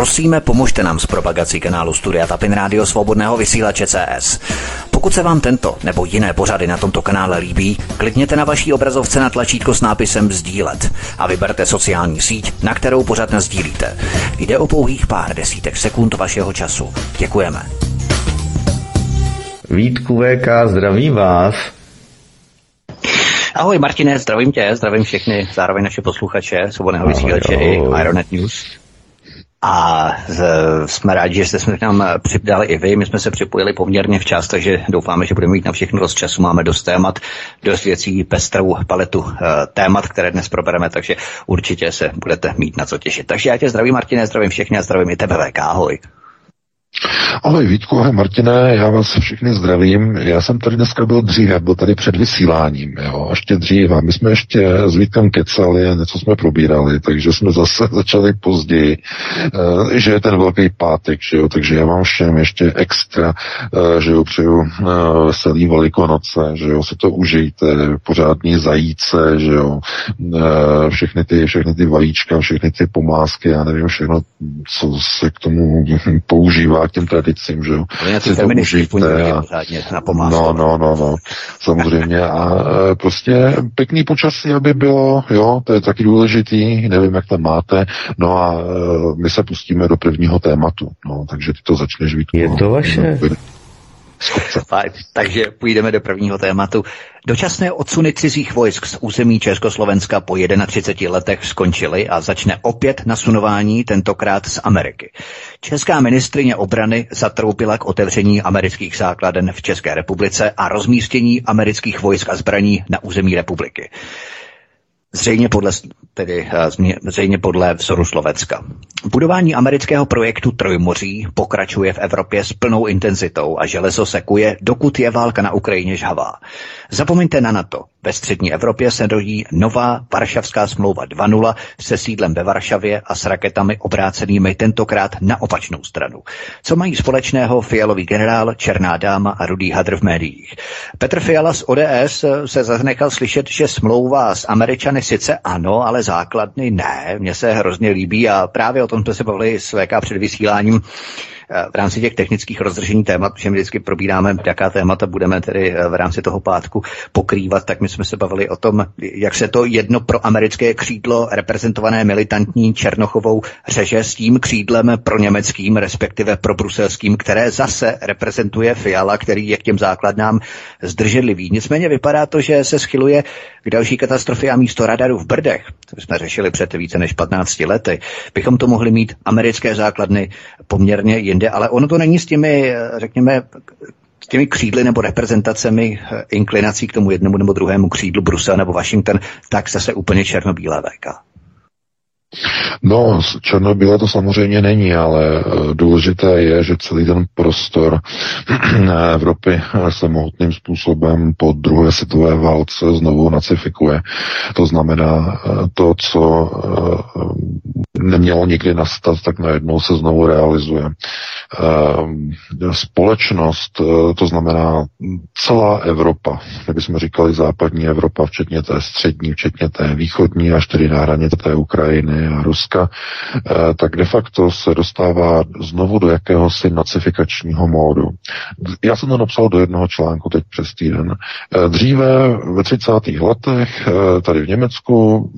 Prosíme, pomožte nám s propagací kanálu Studia Tapin Rádio Svobodného vysílače CS. Pokud se vám tento nebo jiné pořady na tomto kanále líbí, klikněte na vaší obrazovce na tlačítko s nápisem Sdílet a vyberte sociální síť, na kterou pořád sdílíte. Jde o pouhých pár desítek sekund vašeho času. Děkujeme. Vítku VK, zdraví vás. Ahoj Martine, zdravím tě, zdravím všechny, zároveň naše posluchače, svobodného vysílače i Ironet News. A jsme rádi, že jste se k nám přidali i vy. My jsme se připojili poměrně včas, takže doufáme, že budeme mít na všechno dost času. Máme dost témat, dost věcí, pestrou paletu uh, témat, které dnes probereme, takže určitě se budete mít na co těšit. Takže já tě zdravím, Martine, zdravím všechny a zdravím i tebe, VK. Ahoj. Ahoj Vítku, Martine, já vás všechny zdravím. Já jsem tady dneska byl dříve, byl tady před vysíláním, jo, ještě dříve. My jsme ještě s Vítkem kecali, něco jsme probírali, takže jsme zase začali později, uh, že je ten velký pátek, že jo, takže já vám všem ještě extra, uh, že jo, přeju uh, veselý velikonoce, že jo, si to užijte, pořádný zajíce, že jo, všechny ty, všechny ty vajíčka, všechny ty pomásky, já nevím všechno, co se k tomu používá, k těm tradicím, že jo. Si to užijte a... na No, no, no, no, samozřejmě. A e, prostě pěkný počasí, aby bylo, jo, to je taky důležitý, nevím, jak tam máte, no a e, my se pustíme do prvního tématu, no, takže ty to začneš, Vítku. Je to vaše. No, Fajn, takže půjdeme do prvního tématu. Dočasné odsuny cizích vojsk z území Československa po 31 letech skončily a začne opět nasunování, tentokrát z Ameriky. Česká ministrině obrany zatroupila k otevření amerických základen v České republice a rozmístění amerických vojsk a zbraní na území republiky. Zřejmě podle, tedy, eh, zřejmě podle vzoru Slovecka. Budování amerického projektu Trojmoří pokračuje v Evropě s plnou intenzitou a železo sekuje, dokud je válka na Ukrajině žhavá. Zapomeňte na NATO. Ve střední Evropě se dojí nová Varšavská smlouva 2.0 se sídlem ve Varšavě a s raketami obrácenými tentokrát na opačnou stranu. Co mají společného fialový generál, černá dáma a rudý hadr v médiích? Petr Fiala z ODS se zanechal slyšet, že smlouva s Američany sice ano, ale základny ne. Mně se hrozně líbí a právě o tom jsme se bavili s VK před vysíláním v rámci těch technických rozdržení témat, protože my vždycky probíráme, jaká témata budeme tedy v rámci toho pátku pokrývat, tak my jsme se bavili o tom, jak se to jedno pro americké křídlo reprezentované militantní Černochovou řeže s tím křídlem pro německým, respektive pro bruselským, které zase reprezentuje Fiala, který je k těm základnám zdrženlivý. Nicméně vypadá to, že se schyluje k další katastrofě a místo radaru v Brdech, to jsme řešili před více než 15 lety, bychom to mohli mít americké základny poměrně jinde, ale ono to není s těmi, řekněme, s těmi křídly nebo reprezentacemi eh, inklinací k tomu jednomu nebo druhému křídlu Brusel nebo Washington, tak zase úplně černobílé VK. No, černobílé to samozřejmě není, ale eh, důležité je, že celý ten prostor Evropy se mohutným způsobem po druhé světové válce znovu nacifikuje. To znamená, eh, to, co nemělo nikdy nastat, tak najednou se znovu realizuje. Společnost, eh, to znamená celá Evropa, kdybychom říkali západní Evropa, včetně té střední, včetně té východní, až tedy na té Ukrajiny a Ruska, eh, tak de facto se dostává znovu do jakéhosi nacifikačního módu. Já jsem to napsal do jednoho článku teď přes týden. Eh, dříve ve 30. letech tady v Německu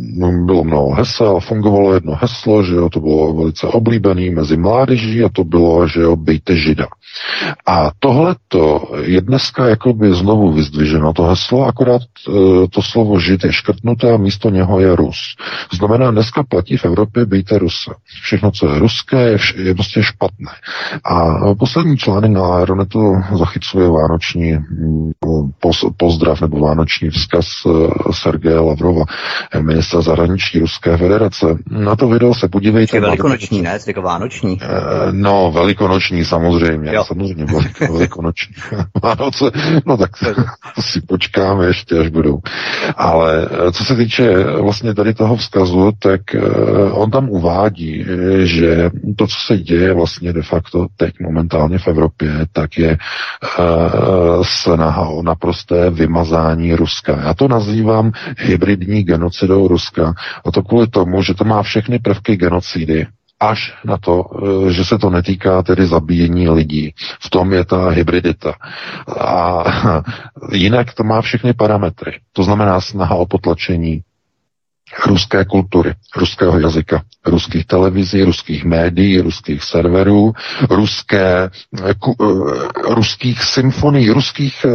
bylo mnoho hesel, fungovalo jedno heslo, že jo, to bylo velice oblíbené mezi mládeží a to bylo, že jo, bejte žida. A tohleto je dneska jakoby znovu vyzdviženo, to heslo, akorát to slovo žid je škrtnuté a místo něho je Rus. Znamená, dneska platí v Evropě bejte Ruse. Všechno, co je ruské, je, vš- je prostě špatné. A poslední článek na Aeronetu zachycuje vánoční mm, poz, pozdrav nebo vánoční vzkaz e, Sergeje Lavrova, ministra zahraničí Ruské federace. Na to video se podívejte. Je velikonoční, ne? Jako vánoční. E, no, velikonoční samozřejmě. Jo. Samozřejmě velikonoční. Vánoce, no tak si počkáme ještě, až budou. Ale eh, co se týče vlastně tady toho vzkazu, tak on tam uvádí, že to, co se děje vlastně de facto teď momentálně v Evropě, tak je snaha o naprosté vymazání Ruska. Já to nazývám hybridní genocidou Ruska. A to kvůli tomu, že to má všechny prvky genocidy až na to, eh, že se to netýká tedy zabíjení lidí. V tom je ta hybridita. A jinak to má všechny parametry. To znamená snaha o potlačení ruské kultury, ruského jazyka, ruských televizí, ruských médií, ruských serverů, ruské, ku, uh, ruských symfonií, ruských uh,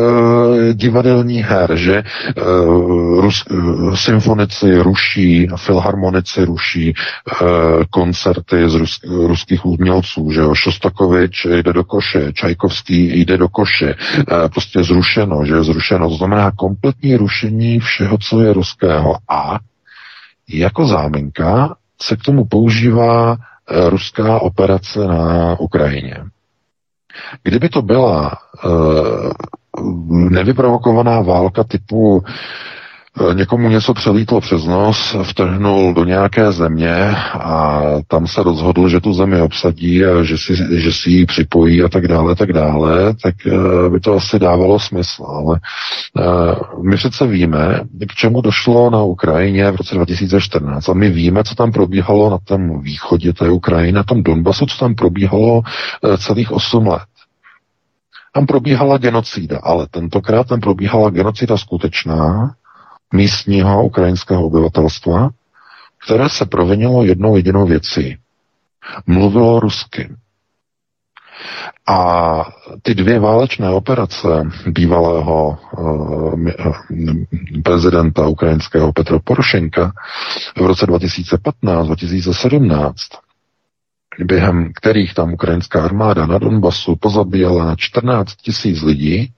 divadelních her, že uh, Rus, uh, symfonici ruší, filharmonici ruší uh, koncerty z rus, ruských umělců, že jo, Šostakovič jde do koše, Čajkovský jde do koše, uh, prostě zrušeno, že zrušeno, to znamená kompletní rušení všeho, co je ruského. A jako záminka se k tomu používá eh, ruská operace na Ukrajině. Kdyby to byla uh, nevyprovokovaná válka typu někomu něco přelítlo přes nos, vtrhnul do nějaké země a tam se rozhodl, že tu zemi obsadí a že si, že si ji připojí a tak dále, tak dále, tak eh, by to asi dávalo smysl. Ale eh, my přece víme, k čemu došlo na Ukrajině v roce 2014 a my víme, co tam probíhalo na tom východě té Ukrajiny, na tom Donbasu, co tam probíhalo celých 8 let. Tam probíhala genocída, ale tentokrát tam probíhala genocída skutečná, místního ukrajinského obyvatelstva, které se provinilo jednou jedinou věcí. Mluvilo rusky. A ty dvě válečné operace bývalého uh, prezidenta ukrajinského Petra Porošenka v roce 2015-2017, během kterých tam ukrajinská armáda na Donbasu pozabíjela 14 tisíc lidí,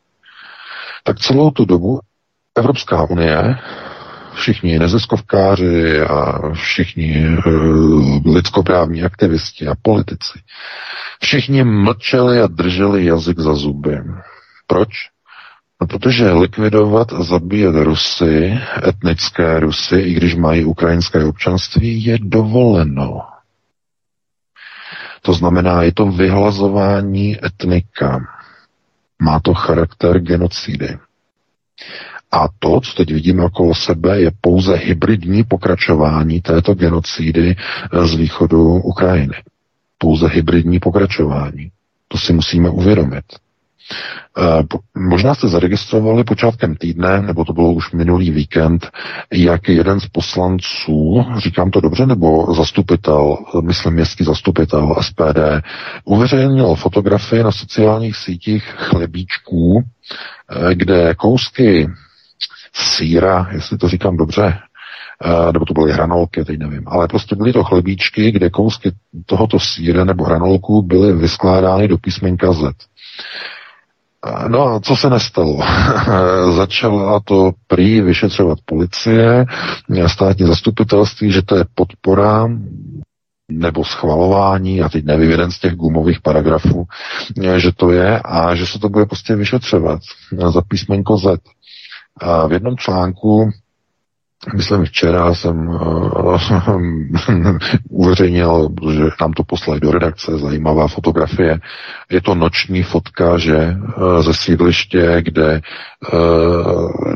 tak celou tu dobu Evropská unie, všichni neziskovkáři a všichni uh, lidskoprávní aktivisti a politici, všichni mlčeli a drželi jazyk za zuby. Proč? No, protože likvidovat a zabíjet Rusy, etnické Rusy, i když mají ukrajinské občanství, je dovoleno. To znamená, je to vyhlazování etnika. Má to charakter genocidy. A to, co teď vidíme okolo sebe, je pouze hybridní pokračování této genocídy eh, z východu Ukrajiny. Pouze hybridní pokračování. To si musíme uvědomit. Eh, možná jste zaregistrovali počátkem týdne, nebo to bylo už minulý víkend, jak jeden z poslanců, říkám to dobře, nebo zastupitel, myslím městský zastupitel SPD, uveřejnil fotografie na sociálních sítích chlebíčků, eh, kde kousky síra, jestli to říkám dobře, eh, nebo to byly hranolky, teď nevím, ale prostě byly to chlebíčky, kde kousky tohoto síra nebo hranolku byly vyskládány do písmenka Z. Eh, no a co se nestalo? Začala to prý vyšetřovat policie, státní zastupitelství, že to je podpora nebo schvalování, já teď nevím, jeden z těch gumových paragrafů, eh, že to je a že se to bude prostě vyšetřovat za písmenko Z. A v jednom článku Myslím, včera jsem uh, uveřejnil, že nám to poslali do redakce, zajímavá fotografie. Je to noční fotka, že uh, ze sídliště, kde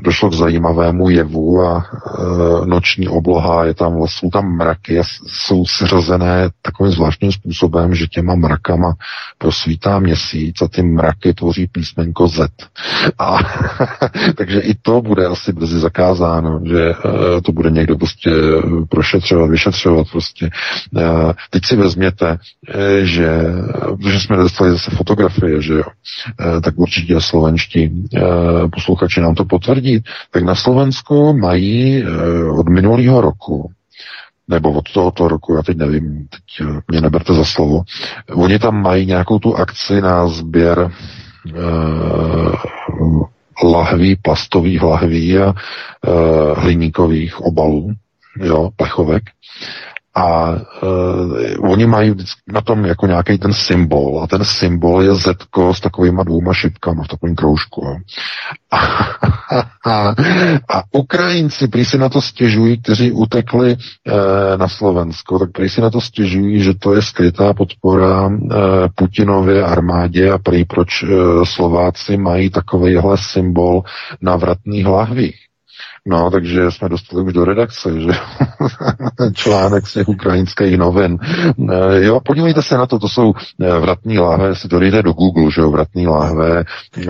došlo k zajímavému jevu a uh, noční obloha, je tam, jsou tam mraky a jsou sřazené takovým zvláštním způsobem, že těma mrakama prosvítá měsíc a ty mraky tvoří písmenko Z. A takže i to bude asi brzy zakázáno, že uh, to bude někdo prostě prošetřovat, vyšetřovat prostě. Teď si vezměte, že, protože jsme dostali zase fotografie, že jo, tak určitě slovenští posluchači nám to potvrdí, tak na Slovensku mají od minulého roku nebo od tohoto roku, já teď nevím, teď mě neberte za slovo, oni tam mají nějakou tu akci na sběr lahví, plastových lahví a e, hliníkových obalů, jo, plechovek. A uh, oni mají na tom jako nějaký ten symbol a ten symbol je Z s takovýma dvouma šipkama v takovém kroužku. A, a, a Ukrajinci prý si na to stěžují, kteří utekli uh, na Slovensko, tak prý si na to stěžují, že to je skrytá podpora uh, Putinově armádě a prý proč uh, Slováci mají takovýhle symbol na vratných lahvích. No, takže jsme dostali už do redakce, že článek z těch ukrajinských novin. Eh, jo, podívejte se na to, to jsou eh, vratní láhve, si to dejte do Google, že jo, vratní láhve, eh,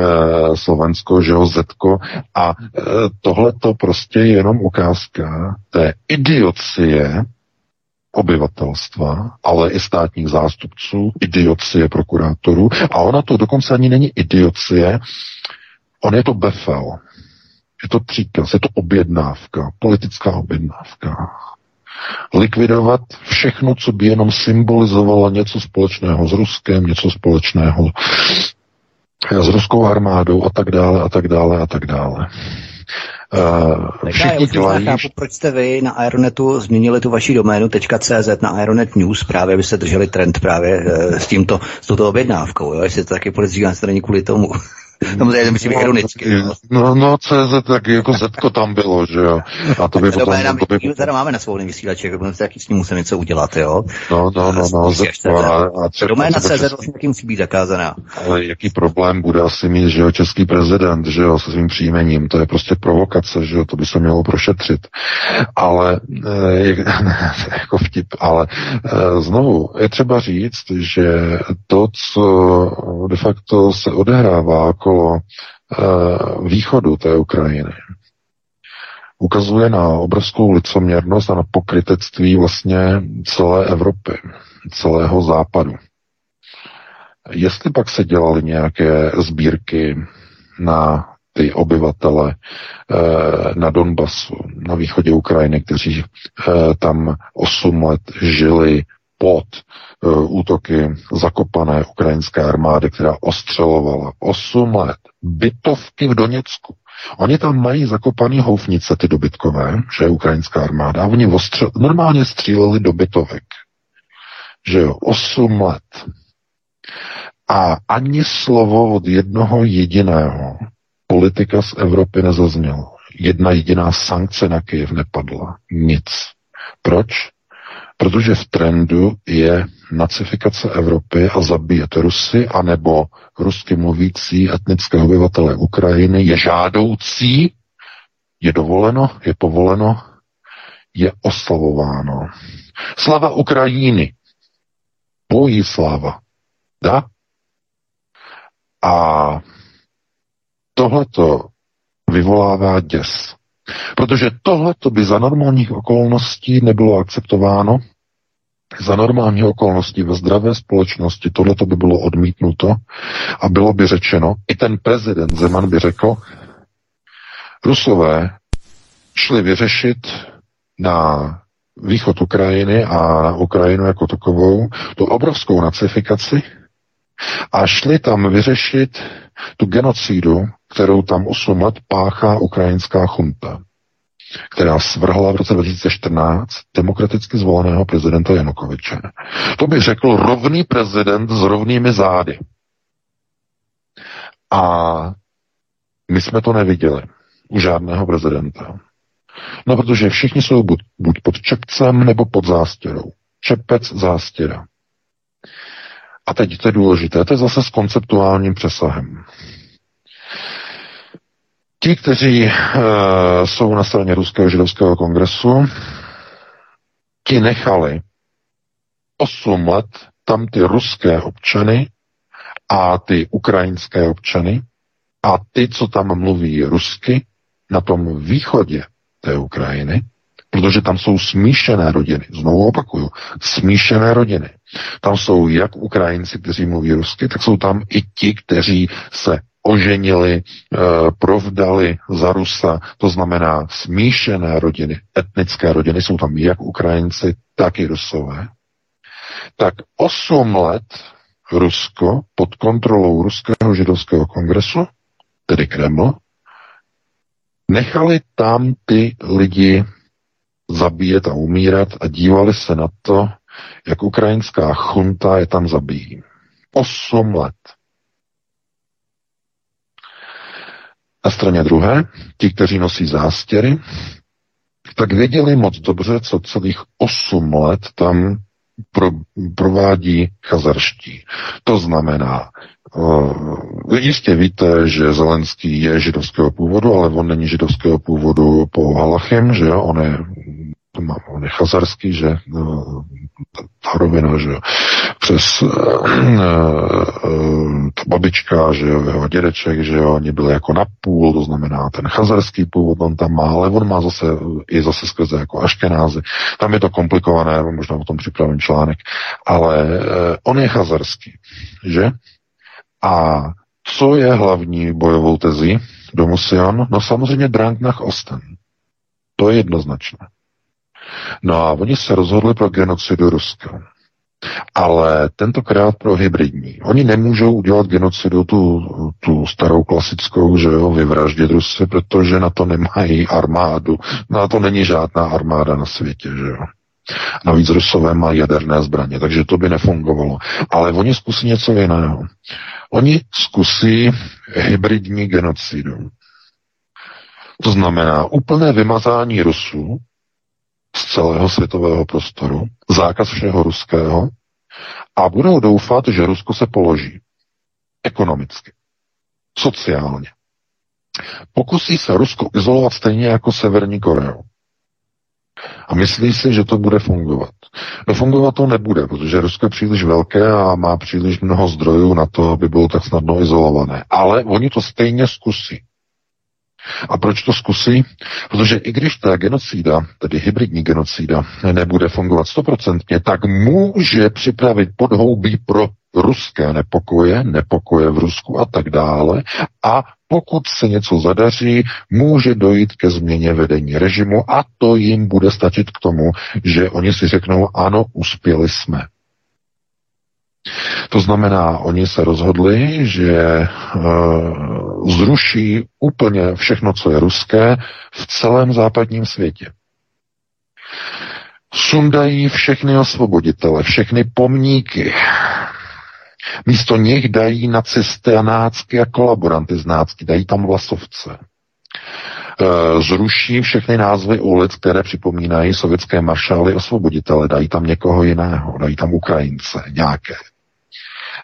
Slovensko, že jo, Zetko a tohle to prostě je jenom ukázka té idiocie, obyvatelstva, ale i státních zástupců, idiocie prokurátorů. A ona to dokonce ani není idiocie, on je to befel. Je to příkaz, je to objednávka, politická objednávka. Likvidovat všechno, co by jenom symbolizovalo něco společného s Ruskem, něco společného s ruskou armádou a tak dále a tak dále a tak dále. Uh, všichni dělají... Chápu, proč jste vy na Aeronetu změnili tu vaši doménu .cz na Aeronet News, právě abyste drželi trend právě uh, s tímto, s touto objednávkou, jo? jestli to taky podezřívám, to není kvůli tomu. Samozřejmě myslím no, ironicky. No, no, CZ, tak jako Zetko tam bylo, že jo. A to by potom... Doména, to by... teda máme na svobodný vysílači, jako taky s ním musím něco udělat, jo. No, no, no, no, Zetko. A, a třeba, doména CZ vlastně taky musí být zakázaná. Ale jaký problém bude asi mít, že jo, český prezident, že jo, se svým příjmením, to je prostě provokace, že jo, to by se mělo prošetřit. Ale, e, jako vtip, ale e, znovu, je třeba říct, že to, co de facto se odehrává okolo uh, východu té Ukrajiny, ukazuje na obrovskou licoměrnost a na pokrytectví vlastně celé Evropy, celého západu. Jestli pak se dělaly nějaké sbírky na ty obyvatele eh, na Donbasu, na východě Ukrajiny, kteří eh, tam 8 let žili pod uh, útoky zakopané ukrajinské armády, která ostřelovala 8 let bytovky v Doněcku. Oni tam mají zakopaný houfnice, ty dobytkové, že je ukrajinská armáda, a oni ostřel, normálně stříleli do bytovek. Že jo, 8 let. A ani slovo od jednoho jediného politika z Evropy nezaznělo. Jedna jediná sankce na Kyjev nepadla. Nic. Proč? Protože v trendu je nacifikace Evropy a zabíjet Rusy, anebo rusky mluvící etnické obyvatele Ukrajiny je žádoucí, je dovoleno, je povoleno, je oslavováno. Slava Ukrajiny. Bojí sláva. Da? A tohleto vyvolává děs. Protože tohle to by za normálních okolností nebylo akceptováno. Za normálních okolností ve zdravé společnosti tohle to by bylo odmítnuto a bylo by řečeno, i ten prezident Zeman by řekl, Rusové šli vyřešit na východ Ukrajiny a na Ukrajinu jako takovou tu obrovskou nacifikaci a šli tam vyřešit tu genocidu, kterou tam 8 let páchá ukrajinská chunta, která svrhla v roce 2014 demokraticky zvoleného prezidenta Janukoviče. To by řekl rovný prezident s rovnými zády. A my jsme to neviděli u žádného prezidenta. No, protože všichni jsou buď, buď pod čepcem nebo pod zástěrou. Čepec, zástěra. A teď to je důležité, to je zase s konceptuálním přesahem. Ti, kteří uh, jsou na straně Ruského židovského kongresu, ti nechali 8 let tam ty ruské občany a ty ukrajinské občany a ty, co tam mluví rusky, na tom východě té Ukrajiny, protože tam jsou smíšené rodiny. Znovu opakuju, smíšené rodiny. Tam jsou jak Ukrajinci, kteří mluví rusky, tak jsou tam i ti, kteří se oženili, eh, provdali za Rusa, to znamená smíšené rodiny, etnické rodiny, jsou tam jak Ukrajinci, tak i Rusové. Tak 8 let Rusko pod kontrolou Ruského židovského kongresu, tedy Kreml, nechali tam ty lidi zabíjet a umírat a dívali se na to, jak ukrajinská chunta je tam zabíjí. Osm let. Na straně druhé, ti, kteří nosí zástěry, tak věděli moc dobře, co celých osm let tam pro, provádí chazarští. To znamená uh, jistě víte, že Zelenský je židovského původu, ale on není židovského původu po Halachim, že jo, on je on je chazarský, že ta rovina, že přes uh, uh, ta babička, že jo, jeho dědeček, že jo, oni byli jako na půl, to znamená ten chazarský původ on tam má, ale on má zase i zase skrze jako aškenázy. Tam je to komplikované, možná o tom připravím článek, ale on je chazarský, že? A co je hlavní bojovou tezí do Musion? No samozřejmě Drang nach Osten. To je jednoznačné. No a oni se rozhodli pro genocidu Ruska. Ale tentokrát pro hybridní. Oni nemůžou udělat genocidu tu, tu starou klasickou, že jo, vyvraždit Rusy, protože na to nemají armádu. Na to není žádná armáda na světě, že jo. Navíc Rusové mají jaderné zbraně, takže to by nefungovalo. Ale oni zkusí něco jiného. Oni zkusí hybridní genocidu. To znamená úplné vymazání Rusů z celého světového prostoru, zákaz všeho ruského a budou doufat, že Rusko se položí ekonomicky, sociálně. Pokusí se Rusko izolovat stejně jako Severní Koreu. A myslí si, že to bude fungovat. No fungovat to nebude, protože Rusko je příliš velké a má příliš mnoho zdrojů na to, aby bylo tak snadno izolované. Ale oni to stejně zkusí. A proč to zkusí? Protože i když ta genocída, tedy hybridní genocída, nebude fungovat stoprocentně, tak může připravit podhoubí pro ruské nepokoje, nepokoje v Rusku a tak dále. A pokud se něco zadaří, může dojít ke změně vedení režimu a to jim bude stačit k tomu, že oni si řeknou, ano, uspěli jsme. To znamená, oni se rozhodli, že uh, zruší úplně všechno, co je ruské v celém západním světě. Sundají všechny osvoboditele, všechny pomníky. Místo nich dají nacisty a nácky a kolaboranty z nácky, dají tam vlasovce. Eh, zruší všechny názvy ulic, které připomínají sovětské maršály osvoboditele, dají tam někoho jiného, dají tam Ukrajince, nějaké.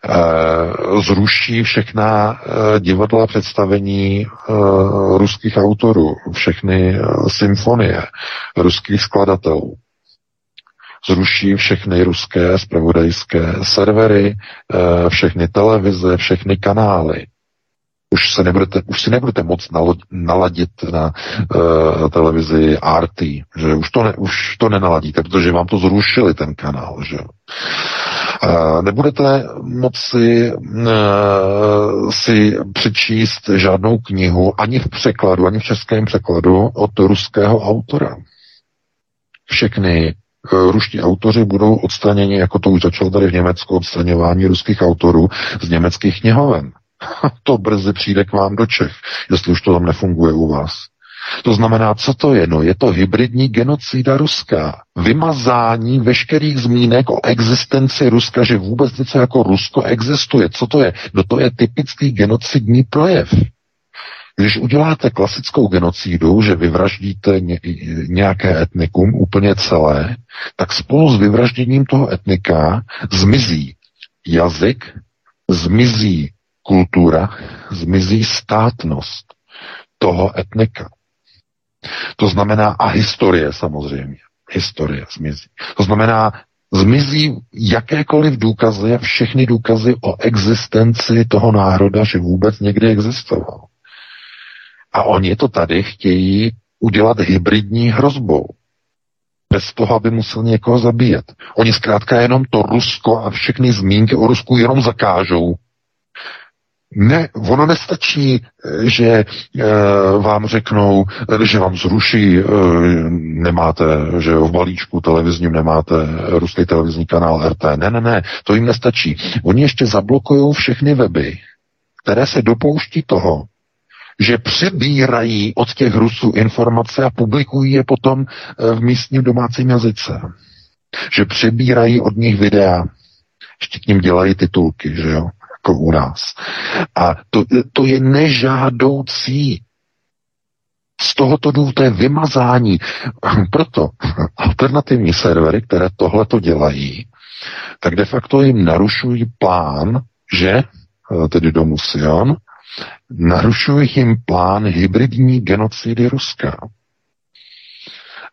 Eh, zruší všechna eh, divadla představení eh, ruských autorů, všechny symfonie ruských skladatelů. Zruší všechny ruské spravodajské servery, všechny televize, všechny kanály už, se nebudete, už si nebudete moc naladit na uh, televizi RT, že už to, ne, už to nenaladíte, protože vám to zrušili ten kanál, že nebudete moci uh, si přečíst žádnou knihu ani v překladu, ani v českém překladu od ruského autora. Všechny ruští autoři budou odstraněni, jako to už začalo tady v Německu, odstraňování ruských autorů z německých knihoven. to brzy přijde k vám do Čech, jestli už to tam nefunguje u vás. To znamená, co to je? No, je to hybridní genocída ruská. Vymazání veškerých zmínek o existenci Ruska, že vůbec něco jako Rusko existuje. Co to je? No to je typický genocidní projev. Když uděláte klasickou genocídu, že vyvraždíte nějaké etnikum úplně celé, tak spolu s vyvražděním toho etnika zmizí jazyk, zmizí kultura, zmizí státnost toho etnika. To znamená, a historie samozřejmě. Historie zmizí. To znamená, zmizí jakékoliv důkazy a všechny důkazy o existenci toho národa, že vůbec někdy existoval. A oni to tady chtějí udělat hybridní hrozbou. Bez toho, aby musel někoho zabíjet. Oni zkrátka jenom to Rusko a všechny zmínky o Rusku jenom zakážou. Ne, ono nestačí, že e, vám řeknou, že vám zruší, nemáte, že v balíčku televizním nemáte ruský televizní kanál RT. Ne, ne, ne, to jim nestačí. Oni ještě zablokují všechny weby, které se dopouští toho, že přebírají od těch Rusů informace a publikují je potom v místním domácím jazyce. Že přebírají od nich videa, ještě k ním dělají titulky, že jo jako u nás. A to, to je nežádoucí. Z tohoto důvodu to je vymazání. Proto alternativní servery, které tohle to dělají, tak de facto jim narušují plán, že tedy domu Sion, narušuje jim plán hybridní genocidy Ruska.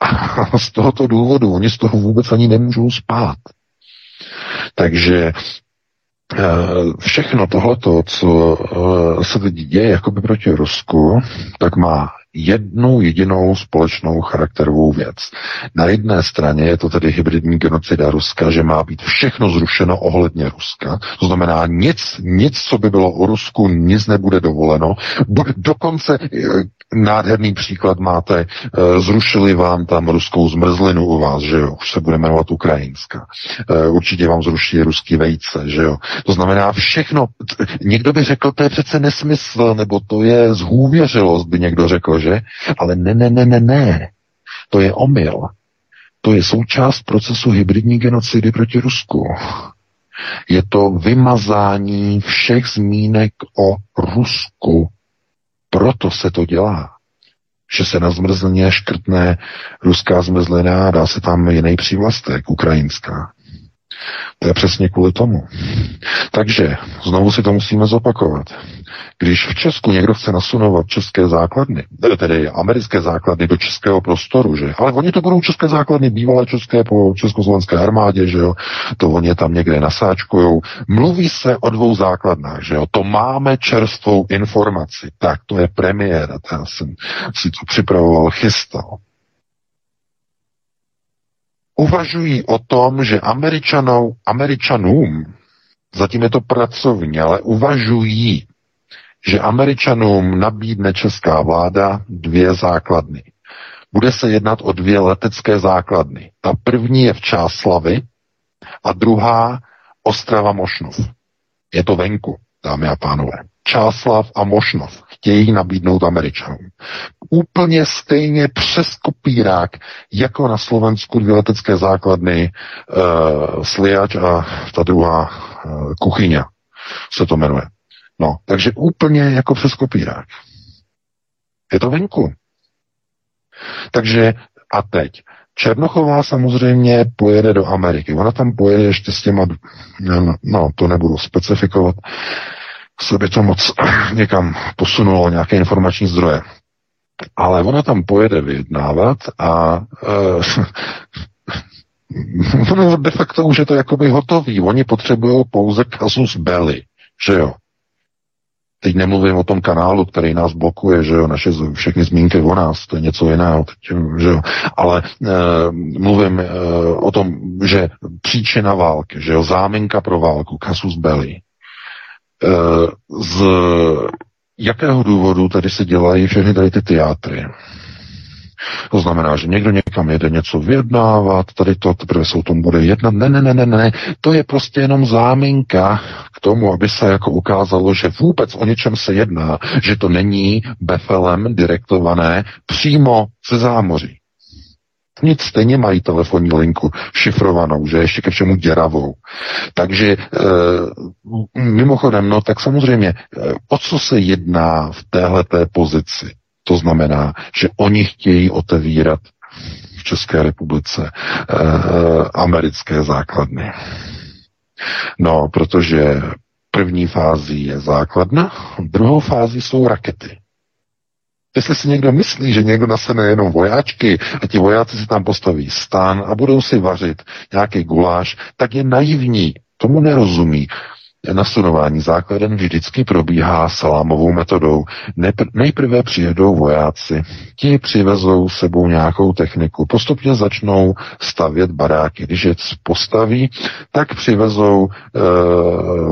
A z tohoto důvodu oni z toho vůbec ani nemůžou spát. Takže všechno tohleto, co eh, se teď děje jakoby proti Rusku, tak má jednu jedinou společnou charakterovou věc. Na jedné straně je to tedy hybridní genocida Ruska, že má být všechno zrušeno ohledně Ruska. To znamená nic, nic, co by bylo o Rusku, nic nebude dovoleno. Do, dokonce eh, nádherný příklad máte, eh, zrušili vám tam ruskou zmrzlinu u vás, že jo, už se bude jmenovat ukrajinská. Eh, určitě vám zruší ruský vejce, že jo. To znamená všechno, někdo by řekl, to je přece nesmysl, nebo to je zhůvěřilost, by někdo řekl, že? Ale ne, ne, ne, ne, ne. To je omyl. To je součást procesu hybridní genocidy proti Rusku. Je to vymazání všech zmínek o Rusku proto se to dělá. Že se na zmrzlině škrtne ruská zmrzlina a dá se tam jiný přívlastek, ukrajinská. To je přesně kvůli tomu. Takže znovu si to musíme zopakovat. Když v Česku někdo chce nasunovat české základny, tedy americké základny do českého prostoru, že? Ale oni to budou české základny, bývalé české po československé armádě, že jo? To oni tam někde nasáčkujou. Mluví se o dvou základnách, že jo? To máme čerstvou informaci. Tak, to je premiéra. Já jsem si to připravoval, chystal uvažují o tom, že Američanou, Američanům, zatím je to pracovně, ale uvažují, že Američanům nabídne česká vláda dvě základny. Bude se jednat o dvě letecké základny. Ta první je v Čáslavy a druhá Ostrava Mošnov. Je to venku, dámy a pánové. Čáslav a Mošnov chtějí nabídnout Američanům. Úplně stejně přes kopírák, jako na Slovensku dvě letecké základny uh, Sliač a ta druhá uh, Kuchyně se to jmenuje. No, takže úplně jako přes kopírák. Je to venku. Takže a teď. Černochová samozřejmě pojede do Ameriky. Ona tam pojede ještě s těma, no, no to nebudu specifikovat, se by to moc někam posunulo, nějaké informační zdroje. Ale ona tam pojede vyjednávat a uh, ono de facto už je to jakoby hotový. Oni potřebují pouze kasus belli, že jo. Teď nemluvím o tom kanálu, který nás blokuje, že jo, naše všechny zmínky o nás, to je něco jiného, teď, že jo. Ale e, mluvím e, o tom, že příčina války, že jo, záminka pro válku, kasus belli, Eh, z jakého důvodu tady se dělají všechny tady ty teátry. To znamená, že někdo někam jede něco vyjednávat, tady to teprve se o tom bude jednat. Ne, ne, ne, ne, ne, to je prostě jenom záminka k tomu, aby se jako ukázalo, že vůbec o něčem se jedná, že to není befelem direktované přímo ze zámoří. Nic stejně mají telefonní linku šifrovanou, že ještě ke všemu děravou. Takže e, mimochodem, no tak samozřejmě, e, o co se jedná v téhleté pozici? To znamená, že oni chtějí otevírat v České republice e, americké základny. No, protože první fází je základna, druhou fází jsou rakety. Jestli si někdo myslí, že někdo nasene jenom vojáčky a ti vojáci si tam postaví stán a budou si vařit nějaký guláš, tak je naivní, tomu nerozumí nasunování základen vždycky probíhá salámovou metodou. Nejprve přijedou vojáci, ti přivezou sebou nějakou techniku, postupně začnou stavět baráky. Když je postaví, tak přivezou e,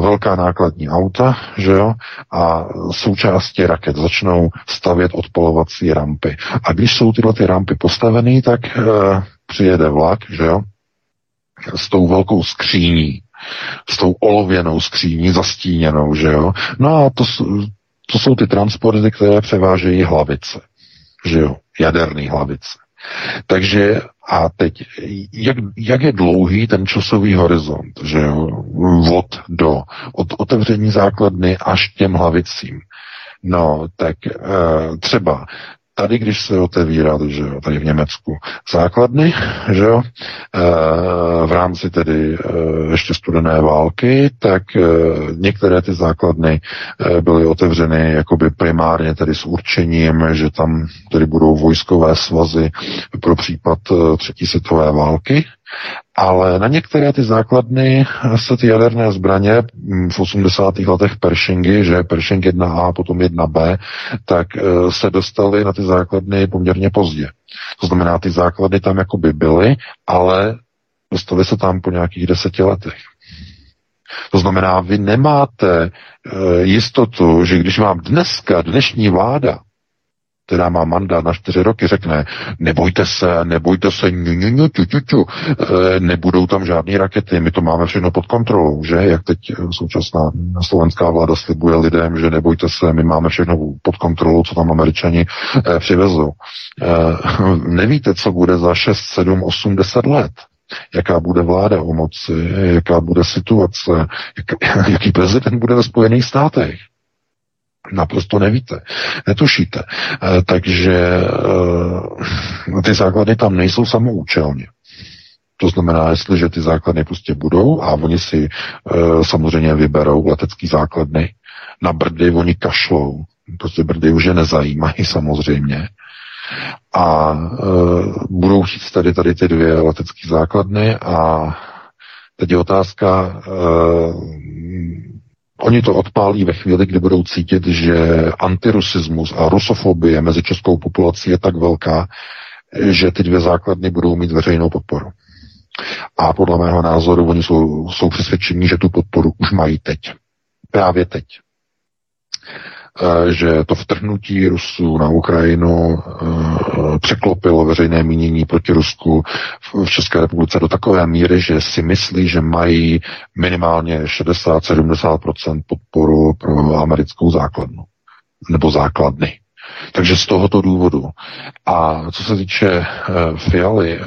velká nákladní auta, že jo, a součástí raket začnou stavět odpolovací rampy. A když jsou tyhle ty rampy postaveny, tak e, přijede vlak, že jo, s tou velkou skříní, s tou olověnou skříní zastíněnou, že jo. No a to, to jsou ty transporty, které převážejí hlavice, že jo, jaderný hlavice. Takže a teď, jak, jak je dlouhý ten časový horizont, že jo, vod do, od otevření základny až těm hlavicím. No, tak e, třeba tady, když se otevírá, že jo, tady v Německu, základny, že jo, v rámci tedy ještě studené války, tak některé ty základny byly otevřeny jakoby primárně tedy s určením, že tam tedy budou vojskové svazy pro případ třetí světové války, ale na některé ty základny se ty jaderné zbraně mm, v 80. letech Pershingy, že Pershing 1A, potom 1B, tak e, se dostaly na ty základny poměrně pozdě. To znamená, ty základy tam jakoby byly, ale dostaly se tam po nějakých deseti letech. To znamená, vy nemáte e, jistotu, že když vám dneska, dnešní vláda která má mandát na čtyři roky, řekne, nebojte se, nebojte se, ňu, ňu, ňu, ťu, ťu, ťu. E, nebudou tam žádné rakety, my to máme všechno pod kontrolou, že? Jak teď současná slovenská vláda slibuje lidem, že nebojte se, my máme všechno pod kontrolou, co tam američani e, přivezou. E, nevíte, co bude za 6, 7, 8, 10 let jaká bude vláda o moci, jaká bude situace, jak, jaký prezident bude ve Spojených státech. Naprosto nevíte, netušíte. Eh, takže eh, ty základy tam nejsou samoučelně. To znamená, jestliže ty základny prostě budou a oni si eh, samozřejmě vyberou letecký základny, na brdy oni kašlou, prostě brdy už je nezajímají samozřejmě. A budou chtít tady, tady ty dvě letecké základny a teď je otázka, Oni to odpálí ve chvíli, kdy budou cítit, že antirusismus a rusofobie mezi českou populací je tak velká, že ty dvě základny budou mít veřejnou podporu. A podle mého názoru oni jsou, jsou přesvědčení, že tu podporu už mají teď. Právě teď. Eh, že to vtrhnutí Rusů na Ukrajinu eh, překlopilo veřejné mínění proti Rusku v České republice do takové míry, že si myslí, že mají minimálně 60-70% podporu pro americkou základnu nebo základny. Takže z tohoto důvodu. A co se týče uh, Fialy,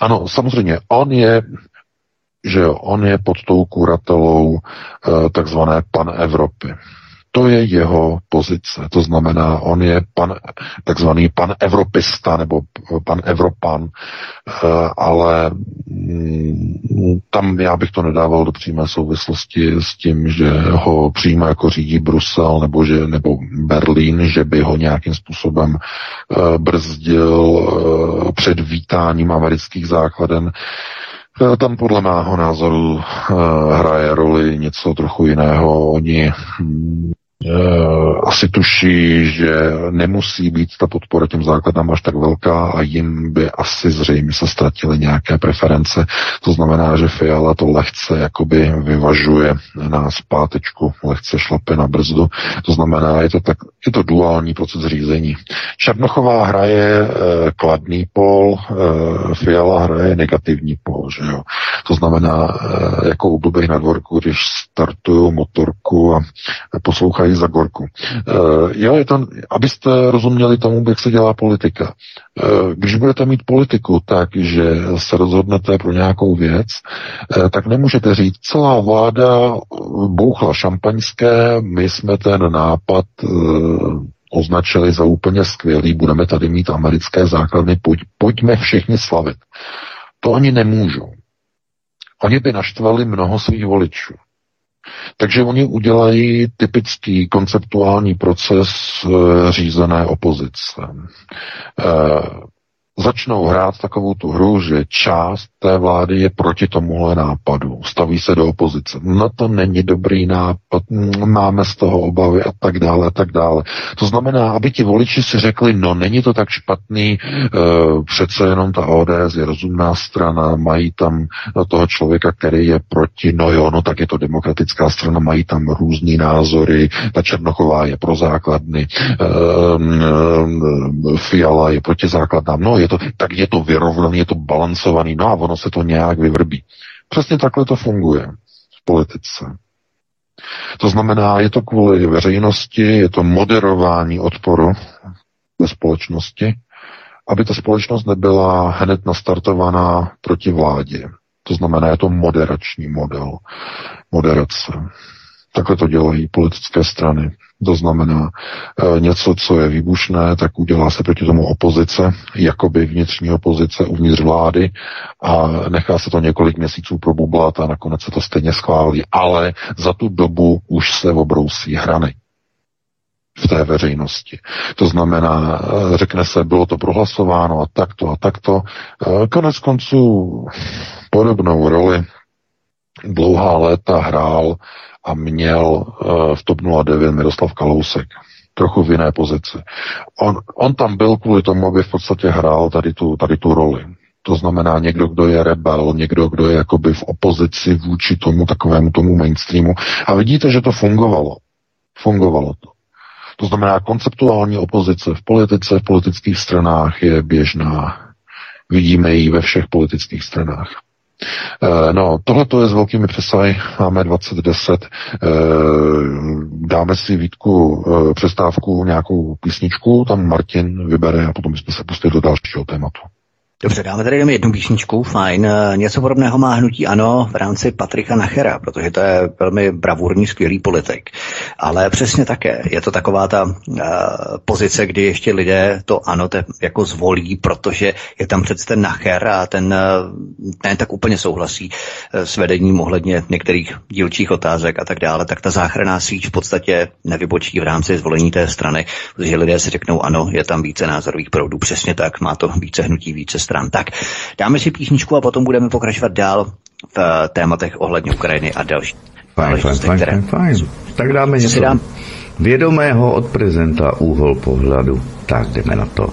ano, samozřejmě, on je že jo, on je pod tou kuratelou takzvané pan Evropy. To je jeho pozice. To znamená, on je pan, takzvaný pan evropista nebo pan Evropan, eh, ale mm, tam já bych to nedával do přímé souvislosti s tím, že ho přímo jako řídí Brusel nebo, že, nebo Berlín, že by ho nějakým způsobem eh, brzdil eh, před vítáním amerických základen. Tam podle mého názoru hraje roli něco trochu jiného. Oni hm, asi tuší, že nemusí být ta podpora těm základnám až tak velká a jim by asi zřejmě se ztratily nějaké preference. To znamená, že Fiala to lehce jakoby vyvažuje na zpátečku, lehce šlape na brzdu. To znamená, je to, tak, je to duální proces řízení. Černochová hraje e, kladný pol, e, Fiala hraje negativní pol, že jo. To znamená, e, jako u blbých na dvorku, když startují motorku a poslouchají za gorku. Uh, jo, je to, abyste rozuměli tomu, jak se dělá politika. Uh, když budete mít politiku tak, že se rozhodnete pro nějakou věc, uh, tak nemůžete říct, celá vláda bouchla šampaňské, my jsme ten nápad označili za úplně skvělý, budeme tady mít americké základny, pojď, pojďme všichni slavit. To oni nemůžou. Oni by naštvali mnoho svých voličů. Takže oni udělají typický konceptuální proces e, řízené opozice. E, začnou hrát takovou tu hru, že část té vlády je proti tomuhle nápadu, staví se do opozice. No to není dobrý nápad, máme z toho obavy a tak dále, a tak dále. To znamená, aby ti voliči si řekli, no není to tak špatný, e, přece jenom ta ODS je rozumná strana, mají tam toho člověka, který je proti, no jo, no tak je to demokratická strana, mají tam různý názory, ta Černochová je pro základny, e, e, Fiala je proti základnám, no je je to, tak je to vyrovnaný, je to balancovaný, no a ono se to nějak vyvrbí. Přesně takhle to funguje v politice. To znamená, je to kvůli veřejnosti, je to moderování odporu ve společnosti, aby ta společnost nebyla hned nastartovaná proti vládě. To znamená, je to moderační model, moderace. Takhle to dělají politické strany. To znamená e, něco, co je výbušné, tak udělá se proti tomu opozice, jakoby vnitřní opozice uvnitř vlády a nechá se to několik měsíců probublat a nakonec se to stejně schválí. Ale za tu dobu už se obrousí hrany v té veřejnosti. To znamená, e, řekne se, bylo to prohlasováno a takto a takto. E, konec konců podobnou roli dlouhá léta hrál a měl v TOP 09 Miroslav Kalousek trochu v jiné pozici. On, on tam byl kvůli tomu, aby v podstatě hrál tady tu, tady tu roli. To znamená někdo, kdo je rebel, někdo, kdo je jakoby v opozici vůči tomu takovému tomu mainstreamu. A vidíte, že to fungovalo. Fungovalo to. To znamená, konceptuální opozice v politice, v politických stranách je běžná. Vidíme ji ve všech politických stranách. Eh, no, tohle to je s velkými přesahy. Máme 2010. Eh, dáme si Vítku eh, přestávku, nějakou písničku, tam Martin vybere a potom bychom se pustili do dalšího tématu. Dobře, dáme tady jenom jednu písničku, fajn. Eh, něco podobného má hnutí ano v rámci Patrika Nachera, protože to je velmi bravurní, skvělý politik. Ale přesně také, je to taková ta uh, pozice, kdy ještě lidé to ano te, jako zvolí, protože je tam přece ten Nacher a ten uh, ten tak úplně souhlasí uh, s vedením ohledně některých dílčích otázek a tak dále, tak ta záchranná síť v podstatě nevybočí v rámci zvolení té strany, protože lidé si řeknou ano, je tam více názorových proudů, přesně tak, má to více hnutí, více stran. Tak, dáme si písničku a potom budeme pokračovat dál v eh, tématech ohledně Ukrajiny a další. Fajn, fajn, fajn, fajn, fajn. Tak dáme něco dám? vědomého od prezenta úhol pohledu. Tak jdeme na to.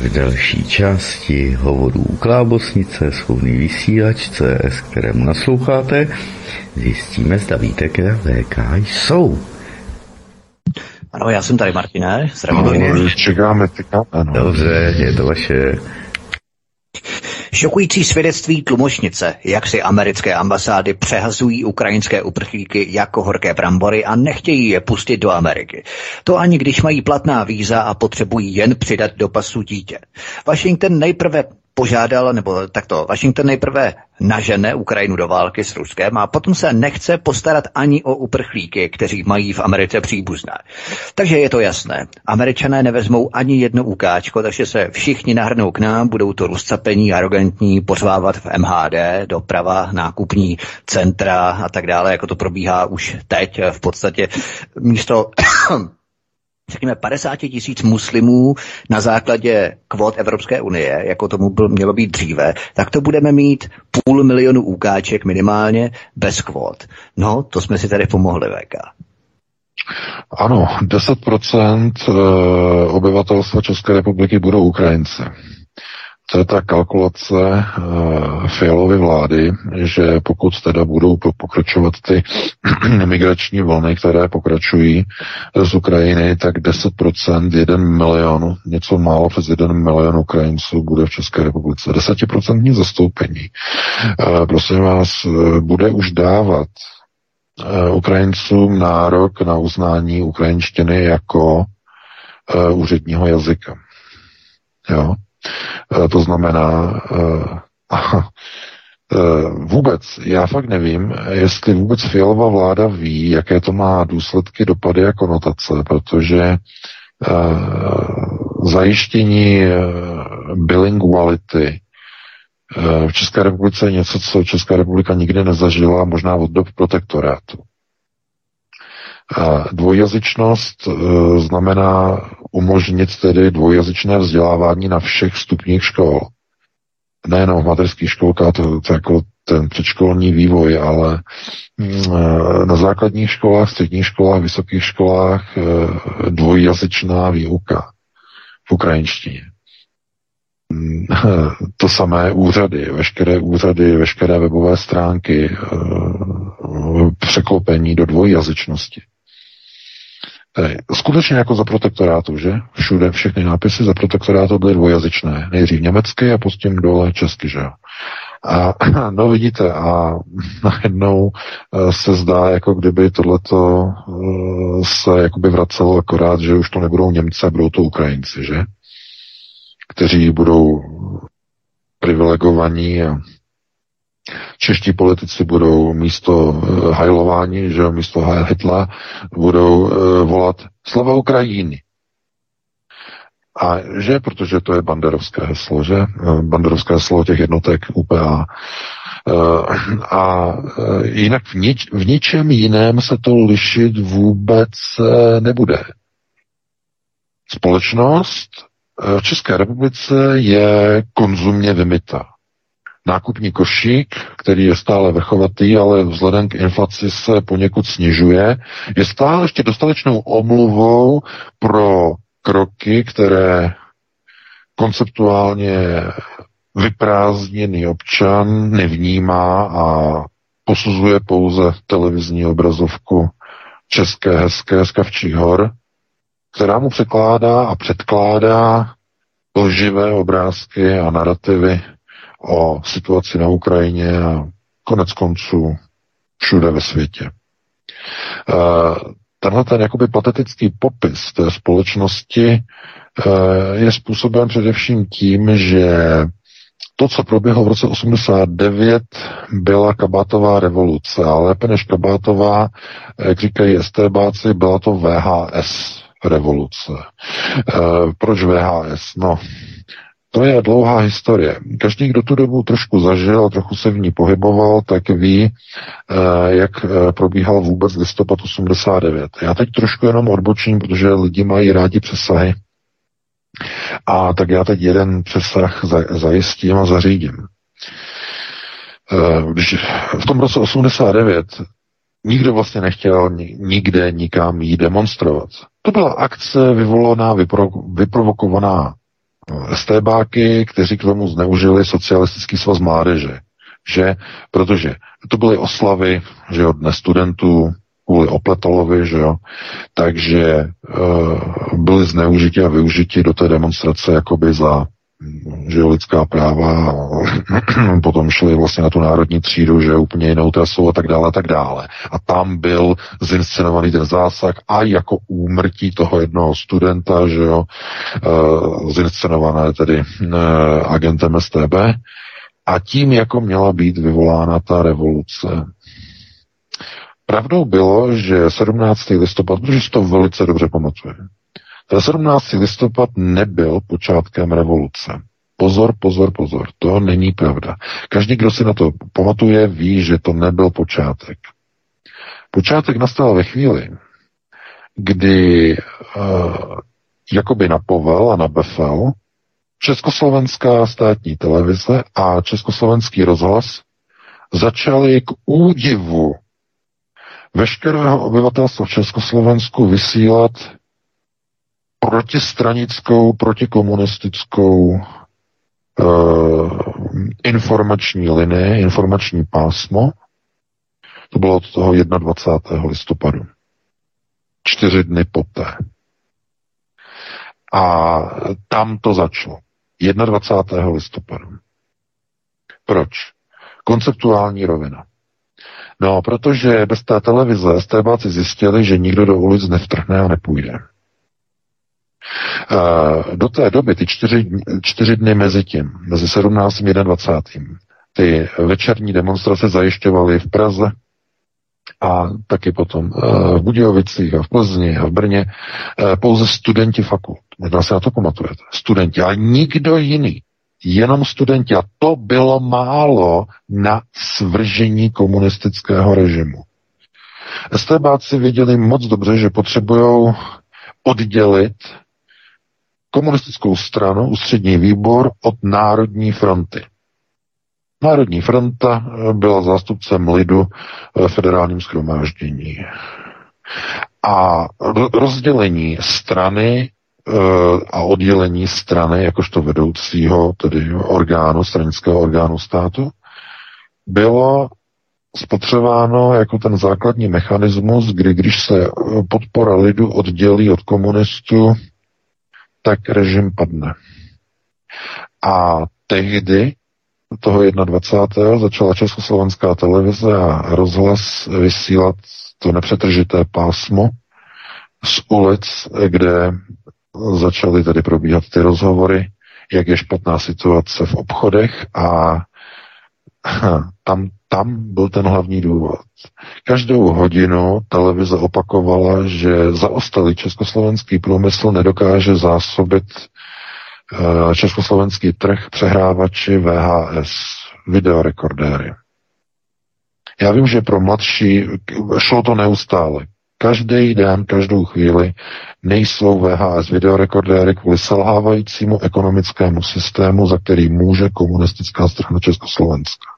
v další části hovorů Klábosnice, svobodný vysílač CS, kterému nasloucháte. Zjistíme, zda víte, kde VK jsou. Ano, já jsem tady, Martine. Zdravím. No, čekáme, čekáme. Dobře, je to vaše. Šokující svědectví tlumočnice, jak si americké ambasády přehazují ukrajinské uprchlíky jako horké brambory a nechtějí je pustit do Ameriky. To ani když mají platná víza a potřebují jen přidat do pasu dítě. Washington nejprve požádal, nebo takto, Washington nejprve nažene Ukrajinu do války s Ruskem a potom se nechce postarat ani o uprchlíky, kteří mají v Americe příbuzné. Takže je to jasné. Američané nevezmou ani jedno ukáčko, takže se všichni nahrnou k nám, budou to rozcapení, arrogantní, pozvávat v MHD, doprava, nákupní centra a tak dále, jako to probíhá už teď v podstatě místo řekněme 50 tisíc muslimů na základě kvot Evropské unie, jako tomu byl, mělo být dříve, tak to budeme mít půl milionu úkáček minimálně bez kvot. No, to jsme si tady pomohli, VK. Ano, 10% eh, obyvatelstva České republiky budou Ukrajinci. To je ta kalkulace uh, Fialovy vlády, že pokud teda budou pokračovat ty migrační vlny, které pokračují z Ukrajiny, tak 10%, 1 milion, něco málo přes 1 milion Ukrajinců bude v České republice. 10% zastoupení. Uh, prosím vás, uh, bude už dávat uh, Ukrajincům nárok na uznání ukrajinštiny jako úředního jazyka. Jo? Eh, to znamená, eh, eh, vůbec, já fakt nevím, jestli vůbec Fialová vláda ví, jaké to má důsledky, dopady a konotace, protože zajištění bilinguality v České republice je něco, co Česká republika nikdy nezažila, možná od dob protektorátu. Dvojjazyčnost znamená umožnit tedy dvojjazyčné vzdělávání na všech stupních škol. Nejenom v mateřských školkách, to, to jako ten předškolní vývoj, ale mm, na základních školách, středních školách, vysokých školách eh, dvojjazyčná výuka v ukrajinštině. Mm, to samé úřady, veškeré úřady, veškeré webové stránky, eh, překlopení do dvojjazyčnosti. Skutečně jako za protektorátu, že? Všude všechny nápisy za protektorátu byly dvojazyčné. Nejdřív německy a potom dole česky, že jo? A no vidíte, a najednou eh, se zdá, jako kdyby tohleto eh, se jakoby vracelo akorát, že už to nebudou Němce, budou to Ukrajinci, že? Kteří budou privilegovaní a čeští politici budou místo eh, hajlování, že místo Hitla budou volat slova Ukrajiny. A že, protože to je banderovské heslo, že? Eh, banderovské heslo těch jednotek UPA. Eh, a eh, jinak v, nič, v ničem jiném se to lišit vůbec nebude. Společnost v České republice je konzumně vymyta. Nákupní košík, který je stále vrchovatý, ale vzhledem k inflaci se poněkud snižuje, je stále ještě dostatečnou omluvou pro kroky, které konceptuálně vyprázdněný občan nevnímá a posuzuje pouze televizní obrazovku České hezké z Kavčích hor, která mu překládá a předkládá lživé obrázky a narrativy o situaci na Ukrajině a konec konců všude ve světě. Eh, tenhle ten jakoby patetický popis té společnosti eh, je způsoben především tím, že to, co proběhlo v roce 89, byla kabátová revoluce, ale lépe než kabátová, jak říkají STBáci, byla to VHS revoluce. E, proč VHS? No, to je dlouhá historie. Každý, kdo tu dobu trošku zažil a trochu se v ní pohyboval, tak ví, eh, jak eh, probíhal vůbec listopad 89. Já teď trošku jenom odbočím, protože lidi mají rádi přesahy. A tak já teď jeden přesah zajistím a zařídím. Eh, v tom roce 89 nikdo vlastně nechtěl nikde nikam jí demonstrovat. To byla akce vyvolaná, vypro, vyprovokovaná STBáky, kteří k tomu zneužili socialistický svaz mládeže. Že, protože to byly oslavy, že od dne studentů, kvůli Opletalovi, že jo, takže e, byly zneužiti a využiti do té demonstrace jakoby za že lidská práva, potom šli vlastně na tu národní třídu, že úplně jinou trasou a tak dále a tak dále. A tam byl zinscenovaný ten zásah a jako úmrtí toho jednoho studenta, že jo, uh, zinscenované tedy uh, agentem STB a tím jako měla být vyvolána ta revoluce. Pravdou bylo, že 17. listopad, protože si to velice dobře pamatuje, 17. listopad nebyl počátkem revoluce. Pozor, pozor, pozor, to není pravda. Každý, kdo si na to pamatuje, ví, že to nebyl počátek. Počátek nastal ve chvíli, kdy uh, jakoby na povel a na befel Československá státní televize a Československý rozhlas začaly k údivu veškerého obyvatelstva v Československu vysílat protistranickou, protikomunistickou uh, informační linii, informační pásmo. To bylo od toho 21. listopadu. Čtyři dny poté. A tam to začalo. 21. listopadu. Proč? Konceptuální rovina. No, protože bez té televize STBáci zjistili, že nikdo do ulic nevtrhne a nepůjde. Do té doby, ty čtyři, čtyři dny mezi tím, mezi 17. a 21. ty večerní demonstrace zajišťovaly v Praze a taky potom v Budějovicích a v Plzni a v Brně pouze studenti fakult. Možná se na to pamatujete. Studenti, ale nikdo jiný. Jenom studenti. A to bylo málo na svržení komunistického režimu. STBáci věděli moc dobře, že potřebují oddělit komunistickou stranu, ústřední výbor od Národní fronty. Národní fronta eh, byla zástupcem lidu v federálním schromáždění. A rozdělení strany eh, a oddělení strany jakožto vedoucího, tedy orgánu, stranického orgánu státu, bylo spotřebováno jako ten základní mechanismus, kdy když se podpora lidu oddělí od komunistů, tak režim padne. A tehdy, toho 21. začala Československá televize a rozhlas vysílat to nepřetržité pásmo z ulic, kde začaly tedy probíhat ty rozhovory, jak je špatná situace v obchodech a tam, tam byl ten hlavní důvod. Každou hodinu televize opakovala, že zaostalý československý průmysl nedokáže zásobit uh, československý trh přehrávači VHS, videorekordéry. Já vím, že pro mladší šlo to neustále. Každý den, každou chvíli nejsou VHS videorekordéry kvůli selhávajícímu ekonomickému systému, za který může komunistická strana Československa.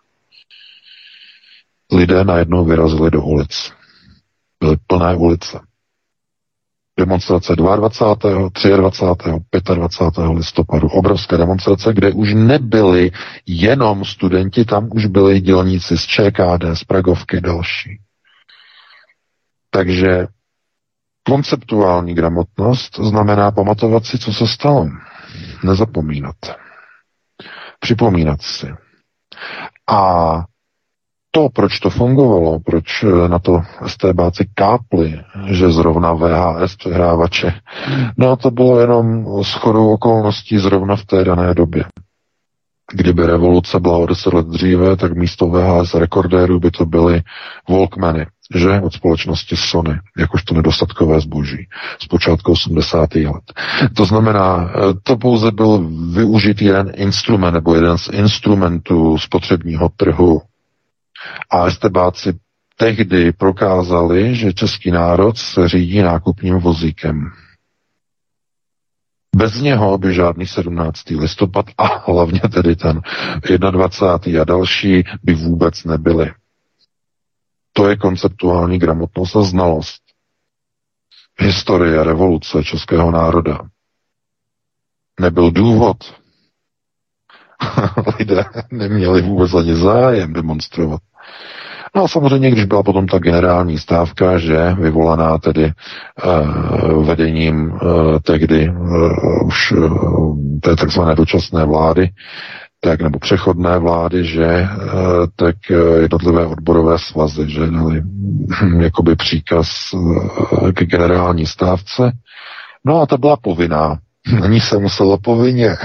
Lidé najednou vyrazili do ulic. Byly plné ulice. Demonstrace 22., 23., 25. listopadu. Obrovské demonstrace, kde už nebyli jenom studenti, tam už byli dělníci z ČKD, z Pragovky další. Takže konceptuální gramotnost znamená pamatovat si, co se stalo. Nezapomínat. Připomínat si. A to, proč to fungovalo, proč na to STBáci kápli, že zrovna VHS přehrávače, no to bylo jenom shodou okolností zrovna v té dané době. Kdyby revoluce byla o deset let dříve, tak místo VHS rekordérů by to byly Walkmany, že od společnosti Sony, jakožto nedostatkové zboží z počátku 80. let. To znamená, to pouze byl využitý jeden instrument nebo jeden z instrumentů spotřebního trhu. A estebáci tehdy prokázali, že český národ se řídí nákupním vozíkem. Bez něho by žádný 17. listopad a hlavně tedy ten 21. a další by vůbec nebyly. To je konceptuální gramotnost a znalost. Historie revoluce českého národa. Nebyl důvod. Lidé neměli vůbec ani zájem demonstrovat. No a samozřejmě, když byla potom ta generální stávka, že vyvolaná tedy uh, vedením uh, tehdy uh, už uh, té takzvané dočasné vlády, tak nebo přechodné vlády, že tak jednotlivé odborové svazy, že dali hm, jakoby příkaz ke generální stávce. No a ta byla povinná. Na ní se muselo povinně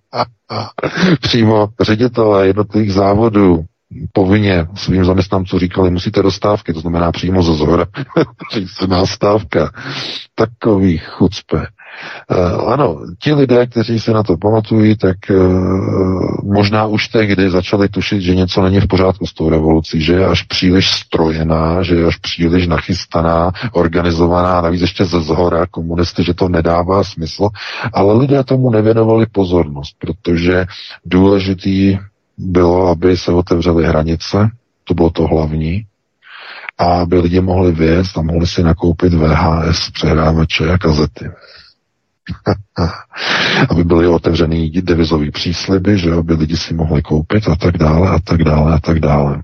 přímo ředitelé jednotlivých závodů povinně svým zaměstnancům říkali, musíte dostávky, to znamená přímo ze zhora, řícená stávka. Takový chucpe. Uh, ano, ti lidé, kteří se na to pamatují, tak uh, možná už tehdy začali tušit, že něco není v pořádku s tou revolucí, že je až příliš strojená, že je až příliš nachystaná, organizovaná, navíc ještě ze zhora komunisty, že to nedává smysl, ale lidé tomu nevěnovali pozornost, protože důležitý bylo, aby se otevřely hranice, to bylo to hlavní, a aby lidi mohli věc a mohli si nakoupit VHS, přehrávače a kazety. aby byly otevřený devizový přísliby, že aby lidi si mohli koupit a tak dále a tak dále a tak dále.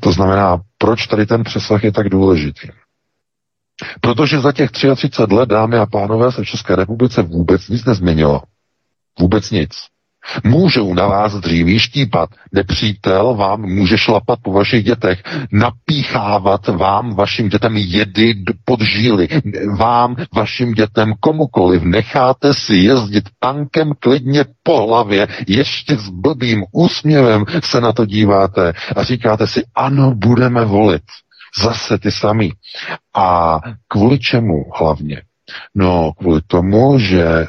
To znamená, proč tady ten přesah je tak důležitý? Protože za těch 33 let, dámy a pánové, se v České republice vůbec nic nezměnilo. Vůbec nic. Můžou na vás dříví štípat. Nepřítel vám může šlapat po vašich dětech, napíchávat vám, vašim dětem jedy pod žíly, vám, vašim dětem komukoliv. Necháte si jezdit tankem klidně po hlavě, ještě s blbým úsměvem se na to díváte a říkáte si, ano, budeme volit. Zase ty sami. A kvůli čemu hlavně? No, kvůli tomu, že e,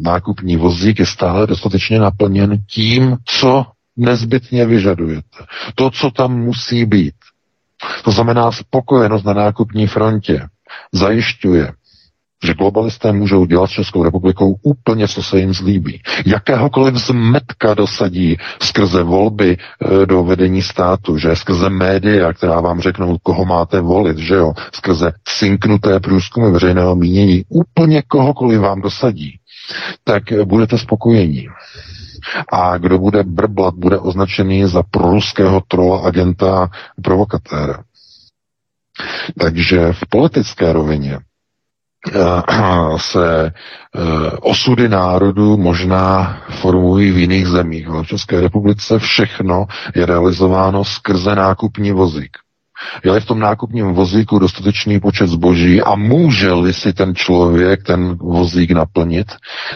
nákupní vozík je stále dostatečně naplněn tím, co nezbytně vyžadujete. To, co tam musí být. To znamená spokojenost na nákupní frontě. Zajišťuje že globalisté můžou dělat s Českou republikou úplně, co se jim zlíbí. Jakéhokoliv zmetka dosadí skrze volby e, do vedení státu, že skrze média, která vám řeknou, koho máte volit, že jo, skrze cinknuté průzkumy veřejného mínění, úplně kohokoliv vám dosadí, tak budete spokojení. A kdo bude brblat, bude označený za proruského trola, agenta, provokatéra. Takže v politické rovině se eh, osudy národů možná formují v jiných zemích, v České republice všechno je realizováno skrze nákupní vozík je v tom nákupním vozíku dostatečný počet zboží a může-li si ten člověk ten vozík naplnit,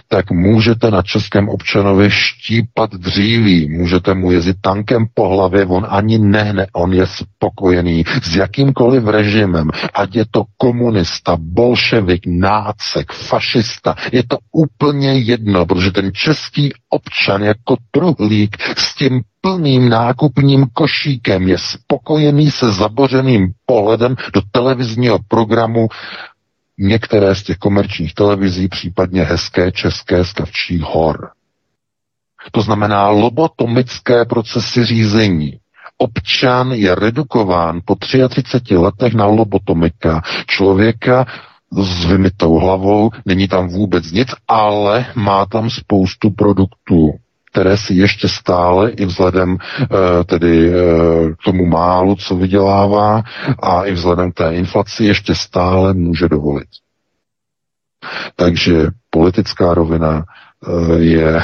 tak můžete na českém občanovi štípat dříví, můžete mu jezdit tankem po hlavě, on ani nehne, on je spokojený s jakýmkoliv režimem, ať je to komunista, bolševik, nácek, fašista, je to úplně jedno, protože ten český občan jako truhlík s tím plným nákupním košíkem, je spokojený se zabořeným pohledem do televizního programu některé z těch komerčních televizí, případně hezké české skavčí hor. To znamená lobotomické procesy řízení. Občan je redukován po 33 letech na lobotomika. Člověka s vymitou hlavou, není tam vůbec nic, ale má tam spoustu produktů které si ještě stále i vzhledem eh, tedy eh, k tomu málu, co vydělává a i vzhledem té inflaci ještě stále může dovolit. Takže politická rovina eh, je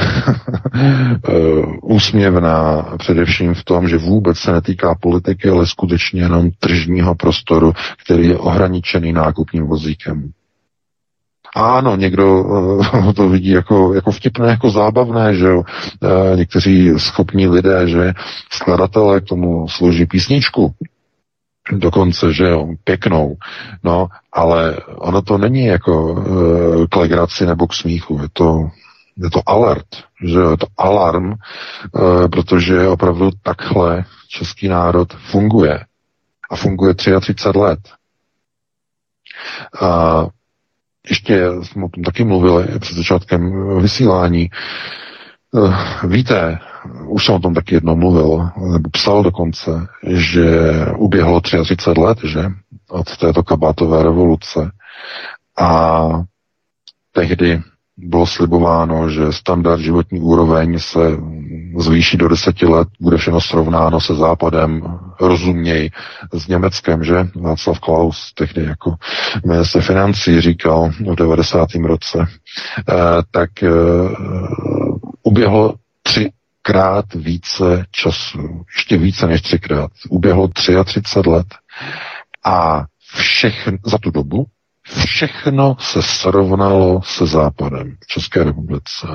úsměvná především v tom, že vůbec se netýká politiky, ale skutečně jenom tržního prostoru, který je ohraničený nákupním vozíkem. Ano, někdo uh, to vidí jako, jako vtipné, jako zábavné, že jo. Uh, někteří schopní lidé, že skladatelé k tomu složí písničku, dokonce, že jo, pěknou, no, ale ono to není jako uh, k legraci nebo k smíchu, je to, je to alert, že jo, je to alarm, protože opravdu takhle český národ funguje. A funguje 33 let. Uh, ještě jsme o tom taky mluvili před začátkem vysílání. Eh, víte, už jsem o tom taky jednou mluvil, nebo psal dokonce, že uběhlo 33 let, že, od této kabátové revoluce. A tehdy bylo slibováno, že standard životní úroveň se zvýší do deseti let, bude všechno srovnáno se západem, rozuměj s Německem, že? Václav Klaus tehdy jako minister financí říkal v 90. roce, eh, tak eh, uběhlo třikrát více času, ještě více než třikrát. Uběhlo 33 let a všechno za tu dobu všechno se srovnalo se Západem v České republice.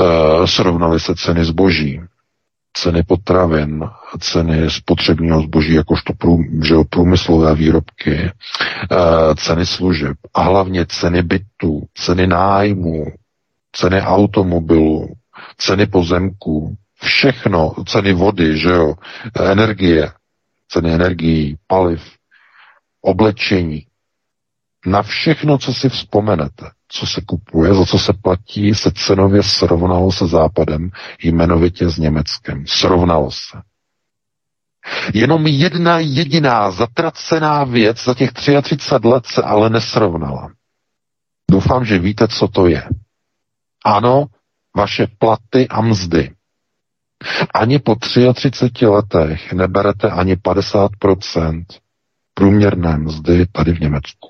E, srovnaly se ceny zboží, ceny potravin, ceny spotřebního zboží, jakožto prům, že průmyslové výrobky, e, ceny služeb a hlavně ceny bytů, ceny nájmu, ceny automobilů, ceny pozemků, všechno, ceny vody, že jo, energie, ceny energií, paliv, oblečení, na všechno, co si vzpomenete, co se kupuje, za co se platí, se cenově srovnalo se Západem, jmenovitě s Německem. Srovnalo se. Jenom jedna jediná zatracená věc za těch 33 let se ale nesrovnala. Doufám, že víte, co to je. Ano, vaše platy a mzdy. Ani po 33 letech neberete ani 50% průměrné mzdy tady v Německu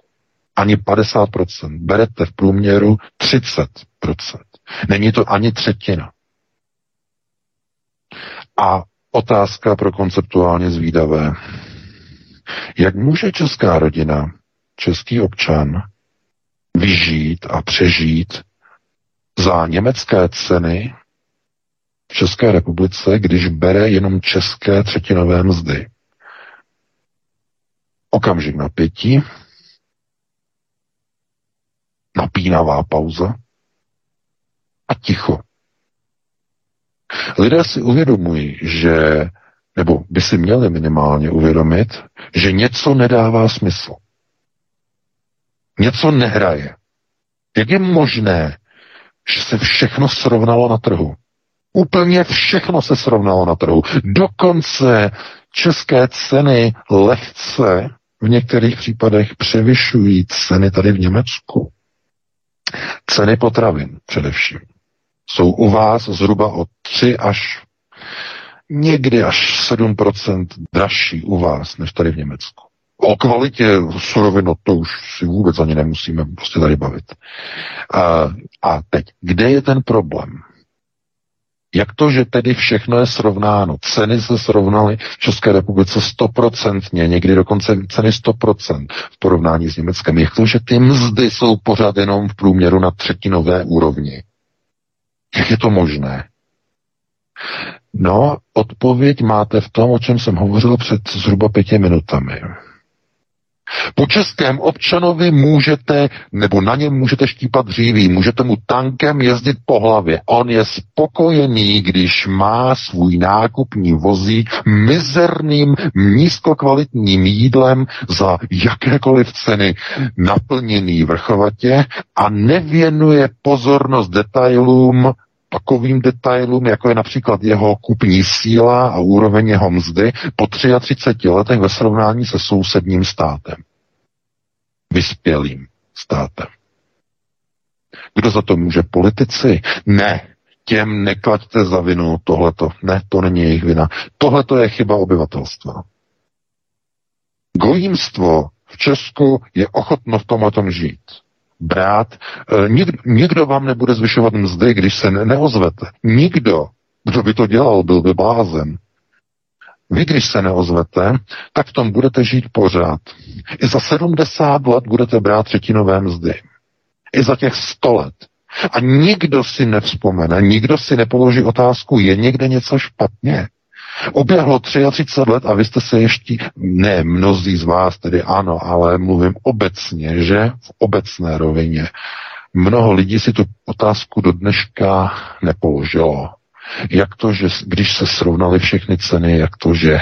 ani 50%. Berete v průměru 30%. Není to ani třetina. A otázka pro konceptuálně zvídavé. Jak může česká rodina, český občan vyžít a přežít za německé ceny v České republice, když bere jenom české třetinové mzdy? Okamžik napětí, napínavá pauza a ticho. Lidé si uvědomují, že, nebo by si měli minimálně uvědomit, že něco nedává smysl. Něco nehraje. Jak je možné, že se všechno srovnalo na trhu? Úplně všechno se srovnalo na trhu. Dokonce české ceny lehce v některých případech převyšují ceny tady v Německu. Ceny potravin především jsou u vás zhruba o 3 až někdy až 7% dražší u vás, než tady v Německu. O kvalitě surovin, no to už si vůbec ani nemusíme prostě tady bavit. A, a teď, kde je ten problém? Jak to, že tedy všechno je srovnáno? Ceny se srovnaly v České republice stoprocentně, někdy dokonce ceny 100% v porovnání s Německem. Jak to, že ty mzdy jsou pořád jenom v průměru na třetinové úrovni? Jak je to možné? No, odpověď máte v tom, o čem jsem hovořil před zhruba pěti minutami. Po českém občanovi můžete, nebo na něm můžete štípat dříví, můžete mu tankem jezdit po hlavě. On je spokojený, když má svůj nákupní vozík mizerným, nízkokvalitním jídlem za jakékoliv ceny naplněný vrchovatě a nevěnuje pozornost detailům takovým detailům, jako je například jeho kupní síla a úroveň jeho mzdy po 33 letech ve srovnání se sousedním státem. Vyspělým státem. Kdo za to může? Politici? Ne. Těm neklaďte za vinu tohleto. Ne, to není jejich vina. Tohleto je chyba obyvatelstva. Gojímstvo v Česku je ochotno v tomhle tom žít brát. E, Nik, nikdo vám nebude zvyšovat mzdy, když se ne- neozvete. Nikdo. Kdo by to dělal, byl by blázen. Vy, když se neozvete, tak v tom budete žít pořád. I za 70 let budete brát třetinové mzdy. I za těch 100 let. A nikdo si nevzpomene, nikdo si nepoloží otázku, je někde něco špatně. Oběhlo 33 let a vy jste se ještě, ne mnozí z vás tedy ano, ale mluvím obecně, že v obecné rovině. Mnoho lidí si tu otázku do dneška nepoložilo. Jak to, že když se srovnaly všechny ceny, jak to, že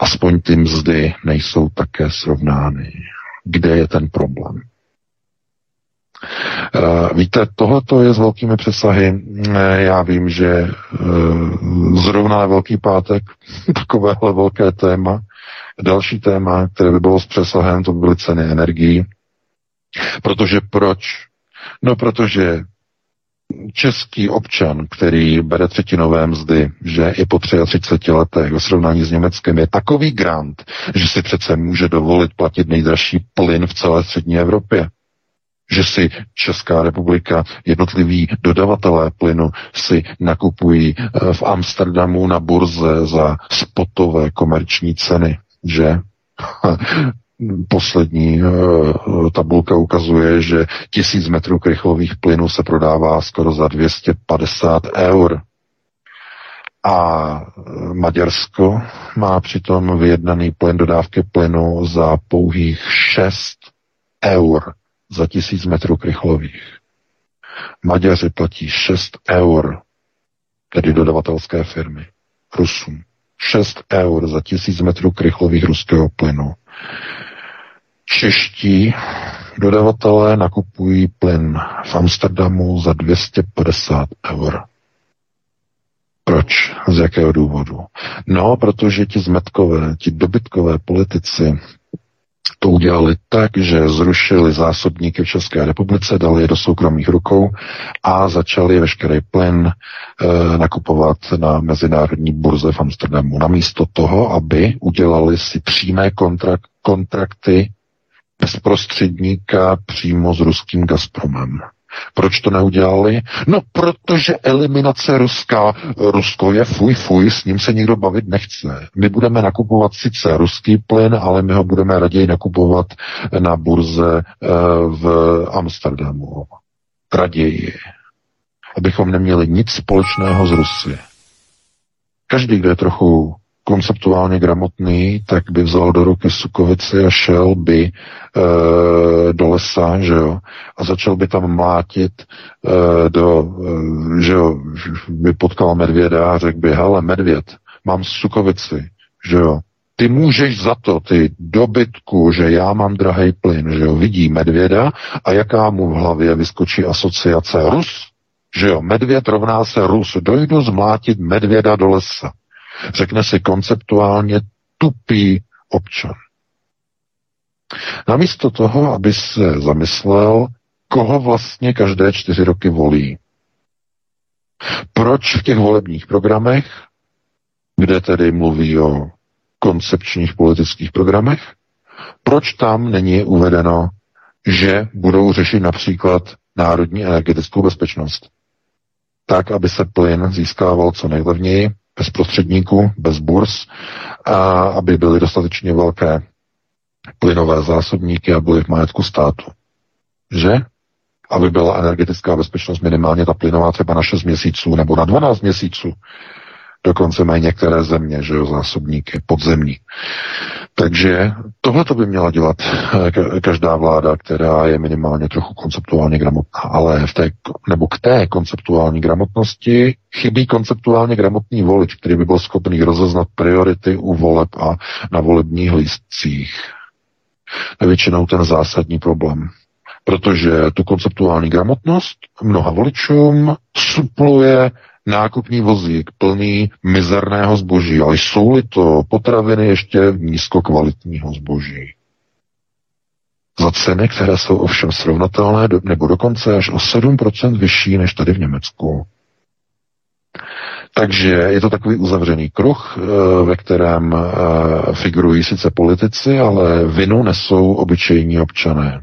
aspoň ty mzdy nejsou také srovnány? Kde je ten problém? Uh, víte, tohle je s velkými přesahy. Já vím, že uh, zrovna na Velký pátek takovéhle velké téma. Další téma, které by bylo s přesahem, to by byly ceny energií. Protože proč? No, protože český občan, který bere třetinové mzdy, že i po 33 letech ve srovnání s Německem je takový grant, že si přece může dovolit platit nejdražší plyn v celé střední Evropě že si Česká republika, jednotliví dodavatelé plynu si nakupují eh, v Amsterdamu na burze za spotové komerční ceny, že poslední uh, tabulka ukazuje, že tisíc metrů krychlových plynů se prodává skoro za 250 eur. A eh, Maďarsko má přitom vyjednaný plyn dodávky plynu za pouhých 6 eur za tisíc metrů krychlových. Maďaři platí 6 eur, tedy dodavatelské firmy, Rusům. 6 eur za tisíc metrů krychlových ruského plynu. Čeští dodavatelé nakupují plyn v Amsterdamu za 250 eur. Proč? Z jakého důvodu? No, protože ti zmetkové, ti dobytkové politici to udělali tak, že zrušili zásobníky v České republice, dali je do soukromých rukou a začali veškerý plyn e, nakupovat na mezinárodní burze v Amsterdamu. Namísto toho, aby udělali si přímé kontrakt, kontrakty bezprostředníka přímo s ruským Gazpromem. Proč to neudělali? No, protože eliminace Ruska, Rusko je fuj fuj, s ním se nikdo bavit nechce. My budeme nakupovat sice ruský plyn, ale my ho budeme raději nakupovat na burze eh, v Amsterdamu. Raději. Abychom neměli nic společného s Rusy. Každý, kdo je trochu konceptuálně gramotný, tak by vzal do ruky sukovici a šel by e, do lesa, že jo, a začal by tam mlátit e, do, e, že jo, by potkal medvěda a řekl by, hele, medvěd, mám sukovici, že jo, ty můžeš za to, ty dobytku, že já mám drahý plyn, že jo, vidí medvěda a jaká mu v hlavě vyskočí asociace Rus, že jo, medvěd rovná se Rus, dojdu zmlátit medvěda do lesa. Řekne si konceptuálně tupý občan. Namísto toho, aby se zamyslel, koho vlastně každé čtyři roky volí. Proč v těch volebních programech, kde tedy mluví o koncepčních politických programech, proč tam není uvedeno, že budou řešit například národní energetickou bezpečnost? Tak, aby se plyn získával co nejlevněji, bez prostředníků, bez burs, a aby byly dostatečně velké plynové zásobníky a byly v majetku státu. Že? Aby byla energetická bezpečnost minimálně ta plynová třeba na 6 měsíců nebo na 12 měsíců. Dokonce mají některé země, že jo, zásobníky podzemní. Takže tohle to by měla dělat eh, každá vláda, která je minimálně trochu konceptuálně gramotná. Ale v té, nebo k té konceptuální gramotnosti chybí konceptuálně gramotný volič, který by byl schopný rozeznat priority u voleb a na volebních lístcích. Většinou ten zásadní problém protože tu konceptuální gramotnost mnoha voličům supluje nákupní vozík plný mizerného zboží, ale jsou-li to potraviny ještě nízkokvalitního zboží. Za ceny, které jsou ovšem srovnatelné nebo dokonce až o 7% vyšší než tady v Německu. Takže je to takový uzavřený kruh, eh, ve kterém eh, figurují sice politici, ale vinu nesou obyčejní občané.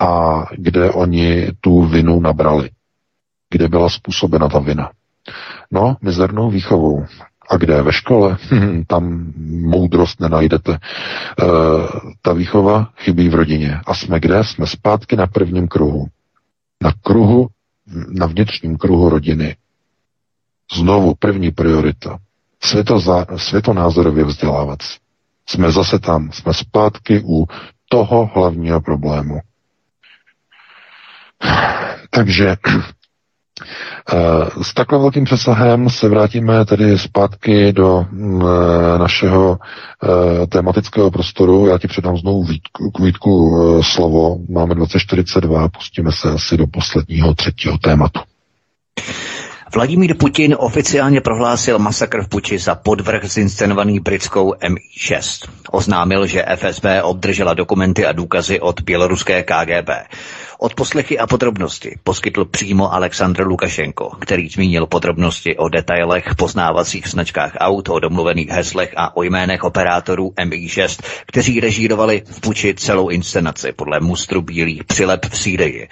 A kde oni tu vinu nabrali kde byla způsobena ta vina? No, mizernou výchovou. A kde? Ve škole? Hm, tam moudrost nenajdete. E, ta výchova chybí v rodině. A jsme kde? Jsme zpátky na prvním kruhu. Na kruhu, na vnitřním kruhu rodiny. Znovu první priorita. Světoza, světonázorově vzdělávat. Jsme zase tam. Jsme zpátky u toho hlavního problému. Takže s takhle velkým přesahem se vrátíme tedy zpátky do mm, eh, našeho eh, tematického prostoru. Já ti předám znovu k Vítku slovo. Máme 2042, pustíme se asi do posledního třetího tématu. Vladimír Putin oficiálně prohlásil masakr v Puči za podvrh zinscenovaný britskou MI6. Oznámil, že FSB obdržela dokumenty a důkazy od běloruské KGB. Od poslechy a podrobnosti poskytl přímo Aleksandr Lukašenko, který zmínil podrobnosti o detailech poznávacích značkách aut, o domluvených heslech a o jménech operátorů MI6, kteří režírovali v Puči celou inscenaci podle mustru bílých přilep v Sýrii.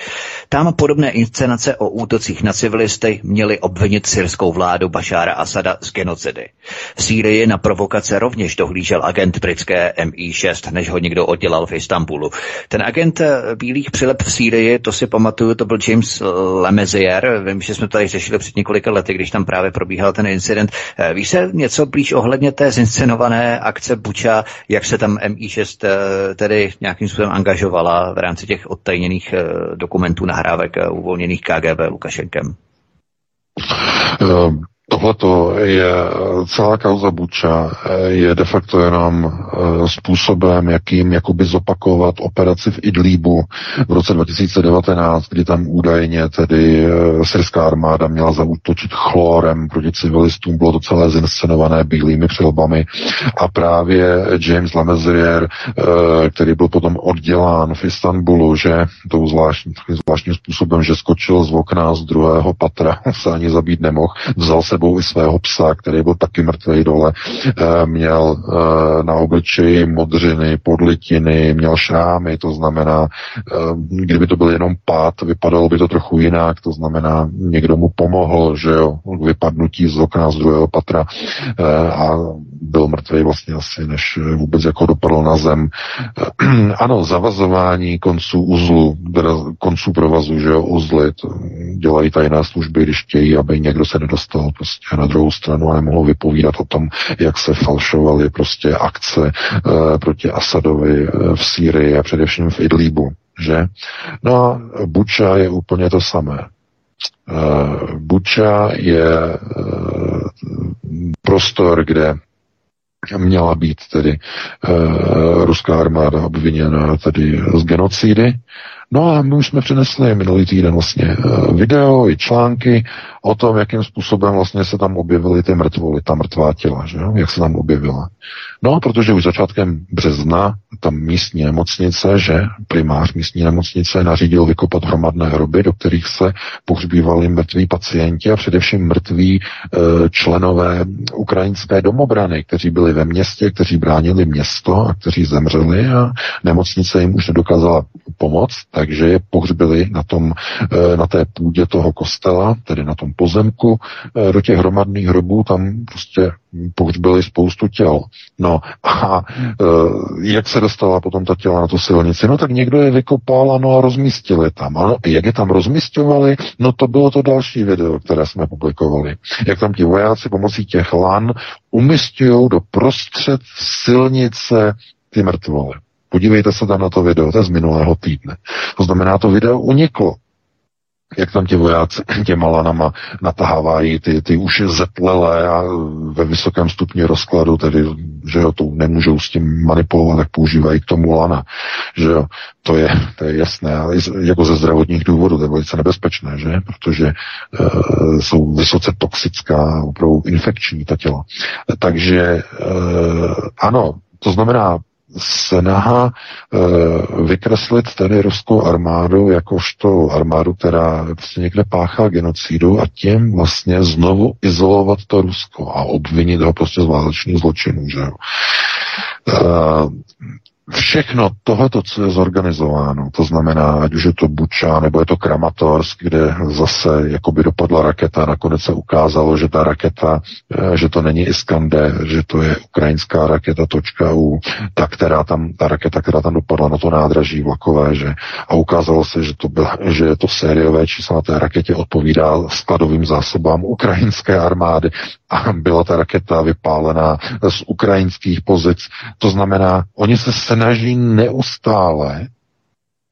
Tam podobné inscenace o útocích na civilisty měli obvinit syrskou vládu Bašára Asada z genocidy. V Sýrii na provokace rovněž dohlížel agent britské MI6, než ho někdo oddělal v Istanbulu. Ten agent bílých přilep v Sýrii to si pamatuju, to byl James Lemezier, vím, že jsme tady řešili před několika lety, když tam právě probíhal ten incident. Eh, víš se něco blíž ohledně té zinscenované akce Buča, jak se tam MI6 eh, tedy nějakým způsobem angažovala v rámci těch odtajněných eh, dokumentů nahrávek uvolněných KGB Lukašenkem? Um Tohle je celá kauza Buča, je de facto jenom eh, způsobem, jakým jakoby zopakovat operaci v Idlíbu v roce 2019, kdy tam údajně tedy eh, syrská armáda měla zautočit chlorem proti civilistům, bylo to celé zinscenované bílými přilbami. A právě James Lemezrier, eh, který byl potom oddělán v Istanbulu, že tou zvláštní, zvláštním způsobem, že skočil z okna z druhého patra, se ani zabít nemohl, vzal se sebou i svého psa, který byl taky mrtvý dole. Eh, měl eh, na obličeji modřiny, podlitiny, měl šrámy, to znamená, eh, kdyby to byl jenom pád, vypadalo by to trochu jinak, to znamená, někdo mu pomohl, že jo, vypadnutí z okna z druhého patra a byl mrtvý vlastně asi, než vůbec jako dopadl na zem. ano, zavazování konců uzlu, konců provazu, že jo, uzly, to dělají tajné služby, když chtějí, aby někdo se nedostal prostě na druhou stranu a nemohl vypovídat o tom, jak se falšovaly prostě akce e, proti Asadovi e, v Sýrii a především v Idlíbu, že? No a Buča je úplně to samé. E, Buča je e, prostor, kde měla být tedy e, ruská armáda obviněna tedy z genocidy No a my už jsme přinesli minulý týden vlastně video i články o tom, jakým způsobem vlastně se tam objevily ty mrtvoly, ta mrtvá těla, že jo? jak se tam objevila. No, protože už začátkem března tam místní nemocnice, že primář místní nemocnice nařídil vykopat hromadné hroby, do kterých se pohřbívali mrtví pacienti a především mrtví e, členové ukrajinské domobrany, kteří byli ve městě, kteří bránili město a kteří zemřeli a nemocnice jim už nedokázala pomoct, takže je pohřbili na, tom, e, na té půdě toho kostela, tedy na tom pozemku, e, do těch hromadných hrobů tam prostě pohřbili spoustu těl. No a e, jak se dostala potom ta těla na tu silnici? No tak někdo je vykopal ano, a rozmístil je tam. Ano, jak je tam rozmístovali? No to bylo to další video, které jsme publikovali. Jak tam ti vojáci pomocí těch lan umistují do prostřed silnice ty mrtvoly. Podívejte se tam na to video, to je z minulého týdne. To znamená, to video uniklo jak tam ti vojáci těma lanama natahávají ty, ty už zetlelé a ve vysokém stupni rozkladu, tedy, že jo, to nemůžou s tím manipulovat, tak používají k tomu lana, že jo, to je, to je jasné, ale jako ze zdravotních důvodů, to je velice nebezpečné, že, protože e, jsou vysoce toxická, opravdu infekční ta těla. Takže e, ano, to znamená, snaha e, vykreslit tedy ruskou armádu jakožto armádu, která prostě někde páchá genocidu a tím vlastně znovu izolovat to Rusko a obvinit ho prostě z válečných zločinů, že. Všechno tohleto, co je zorganizováno, to znamená, ať už je to Buča, nebo je to Kramatorsk, kde zase jakoby dopadla raketa, nakonec se ukázalo, že ta raketa, eh, že to není Iskander, že to je ukrajinská raketa točka U, ta, která tam, ta raketa, která tam dopadla na to nádraží vlakové, že a ukázalo se, že to, byla, že to sériové číslo na té raketě odpovídá skladovým zásobám ukrajinské armády a byla ta raketa vypálená z ukrajinských pozic. To znamená, oni se snaží neustále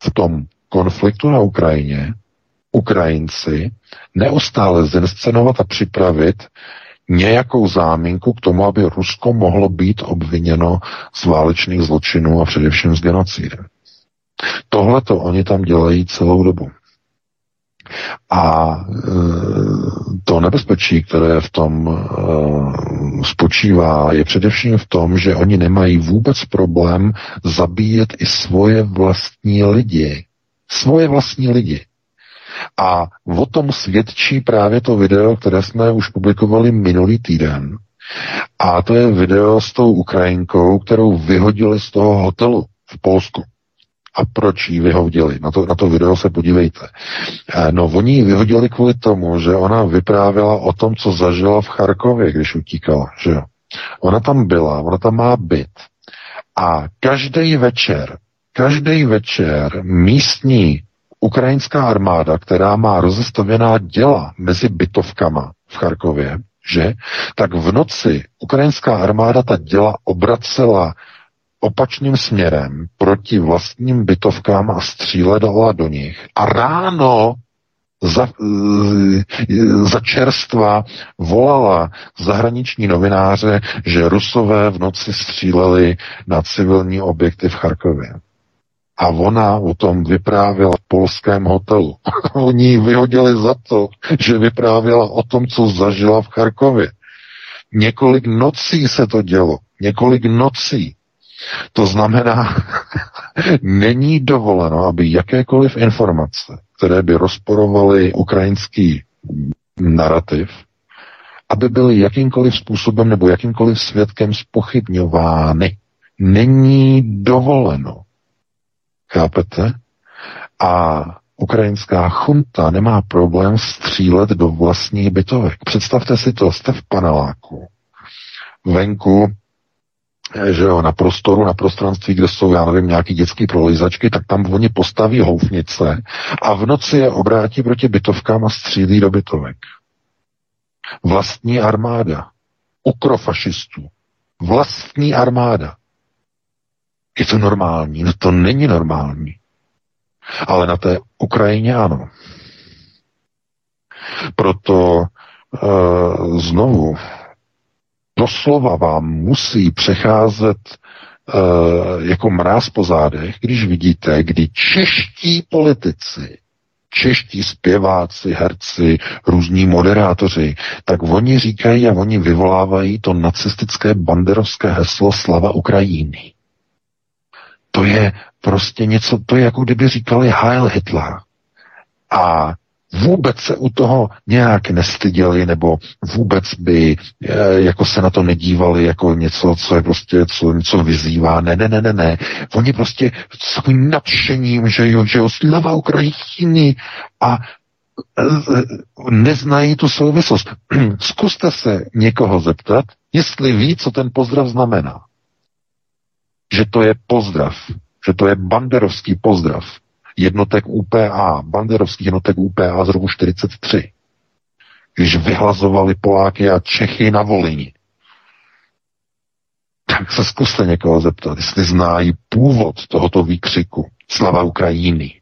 v tom konfliktu na Ukrajině Ukrajinci neustále zinscenovat a připravit nějakou záminku k tomu, aby Rusko mohlo být obviněno z válečných zločinů a především z genocidy. Tohle to oni tam dělají celou dobu. A e, to nebezpečí, které v tom e, spočívá, je především v tom, že oni nemají vůbec problém zabíjet i svoje vlastní lidi. Svoje vlastní lidi. A o tom svědčí právě to video, které jsme už publikovali minulý týden. A to je video s tou Ukrajinkou, kterou vyhodili z toho hotelu v Polsku. A proč ji vyhodili? Na to, na to video se podívejte. Eh, no, oni ji vyhodili kvůli tomu, že ona vyprávěla o tom, co zažila v Charkově, když utíkala, že jo. Ona tam byla, ona tam má byt. A každý večer, každý večer místní ukrajinská armáda, která má rozestavěná děla mezi bytovkama v Charkově, že, tak v noci ukrajinská armáda ta děla obracela opačným směrem proti vlastním bytovkám a stříledala do nich. A ráno za, za čerstva volala zahraniční novináře, že Rusové v noci stříleli na civilní objekty v Charkově. A ona o tom vyprávěla v polském hotelu. Oni ji vyhodili za to, že vyprávěla o tom, co zažila v Charkově. Několik nocí se to dělo. Několik nocí. To znamená, není dovoleno, aby jakékoliv informace, které by rozporovaly ukrajinský narrativ, aby byly jakýmkoliv způsobem nebo jakýmkoliv svědkem spochybňovány. Není dovoleno. Chápete? A ukrajinská chunta nemá problém střílet do vlastních bytovek. Představte si to, jste v paneláku. Venku že jo, na prostoru, na prostranství, kde jsou, já nevím, nějaký dětský prolizačky, tak tam oni postaví houfnice a v noci je obrátí proti bytovkám a střílí do bytovek. Vlastní armáda. Ukrofašistů. Vlastní armáda. Je to normální? No to není normální. Ale na té Ukrajině ano. Proto uh, znovu doslova vám musí přecházet jako mráz po zádech, když vidíte, kdy čeští politici čeští zpěváci, herci, různí moderátoři, tak oni říkají a oni vyvolávají to nacistické banderovské heslo Slava Ukrajiny. To je prostě něco, to je jako kdyby říkali Heil Hitler. A vůbec se u toho nějak nestyděli, nebo vůbec by e, jako se na to nedívali jako něco, co je prostě, co něco vyzývá. Ne, ne, ne, ne, ne. Oni prostě s takovým nadšením, že jo, že jo, slava Ukrajiny a e, neznají tu souvislost. Zkuste se někoho zeptat, jestli ví, co ten pozdrav znamená. Že to je pozdrav, že to je banderovský pozdrav jednotek UPA, banderovských jednotek UPA z roku 43, když vyhlazovali Poláky a Čechy na Volini. Tak se zkuste někoho zeptat, jestli znají původ tohoto výkřiku Slava Ukrajiny.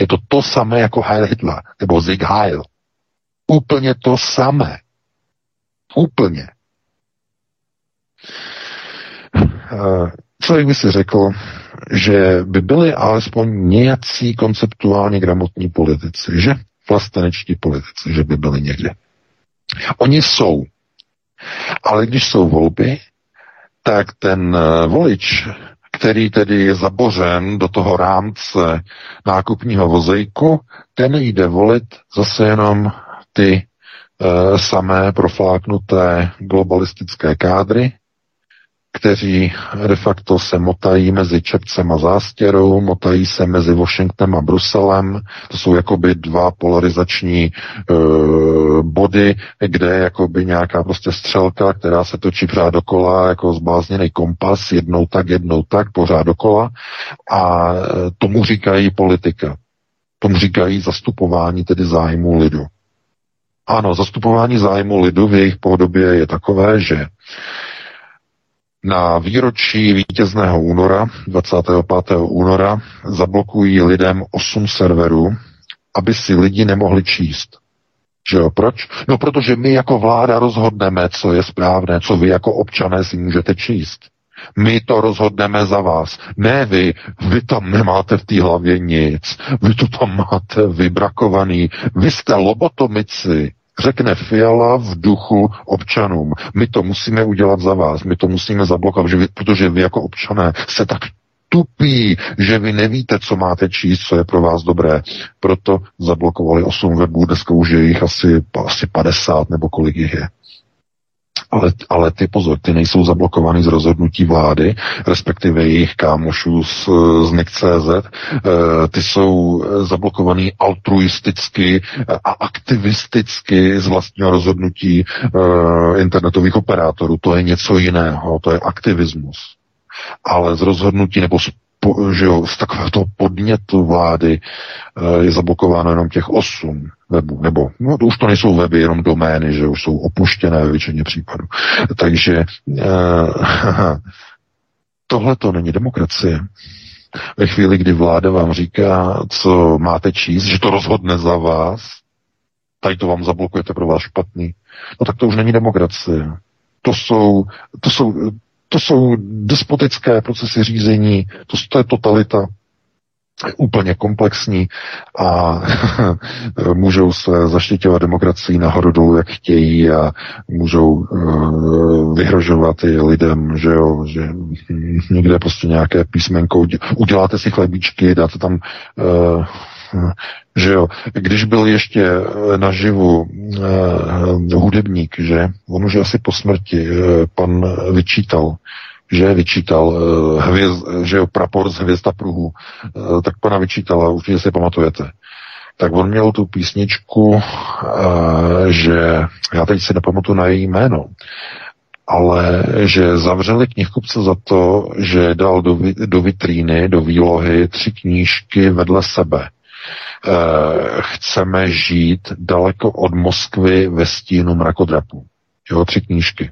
Je to to samé jako Heil Hitler, nebo Zig Heil. Úplně to samé. Úplně. Eh, člověk by si řekl, že by byli alespoň nějací konceptuálně gramotní politici, že? Vlastenečtí politici, že by byli někde. Oni jsou. Ale když jsou volby, tak ten eh, volič, který tedy je zabořen do toho rámce nákupního vozejku, ten jde volit zase jenom ty e, samé profláknuté globalistické kádry, kteří de facto se motají mezi Čepcem a Zástěrou, motají se mezi Washingtonem a Bruselem. To jsou jakoby dva polarizační e, body, kde je jakoby nějaká prostě střelka, která se točí pořád dokola, jako zblázněný kompas, jednou tak, jednou tak, pořád dokola. A e, tomu říkají politika. Tomu říkají zastupování tedy zájmu lidu. Ano, zastupování zájmu lidu v jejich podobě je takové, že na výročí vítězného února, 25. února, zablokují lidem 8 serverů, aby si lidi nemohli číst. Že jo, proč? No, protože my jako vláda rozhodneme, co je správné, co vy jako občané si můžete číst. My to rozhodneme za vás. Ne vy, vy tam nemáte v té hlavě nic. Vy to tam máte vybrakovaný. Vy jste lobotomici řekne Fiala v duchu občanům. My to musíme udělat za vás, my to musíme zablokovat, protože vy jako občané se tak tupí, že vy nevíte, co máte číst, co je pro vás dobré. Proto zablokovali 8 webů, dneska už je jich asi, asi 50 nebo kolik jich je. Ale, ale ty pozor, ty nejsou zablokovány z rozhodnutí vlády, respektive jejich kámošů z, z NIC.cz, e, ty jsou zablokovaný altruisticky a aktivisticky z vlastního rozhodnutí e, internetových operátorů. To je něco jiného, to je aktivismus. Ale z rozhodnutí nebo z po, že jo, z takového podnětu vlády e, je zablokováno jenom těch osm webů, nebo no, to už to nejsou weby, jenom domény, že už jsou opuštěné ve většině případů. Takže e, tohle to není demokracie. Ve chvíli, kdy vláda vám říká, co máte číst, že to rozhodne za vás, tady to vám zablokujete pro vás špatný, no tak to už není demokracie. To jsou, to jsou to jsou despotické procesy řízení, to, to je totalita. Úplně komplexní a můžou se zaštiťovat demokracii nahoru dolů, jak chtějí a můžou uh, vyhrožovat i lidem, že jo, že někde prostě nějaké písmenko, uděláte si chlebíčky, dáte tam uh, že jo, když byl ještě eh, naživu uh, hudebník, že, on už asi po smrti, uh, pan vyčítal, že vyčítal uh, hvězd, že jo, prapor z hvězda pruhu, uh, tak pana vyčítala, určitě si pamatujete. Tak on měl tu písničku, uh, že já teď si nepamatuju na její jméno, ale že zavřeli knihkupce za to, že dal do, do vitríny, do výlohy tři knížky vedle sebe chceme žít daleko od Moskvy ve stínu mrakodrapu. Jo, tři knížky.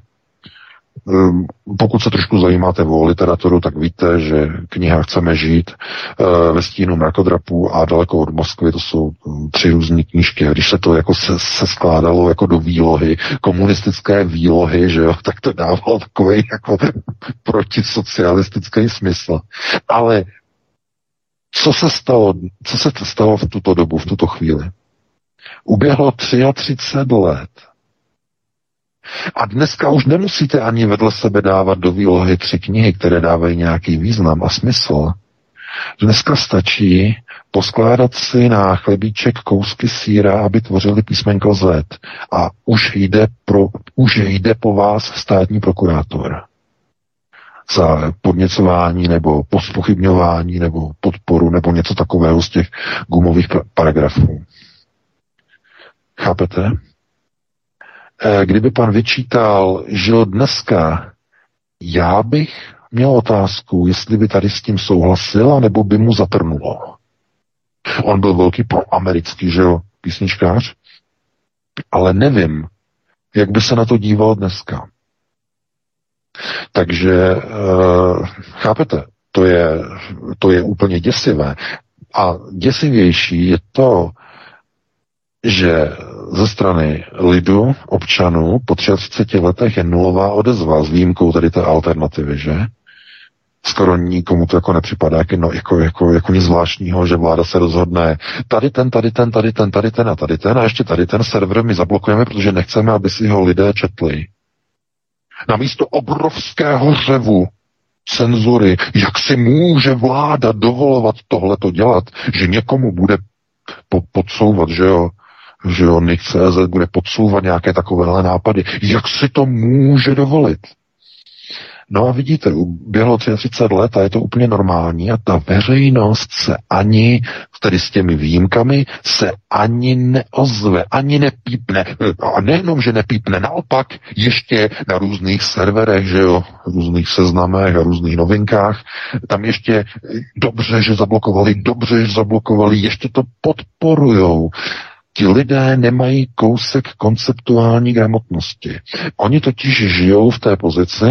Ehm, pokud se trošku zajímáte o literaturu, tak víte, že kniha Chceme žít eh, ve stínu mrakodrapů a daleko od Moskvy, to jsou hm, tři různé knížky. A když se to jako se, se skládalo jako do výlohy, komunistické výlohy, že jo, tak to dávalo takový jako protisocialistický smysl. Ale co se stalo, co se stalo v tuto dobu, v tuto chvíli? Uběhlo 33 let a dneska už nemusíte ani vedle sebe dávat do výlohy tři knihy, které dávají nějaký význam a smysl. Dneska stačí poskládat si na chlebíček kousky síra, aby tvořili písmenko Z. A už jde, pro, už jde po vás státní prokurátor za podněcování nebo pospochybňování nebo podporu nebo něco takového z těch gumových paragrafů. Chápete? Eh, kdyby pan vyčítal, že dneska, já bych měl otázku, jestli by tady s tím souhlasil, nebo by mu zatrnulo. On byl velký proamerický, že jo, písničkář, ale nevím, jak by se na to díval dneska. Takže uh, chápete, to je, to je úplně děsivé. A děsivější je to, že ze strany lidu, občanů, po 30 letech je nulová odezva s výjimkou tady té alternativy, že? Skoro nikomu to jako nepřipadá jako, no, jako, jako, jako nic zvláštního, že vláda se rozhodne tady ten, tady ten, tady ten, tady ten a tady ten a ještě tady ten server my zablokujeme, protože nechceme, aby si ho lidé četli. Namísto obrovského řevu cenzury, jak si může vláda dovolovat tohleto dělat, že někomu bude po- podsouvat, že jo, že jo, CZ bude podsouvat nějaké takovéhle nápady. Jak si to může dovolit? No a vidíte, uběhlo 33 let a je to úplně normální a ta veřejnost se ani, tedy s těmi výjimkami, se ani neozve, ani nepípne. A nejenom, že nepípne, naopak ještě na různých serverech, že jo, různých seznamech a různých novinkách, tam ještě dobře, že zablokovali, dobře, že zablokovali, ještě to podporujou. Ti lidé nemají kousek konceptuální gramotnosti. Oni totiž žijou v té pozici,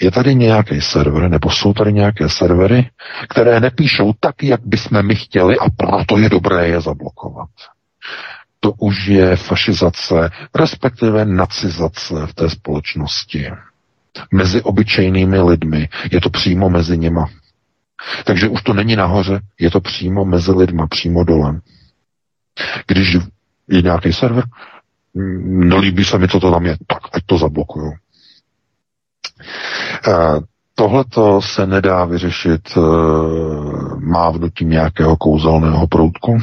je tady nějaký server, nebo jsou tady nějaké servery, které nepíšou tak, jak bychom my chtěli a proto je dobré je zablokovat. To už je fašizace, respektive nacizace v té společnosti. Mezi obyčejnými lidmi. Je to přímo mezi nima. Takže už to není nahoře, je to přímo mezi lidma, přímo dolem. Když je nějaký server, nelíbí se mi, co to tam je, tak ať to zablokuju. Tohle se nedá vyřešit uh, mávnutím nějakého kouzelného proutku.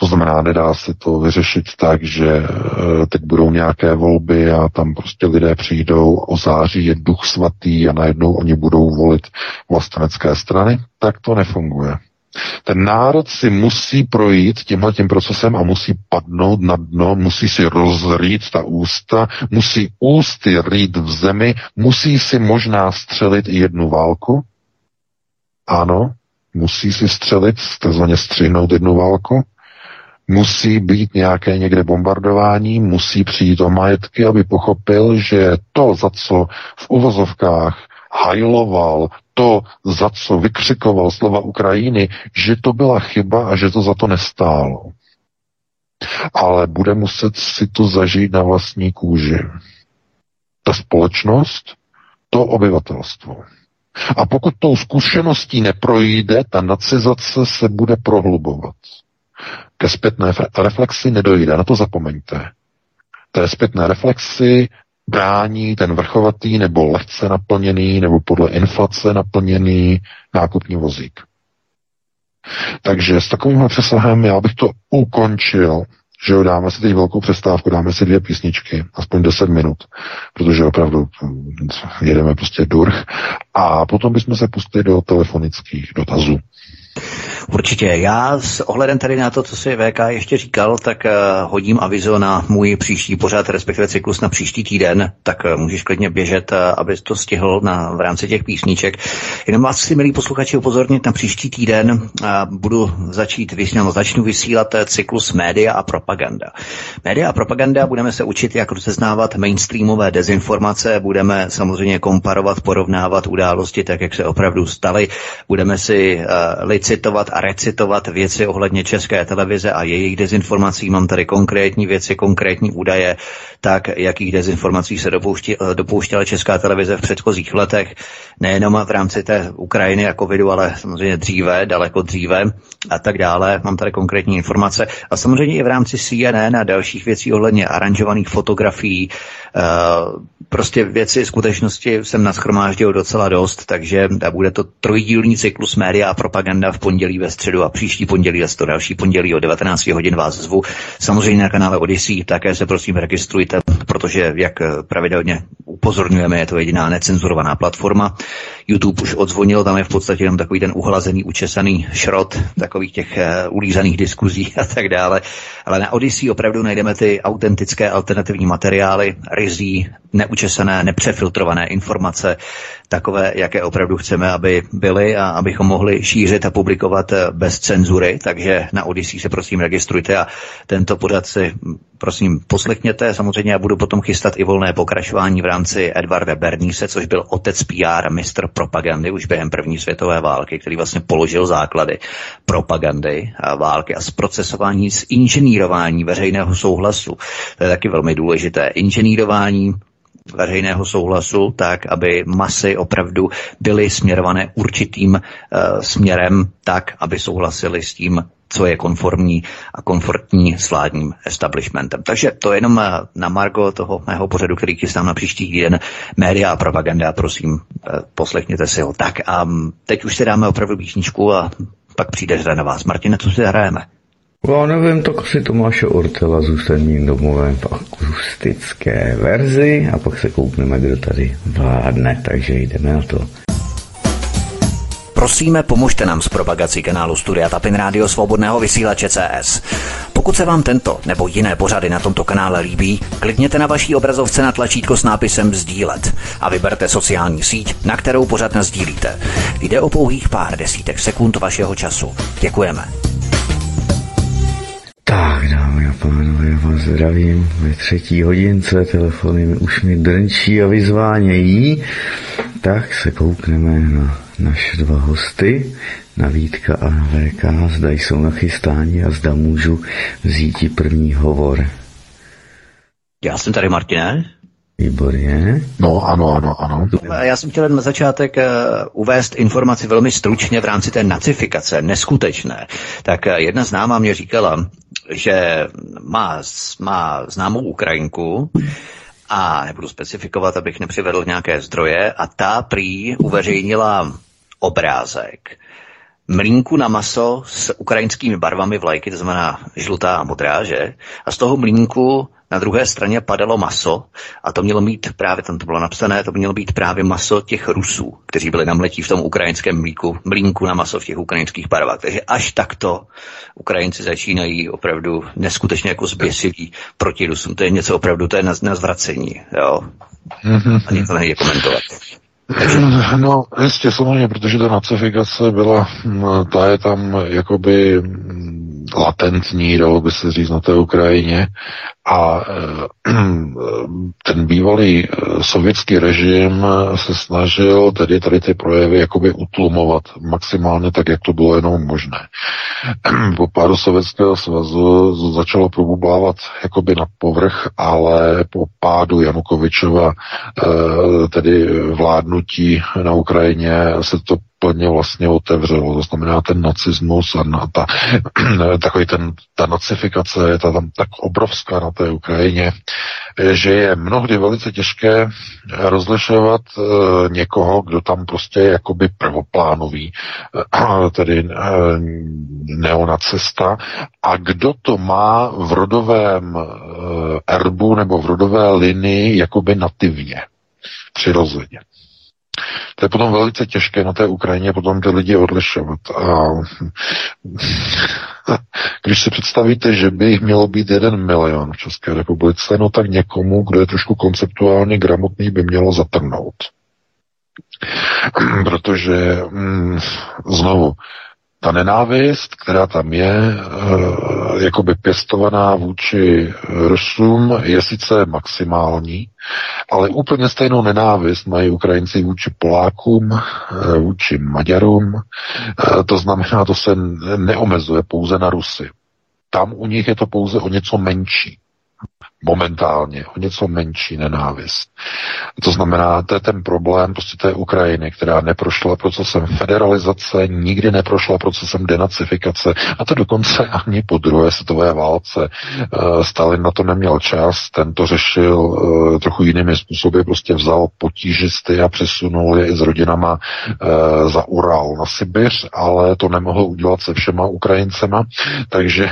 To znamená, nedá se to vyřešit tak, že uh, teď budou nějaké volby a tam prostě lidé přijdou, o září je duch svatý a najednou oni budou volit vlastenecké strany. Tak to nefunguje. Ten národ si musí projít tímhle tím procesem a musí padnout na dno, musí si rozrýt ta ústa, musí ústy rýt v zemi, musí si možná střelit i jednu válku. Ano, musí si střelit, takzvaně střihnout jednu válku. Musí být nějaké někde bombardování, musí přijít o majetky, aby pochopil, že to, za co v uvozovkách hajloval, to, za co vykřikoval slova Ukrajiny, že to byla chyba a že to za to nestálo. Ale bude muset si to zažít na vlastní kůži. Ta společnost, to obyvatelstvo. A pokud tou zkušeností neprojde, ta nacizace se bude prohlubovat. Ke zpětné reflexi nedojde, na to zapomeňte. Té zpětné reflexi brání ten vrchovatý nebo lehce naplněný nebo podle inflace naplněný nákupní vozík. Takže s takovým přesahem já bych to ukončil, že jo, dáme si teď velkou přestávku, dáme si dvě písničky, aspoň 10 minut, protože opravdu jedeme prostě durch a potom bychom se pustili do telefonických dotazů. Určitě. Já s ohledem tady na to, co si VK ještě říkal, tak uh, hodím avizo na můj příští pořád, respektive cyklus na příští týden, tak uh, můžeš klidně běžet, uh, abys to stihl na, v rámci těch písniček. Jenom vás si, milí posluchači, upozornit na příští týden. Budu začít vysílat, začnu vysílat cyklus média a propaganda. Média a propaganda budeme se učit, jak rozeznávat mainstreamové dezinformace, budeme samozřejmě komparovat, porovnávat události tak, jak se opravdu staly. Budeme si uh, licitovat a recitovat věci ohledně české televize a jejich dezinformací. Mám tady konkrétní věci, konkrétní údaje, tak jakých dezinformací se dopouští, eh, dopouštěla česká televize v předchozích letech, nejenom v rámci té Ukrajiny a covidu, ale samozřejmě dříve, daleko dříve a tak dále. Mám tady konkrétní informace a samozřejmě i v rámci CNN a dalších věcí ohledně aranžovaných fotografií, uh, prostě věci skutečnosti jsem naschromáždil docela dost, takže bude to trojdílný cyklus média a propaganda v pondělí ve středu a příští pondělí a to další pondělí o 19 hodin vás zvu. Samozřejmě na kanále Odyssey také se prosím registrujte, protože jak pravidelně upozorňujeme, je to jediná necenzurovaná platforma. YouTube už odzvonil, tam je v podstatě jenom takový ten uhlazený, učesaný šrot takových těch uh, ulízaných diskuzí a tak dále. Ale na Odyssey opravdu najdeme ty autentické alternativní materiály, rizí, neučesané, nepřefiltrované informace, takové, jaké opravdu chceme, aby byly a abychom mohli šířit a publikovat eh, bez cenzury. Takže na Odyssey se prosím registrujte a tento pořad si prosím poslechněte. Samozřejmě já budu potom chystat i volné pokračování v rámci Edvarda Berníse, což byl otec PR, mistr propagandy už během první světové války, který vlastně položil základy propagandy a války a zprocesování, zinženírování veřejného souhlasu. To je taky velmi důležité. Inženírování veřejného souhlasu, tak aby masy opravdu byly směrované určitým uh, směrem tak, aby souhlasili s tím, co je konformní a komfortní s vládním establishmentem. Takže to je jenom eh, na margo toho mého pořadu, který chystám na příští týden. Média a propaganda, prosím, eh, poslechněte si ho. Tak a teď už si dáme opravdu písničku a pak přijde hra na vás. Martine, co si hrajeme? Já nevím, tak asi Tomáše Ortela zůstaním domovém v akustické verzi a pak se koupneme, kdo tady vládne, takže jdeme na to. Prosíme, pomožte nám s propagací kanálu Studia Tapin Rádio Svobodného vysílače CS. Pokud se vám tento nebo jiné pořady na tomto kanále líbí, klikněte na vaší obrazovce na tlačítko s nápisem Sdílet a vyberte sociální síť, na kterou pořad sdílíte. Jde o pouhých pár desítek sekund vašeho času. Děkujeme. Tak, dámy a pánové, já vás zdravím ve třetí hodince, telefony už mi drnčí a vyzvánějí, tak se koukneme na naše dva hosty, na Vítka a na VK, zda jsou nachystáni a zda můžu vzít první hovor. Já jsem tady, Martine. Výborně. No, ano, ano, ano. Já jsem chtěl na začátek uh, uvést informaci velmi stručně v rámci té nacifikace, neskutečné. Tak uh, jedna známá mě říkala, že má, má známou Ukrajinku, a nebudu specifikovat, abych nepřivedl nějaké zdroje, a ta prý uveřejnila obrázek mlínku na maso s ukrajinskými barvami vlajky, to znamená žlutá a modrá, že? A z toho mlínku na druhé straně padalo maso a to mělo mít právě, tam to bylo napsané, to mělo být právě maso těch Rusů, kteří byli namletí v tom ukrajinském mlíku, mlínku na maso v těch ukrajinských barvách. Takže až takto Ukrajinci začínají opravdu neskutečně jako zběsilí proti Rusům. To je něco opravdu, to je na, na zvracení, jo. Mm-hmm. Ani to nejde komentovat. No, jistě, samozřejmě, protože ta nacifikace byla, ta je tam jakoby latentní, dalo by se říct, na té Ukrajině. A eh, ten bývalý eh, sovětský režim se snažil tedy tady ty projevy jakoby utlumovat maximálně tak, jak to bylo jenom možné. Po pádu Sovětského svazu začalo probublávat jakoby na povrch, ale po pádu Janukovičova eh, tedy vládnutí na Ukrajině se to plně vlastně otevřelo. To znamená ten nacismus a ta, takový ten, ta nacifikace je ta tam tak obrovská na té Ukrajině, že je mnohdy velice těžké rozlišovat e, někoho, kdo tam prostě je jakoby prvoplánový, tedy neonacista, a kdo to má v rodovém erbu nebo v rodové linii jakoby nativně, přirozeně. To je potom velice těžké na té Ukrajině potom ty lidi odlišovat. A když si představíte, že by jich mělo být jeden milion v České republice, no tak někomu, kdo je trošku konceptuálně gramotný, by mělo zatrnout. Protože mm, znovu, ta nenávist, která tam je, e, jakoby pěstovaná vůči Rusům, je sice maximální, ale úplně stejnou nenávist mají Ukrajinci vůči Polákům, e, vůči Maďarům. E, to znamená, to se neomezuje pouze na Rusy. Tam u nich je to pouze o něco menší momentálně, o něco menší nenávist. To znamená, to je ten problém prostě té Ukrajiny, která neprošla procesem federalizace, nikdy neprošla procesem denacifikace, a to dokonce ani po druhé světové válce. Eh, Stalin na to neměl čas, ten to řešil eh, trochu jinými způsoby, prostě vzal potížisty a přesunul je i s rodinama eh, za Ural na Sibiř, ale to nemohl udělat se všema Ukrajincema, takže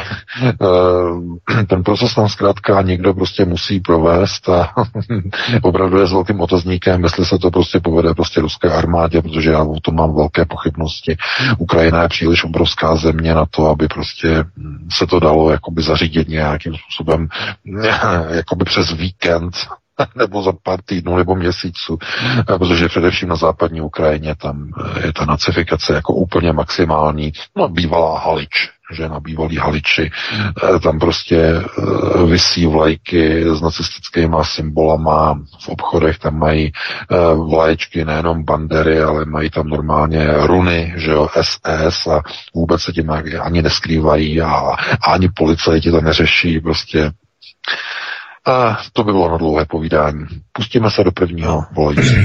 ten proces tam zkrátka někdo prostě musí provést a opravdu je s velkým otazníkem, jestli se to prostě povede prostě ruské armádě, protože já o tom mám velké pochybnosti. Ukrajina je příliš obrovská země na to, aby prostě se to dalo jakoby zařídit nějakým způsobem jakoby přes víkend nebo za pár týdnů nebo měsíců, protože především na západní Ukrajině tam je ta nacifikace jako úplně maximální. No, bývalá Halič, že na bývalý Haliči, eh, tam prostě eh, vysí vlajky s nacistickými symbolama, v obchodech tam mají eh, vlaječky nejenom bandery, ale mají tam normálně runy, že jo, SS a vůbec se tím ani neskrývají a, a ani policajti to neřeší, prostě a to by bylo na dlouhé povídání. Pustíme se do prvního volení.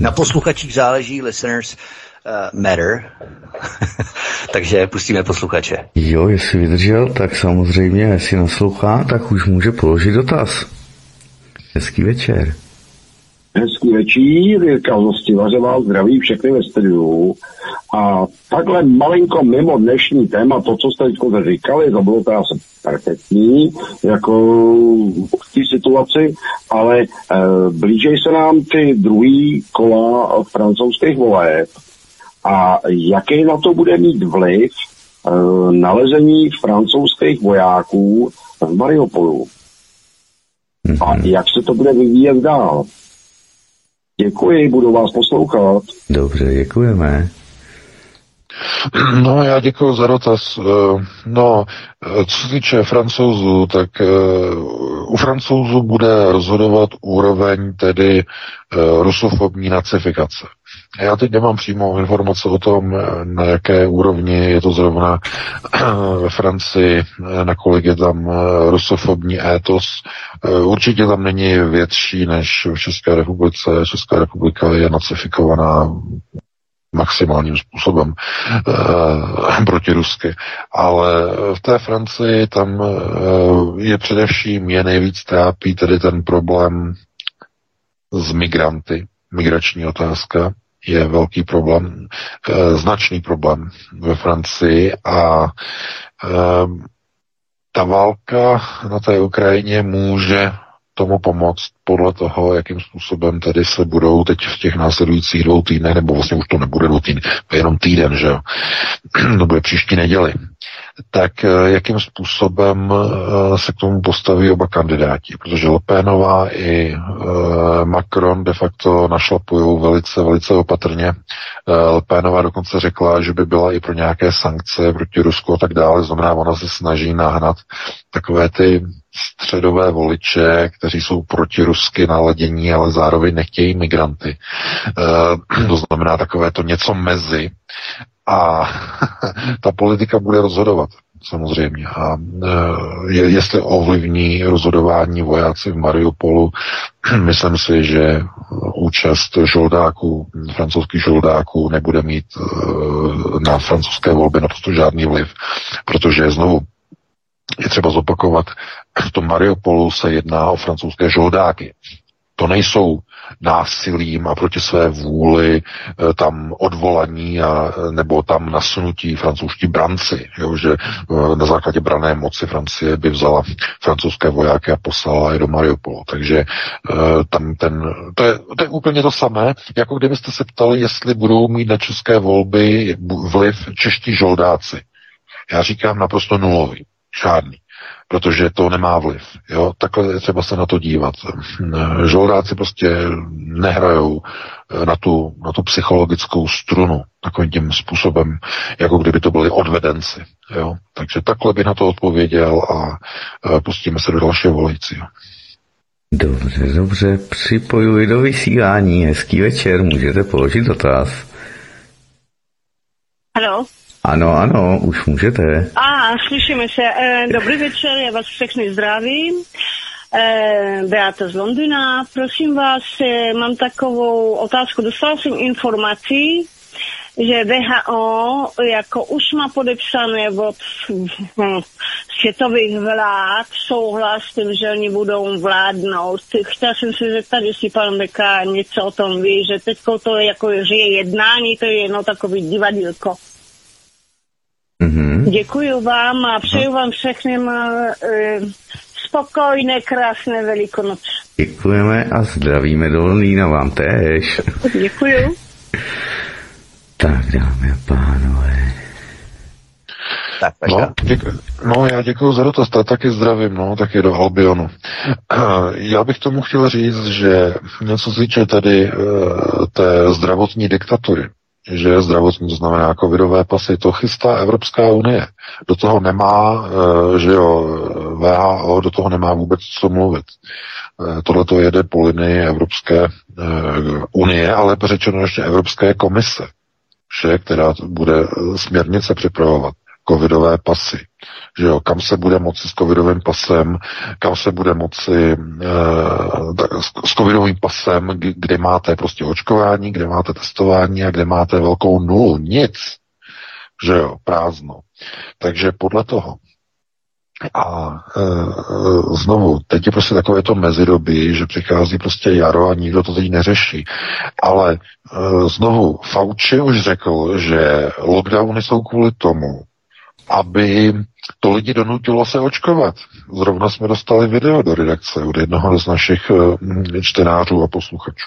Na posluchačích záleží, listeners, uh, matter. Takže pustíme posluchače. Jo, jestli vydržel, tak samozřejmě, jestli naslouchá, tak už může položit dotaz. Hezký večer. Hezký večer, Jirka Hostivaře vás zdraví všechny ve studiu. A takhle malinko mimo dnešní téma, to, co jste teď říkali, to bylo to asi perfektní, jako v té situaci, ale e, blížej se nám ty druhý kola francouzských voleb a jaký na to bude mít vliv e, nalezení francouzských vojáků v Mariupolu. A mhm. jak se to bude vyvíjet dál? Děkuji, budu vás poslouchat. Dobře, děkujeme. No, já děkuji za dotaz. Eh, no, eh, co se týče francouzů, tak eh, u francouzů bude rozhodovat úroveň tedy rusofobní nacifikace. Já teď nemám přímo informace o tom, na jaké úrovni je to zrovna ve Francii, nakolik je tam rusofobní étos. Určitě tam není větší než v České republice. Česká republika je nacifikovaná maximálním způsobem e, protirusky. Ale v té Francii tam e, je především, je nejvíc trápí tedy ten problém s migranty, migrační otázka je velký problém, e, značný problém ve Francii a e, ta válka na té Ukrajině může tomu pomoct podle toho, jakým způsobem tedy se budou teď v těch následujících dvou týdnech, nebo vlastně už to nebude dvou týdny, jenom týden, že jo, to bude příští neděli, tak eh, jakým způsobem eh, se k tomu postaví oba kandidáti, protože Lepénová i eh, Macron de facto našlapují velice, velice opatrně. Lepénová dokonce řekla, že by byla i pro nějaké sankce proti Rusku a tak dále, znamená, ona se snaží nahnat takové ty středové voliče, kteří jsou proti rusky naladění, ale zároveň nechtějí migranty. E, to znamená takové to něco mezi. A ta politika bude rozhodovat samozřejmě. A e, jestli ovlivní rozhodování vojáci v Mariupolu, myslím si, že účast žoldáků, francouzských žoldáků nebude mít e, na francouzské volby naprosto žádný vliv, protože znovu je třeba zopakovat, v tom Mariupolu se jedná o francouzské žoldáky. To nejsou násilím a proti své vůli eh, tam odvolaní a, nebo tam nasunutí francouzští branci, jo, že eh, na základě brané moci Francie by vzala francouzské vojáky a poslala je do Mariupolu. Takže eh, tam ten, to je, to je úplně to samé, jako kdybyste se ptali, jestli budou mít na české volby vliv čeští žoldáci. Já říkám naprosto nulový, žádný protože to nemá vliv. Jo? Takhle je třeba se na to dívat. Žoldáci prostě nehrajou eh, na tu, na tu psychologickou strunu takovým tím způsobem, jako kdyby to byli odvedenci. Jo? Takže takhle by na to odpověděl a eh, pustíme se do dalšího volajícího. Dobře, dobře, připojuji do vysílání. Hezký večer, můžete položit dotaz. Halo? Ano, ano, už můžete. A, slyšíme se. E, dobrý večer, já vás všechny zdravím. E, Beata z Londýna. Prosím vás, e, mám takovou otázku. Dostal jsem informací, že VHO jako už má podepsané od světových vlád souhlas s tím, že oni budou vládnout. Chtěla jsem se zeptat, jestli pan Beka něco o tom ví, že teď to je jako, že je jednání, to je jenom takový divadílko. Mm-hmm. Děkuji vám a přeju vám všechny uh, spokojné, krásné velikonoce. Děkujeme a zdravíme do Londýna vám též. Děkuji. tak dámy a pánové. Tak, no, děkuji. no, já děkuji za dotaz, tak taky zdravím, no, taky do Albionu. Já bych tomu chtěl říct, že něco se týče tady uh, té zdravotní diktatury, že zdravotní, to znamená covidové pasy, to chystá Evropská unie. Do toho nemá, eh, že jo, VHO do toho nemá vůbec co mluvit. Eh, Tohle to jede po linii Evropské eh, unie, ale řečeno ještě Evropské komise, že, která bude směrnice připravovat covidové pasy. Že jo, kam se bude moci s covidovým pasem, kam se bude moci uh, s covidovým pasem, kde máte prostě očkování, kde máte testování a kde máte velkou nulu. Nic. Že jo, prázdno. Takže podle toho. A e, znovu, teď je prostě takové to mezidobí, že přichází prostě jaro a nikdo to teď neřeší. Ale e, znovu, Fauci už řekl, že lockdowny jsou kvůli tomu, aby to lidi donutilo se očkovat. Zrovna jsme dostali video do redakce od jednoho z našich uh, čtenářů a posluchačů.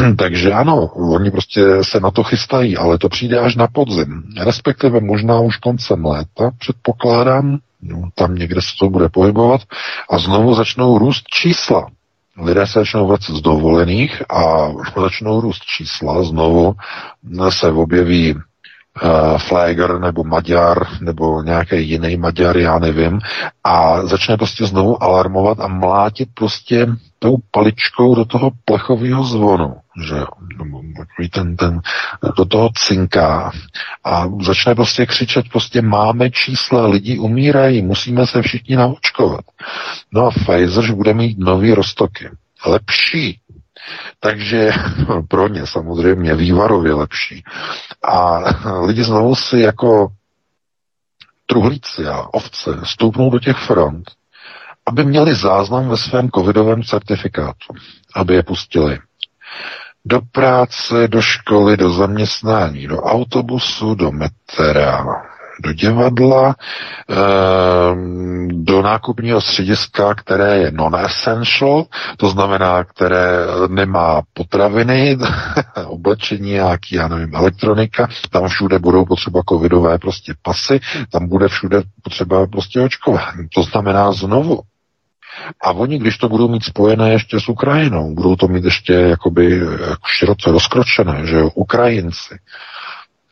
Uh, takže ano, oni prostě se na to chystají, ale to přijde až na podzim. Respektive možná už koncem léta, předpokládám, no, tam někde se to bude pohybovat a znovu začnou růst čísla. Lidé se začnou vracet z dovolených a začnou růst čísla, znovu se objeví uh, Flager nebo Maďar nebo nějaký jiný Maďar, já nevím, a začne prostě znovu alarmovat a mlátit prostě tou paličkou do toho plechového zvonu, že ten, ten, do toho cinká a začne prostě křičet, prostě máme čísla, lidi umírají, musíme se všichni naočkovat. No a Pfizer že bude mít nový roztoky. Lepší, takže pro ně samozřejmě vývarově lepší. A lidi znovu si jako truhlíci a ovce stoupnou do těch front, aby měli záznam ve svém covidovém certifikátu, aby je pustili do práce, do školy, do zaměstnání, do autobusu, do metra, do divadla, ehm, do nákupního střediska, které je non-essential, to znamená, které nemá potraviny, oblečení, nějaký, já nevím, elektronika, tam všude budou potřeba covidové prostě pasy, tam bude všude potřeba prostě očkování. To znamená znovu, a oni, když to budou mít spojené ještě s Ukrajinou, budou to mít ještě jakoby jako široce rozkročené, že jo, Ukrajinci,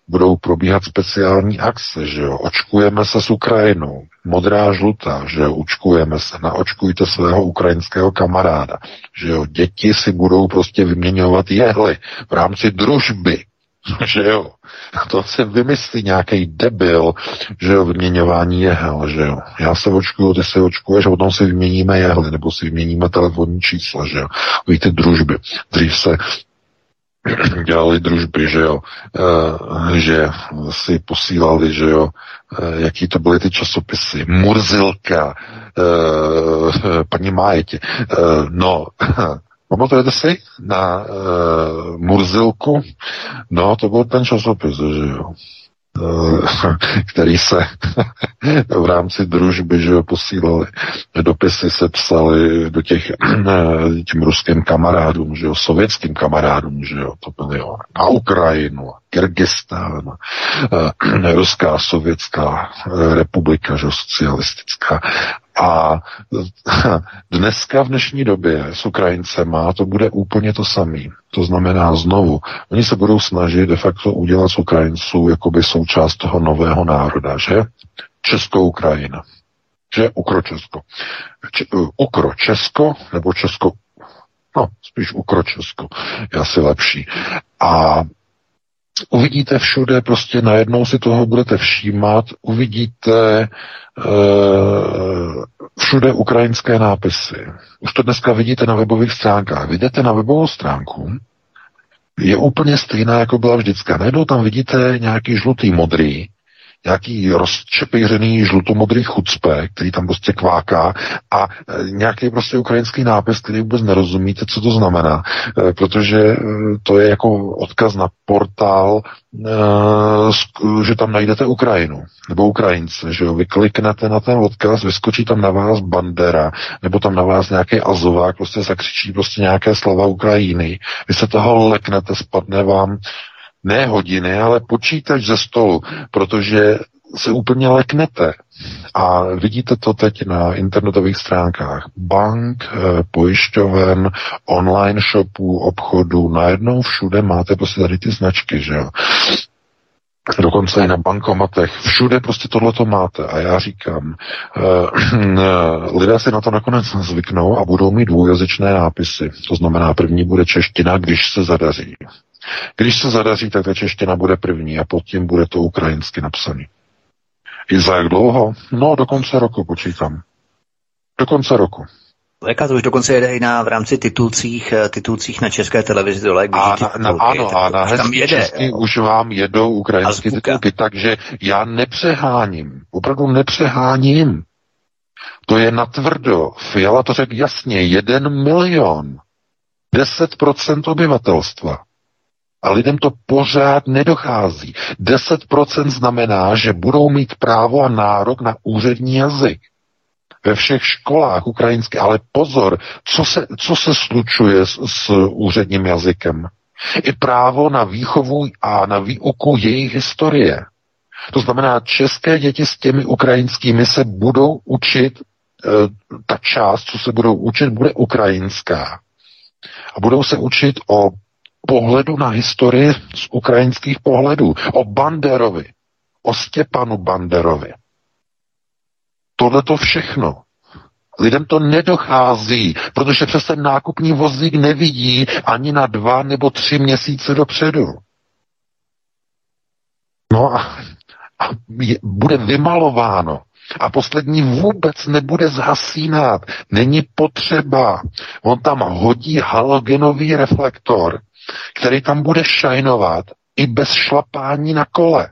budou probíhat speciální akce, že jo, očkujeme se s Ukrajinou, modrá, žlutá, že jo, očkujeme se, naočkujte svého ukrajinského kamaráda, že jo, děti si budou prostě vyměňovat jehly v rámci družby, že jo, to se vymyslí nějaký debil, že jo, vyměňování jehel, že jo. Já se očkuju, ty se očkuješ potom si vyměníme jehly, nebo si vyměníme telefonní čísla, že jo. Víte, družby. Dřív se dělali družby, že jo, e, že si posílali, že jo, e, jaký to byly ty časopisy, Murzilka, e, paní Májetě, no, Pamatujete si na Murzilku? No, to byl ten časopis, že jo. Eh, který se v rámci družby že posílali. Dopisy se psali do těch eh, těm ruským kamarádům, že jo, sovětským kamarádům, že jo, to byly jo, na Ukrajinu, Kyrgyzstán, eh, Ruská sovětská republika, že jo, socialistická. A dneska v dnešní době s Ukrajincema to bude úplně to samé. To znamená znovu, oni se budou snažit de facto udělat z Ukrajinců jakoby součást toho nového národa, že? Česko-Ukrajina. Že Ukro-Česko. Ukro-Česko nebo Česko No, spíš Ukro-Česko je asi lepší. A uvidíte všude, prostě najednou si toho budete všímat, uvidíte e, všude ukrajinské nápisy. Už to dneska vidíte na webových stránkách. Vidíte na webovou stránku, je úplně stejná, jako byla vždycky. Najednou tam vidíte nějaký žlutý modrý, nějaký rozčepěřený žlutomodrý chucpe, který tam prostě kváká a e, nějaký prostě ukrajinský nápis, který vůbec nerozumíte, co to znamená, e, protože e, to je jako odkaz na portál, že tam najdete Ukrajinu nebo Ukrajince, že jo, vy kliknete na ten odkaz, vyskočí tam na vás bandera, nebo tam na vás nějaký azovák, prostě zakřičí prostě nějaké slova Ukrajiny, vy se toho leknete, spadne vám ne hodiny, ale počítač ze stolu, protože se úplně leknete. A vidíte to teď na internetových stránkách bank, eh, pojišťoven, online shopů, obchodů, najednou všude máte prostě tady ty značky, že jo. Dokonce i na bankomatech. Všude prostě tohle to máte. A já říkám, uh, lidé si na to nakonec zvyknou a budou mít dvoujazyčné nápisy. To znamená, první bude čeština, když se zadaří. Když se zadaří, tak ta čeština bude první a pod tím bude to ukrajinsky napsaný. I za jak dlouho? No, do konce roku počítám. Do konce roku. Jaká to už dokonce jede i na, v rámci titulcích, eh, titulcích na české televizi dole, a na, na, ano, a na hezký jede, český jo. už vám jedou ukrajinské titulky, takže já nepřeháním, opravdu nepřeháním. To je natvrdo. Fiala to řekl jasně, jeden milion. 10% obyvatelstva. A lidem to pořád nedochází. 10% znamená, že budou mít právo a nárok na úřední jazyk. Ve všech školách ukrajinské, ale pozor, co se, co se slučuje s, s úředním jazykem? I právo na výchovu a na výuku jejich historie. To znamená, české děti s těmi ukrajinskými se budou učit, e, ta část, co se budou učit, bude ukrajinská. A budou se učit o pohledu na historii z ukrajinských pohledů. O Banderovi, o Stěpanu Banderovi. Tohle to všechno. Lidem to nedochází, protože přes ten nákupní vozík nevidí ani na dva nebo tři měsíce dopředu. No a, a je, bude vymalováno. A poslední vůbec nebude zhasínat. Není potřeba. On tam hodí halogenový reflektor který tam bude šajnovat i bez šlapání na kole.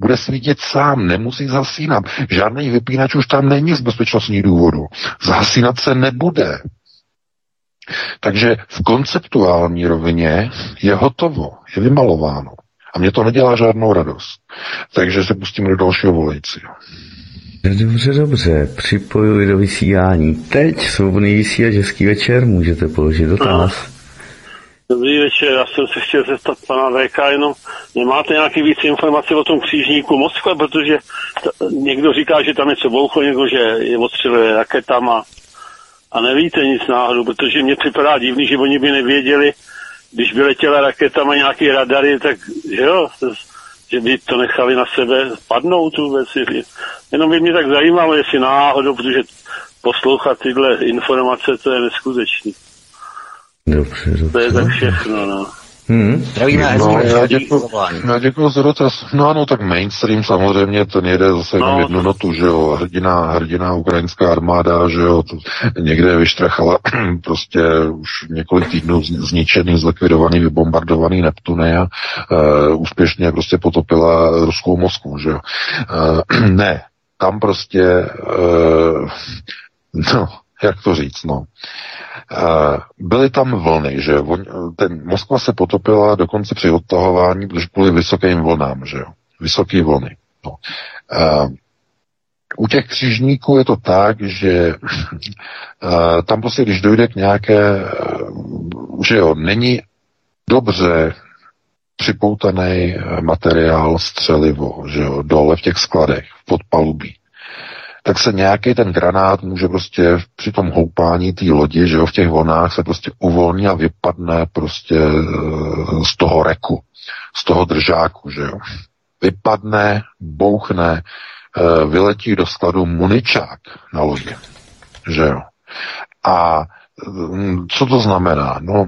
Bude svítit sám, nemusí zasínat. Žádný vypínač už tam není z bezpečnostních důvodů. Zasínat se nebude. Takže v konceptuální rovině je hotovo, je vymalováno. A mě to nedělá žádnou radost. Takže se pustíme do dalšího volajícího. Dobře, dobře, připojuji do vysílání. Teď svobodný vysílač, hezký večer, můžete položit dotaz. Dobrý večer, já jsem se chtěl zeptat pana VK jenom, nemáte nějaký víc informací o tom křížníku Moskva, protože t- někdo říká, že tam něco bouchlo, někdo, že je odstřeluje raketama a nevíte nic náhodou, protože mě připadá divný, že oni by nevěděli, když by letěla raketama nějaký radary, tak že jo, že by to nechali na sebe padnout vůbec. Jenom by mě tak zajímalo, jestli náhodou, protože poslouchat tyhle informace, to je neskutečný. Dobře, dobře. To je tak všechno, no. Hmm. Zdravíme, no, já děkuji, já děkuji za dotaz. No ano, tak mainstream samozřejmě, ten jede zase no. jednu notu, že jo, hrdina, hrdina ukrajinská armáda, že jo, to někde vyštrachala prostě už několik týdnů zničený, zlikvidovaný, vybombardovaný Neptuny a uh, úspěšně prostě potopila ruskou Moskvu, že jo. Uh, ne, tam prostě uh, no, jak to říct, no. Byly tam vlny, že ten Moskva se potopila dokonce při odtahování, protože kvůli vysokým vlnám, že jo. Vysoký vlny. No. U těch křižníků je to tak, že tam prostě, když dojde k nějaké, že jo, není dobře připoutaný materiál střelivo, že jo, dole v těch skladech, v podpalubí tak se nějaký ten granát může prostě při tom houpání té lodi, že jo, v těch vlnách se prostě uvolní a vypadne prostě eh, z toho reku, z toho držáku, že jo. Vypadne, bouchne, eh, vyletí do skladu muničák na lodi, že jo. A mm, co to znamená? No,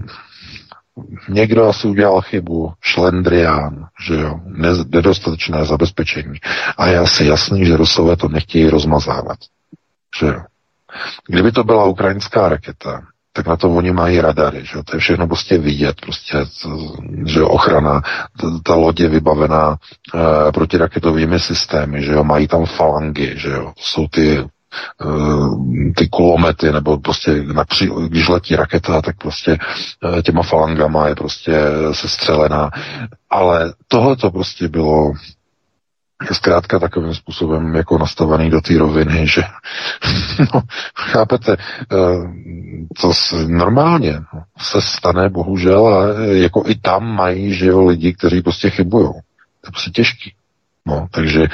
Někdo asi udělal chybu, šlendrián, že jo, nedostatečné zabezpečení. A je asi jasný, že Rusové to nechtějí rozmazávat. Že jo. Kdyby to byla ukrajinská raketa, tak na to oni mají radary, že jo? to je všechno prostě vidět, prostě, že jo, ochrana, ta, loď je vybavená e, protiraketovými systémy, že jo, mají tam falangy, že jo, jsou ty ty kulomety, nebo prostě napří, když letí raketa, tak prostě eh, těma falangama je prostě sestřelená. Ale tohle to prostě bylo zkrátka takovým způsobem jako nastavený do té roviny, že no, chápete, eh, se, normálně no, se stane bohužel a jako i tam mají, že jo, lidi, kteří prostě chybují. To je prostě těžký. No, takže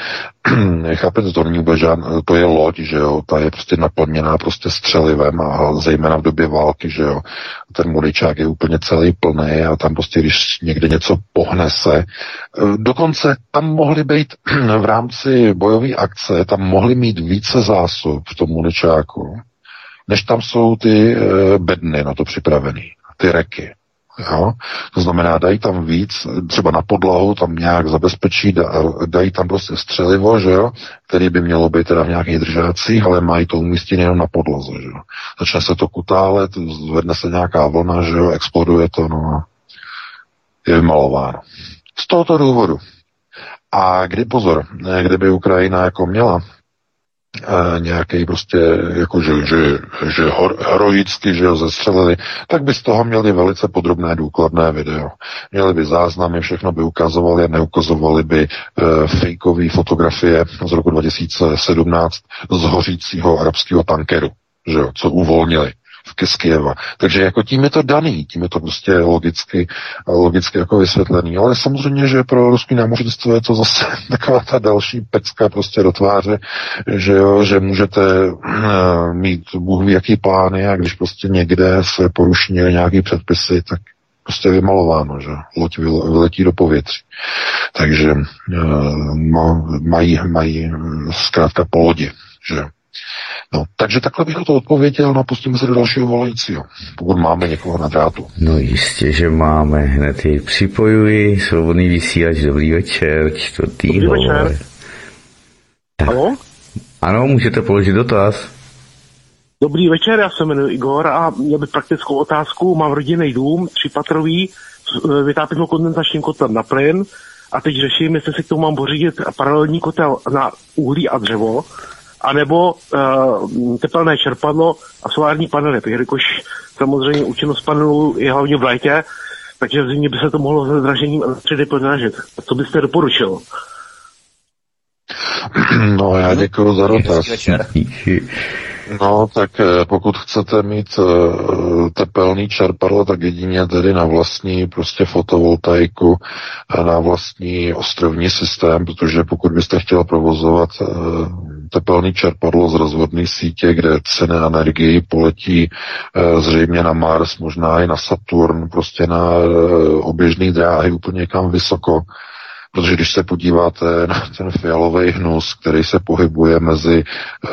chápete, to není vůbec žádný, to je loď, že jo, ta je prostě naplněná prostě střelivem a zejména v době války, že jo, ten modičák je úplně celý plný a tam prostě, když někde něco pohne se, e, dokonce tam mohly být v rámci bojové akce, tam mohly mít více zásob v tom modičáku, než tam jsou ty e, bedny na to připravený, ty reky. Jo? To znamená, dají tam víc, třeba na podlahu tam nějak zabezpečí, dají tam prostě střelivo, že jo? který by mělo být teda v nějakých držácích, ale mají to umístěné jenom na podlaze. Že jo? Začne se to kutálet, zvedne se nějaká vlna, že jo? exploduje to, no a je vymalováno. Z tohoto důvodu. A kdy pozor, kdyby Ukrajina jako měla nějaký prostě, jako že, že, že heroicky, že ho zestřelili, tak by z toho měli velice podrobné důkladné video. Měli by záznamy, všechno by ukazovali a neukazovali by e, fejkové fotografie z roku 2017 z hořícího arabského tankeru, že jo, co uvolnili z Kieva. Takže jako tím je to daný, tím je to prostě logicky, logicky jako vysvětlený. Ale samozřejmě, že pro ruský námořnictvo je to zase taková ta další pecka prostě do tváře, že jo, že můžete uh, mít Bůh ví jaký plány a když prostě někde se poruší nějaký předpisy, tak prostě vymalováno, že loď vyletí do povětří. Takže uh, mají, mají zkrátka po lodi, že No, takže takhle bych to odpověděl, no pustíme se do dalšího volajícího, pokud máme někoho na drátu. No jistě, že máme, hned jej připojuji, svobodný vysílač, dobrý večer, čtvrtý Dobrý hovor. večer. Tak. Halo? Ano, můžete položit dotaz. Dobrý večer, já se jmenuji Igor a měl bych praktickou otázku. Mám rodinný dům, třípatrový, s vytápěnou kondenzačním kotlem na plyn a teď řeším, jestli si k tomu mám pořídit paralelní kotel na uhlí a dřevo anebo uh, tepelné čerpadlo a solární panely, jelikož samozřejmě účinnost panelů je hlavně v létě, takže v zimě by se to mohlo se zdražením elektřiny podnážit. Co byste doporučil? No, já děkuji za dotaz. No, tak eh, pokud chcete mít uh, tepelný čerpadlo, tak jedině tedy na vlastní prostě fotovoltaiku, na vlastní ostrovní systém, protože pokud byste chtěl provozovat uh, tepelný čerpadlo z rozvodné sítě, kde ceny energii poletí zřejmě na Mars, možná i na Saturn, prostě na oběžné dráhy úplně kam vysoko, Protože když se podíváte na ten fialový hnus, který se pohybuje mezi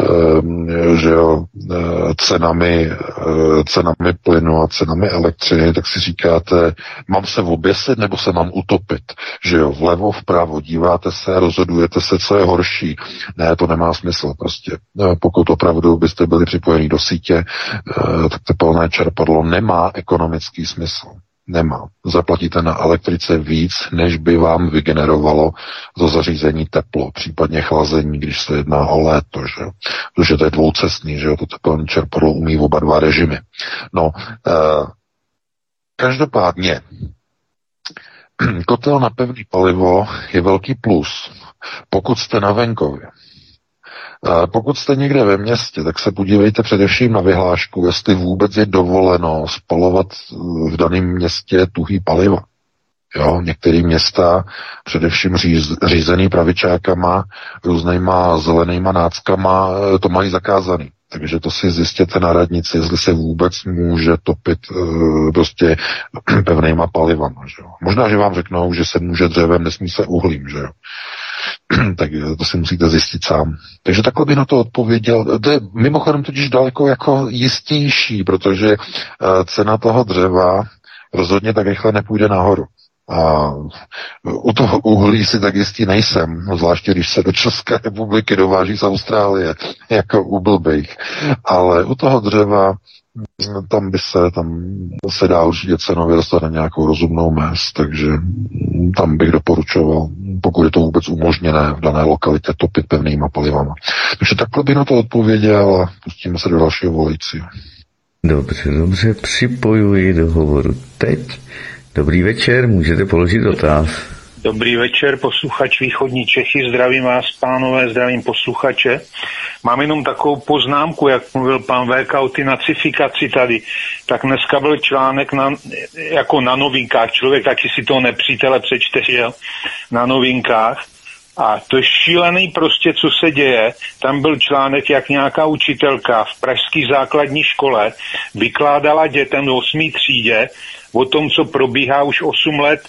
ehm, že jo, eh, cenami, eh, cenami plynu a cenami elektřiny, tak si říkáte, mám se oběsit nebo se mám utopit? Že jo, vlevo, vpravo, díváte se, rozhodujete se, co je horší. Ne, to nemá smysl prostě. Eh, pokud opravdu byste byli připojeni do sítě, tak tepelné čerpadlo nemá ekonomický smysl. Nemá. Zaplatíte na elektrice víc, než by vám vygenerovalo to zařízení teplo, případně chlazení, když se jedná o léto, že Protože to je dvoucestný, že jo? To teplné čerpadlo umí v oba dva režimy. No, eh, každopádně, kotel na pevný palivo je velký plus, pokud jste na venkově. Pokud jste někde ve městě, tak se podívejte především na vyhlášku, jestli vůbec je dovoleno spalovat v daném městě tuhý paliva. Jo, některé města, především říz, řízený pravičákama, různýma zelenýma náckama, to mají zakázaný. Takže to si zjistěte na radnici, jestli se vůbec může topit e, prostě pevnýma palivama. Že jo. Možná, že vám řeknou, že se může dřevem, nesmí se uhlím. Že jo. tak to si musíte zjistit sám. Takže takhle by na to odpověděl. To je mimochodem totiž daleko jako jistější, protože uh, cena toho dřeva rozhodně tak rychle nepůjde nahoru. A u toho uhlí si tak jistý nejsem, zvláště když se do České republiky dováží z Austrálie, jako u blbých. Ale u toho dřeva tam by se, tam se dá určitě cenově dostat na nějakou rozumnou mez, takže tam bych doporučoval, pokud je to vůbec umožněné v dané lokalitě, topit pevnýma palivama. Takže takhle bych na to odpověděl a pustíme se do dalšího volajícího. Dobře, dobře, připojuji do hovoru teď. Dobrý večer, můžete položit dotaz. Dobrý večer, posluchač Východní Čechy, zdravím vás, pánové, zdravím posluchače. Mám jenom takovou poznámku, jak mluvil pan VK o ty nacifikaci tady, tak dneska byl článek na, jako na novinkách, člověk taky si toho nepřítele přečte, že na novinkách. A to je šílený prostě, co se děje. Tam byl článek, jak nějaká učitelka v pražské základní škole vykládala dětem v 8. třídě o tom, co probíhá už 8 let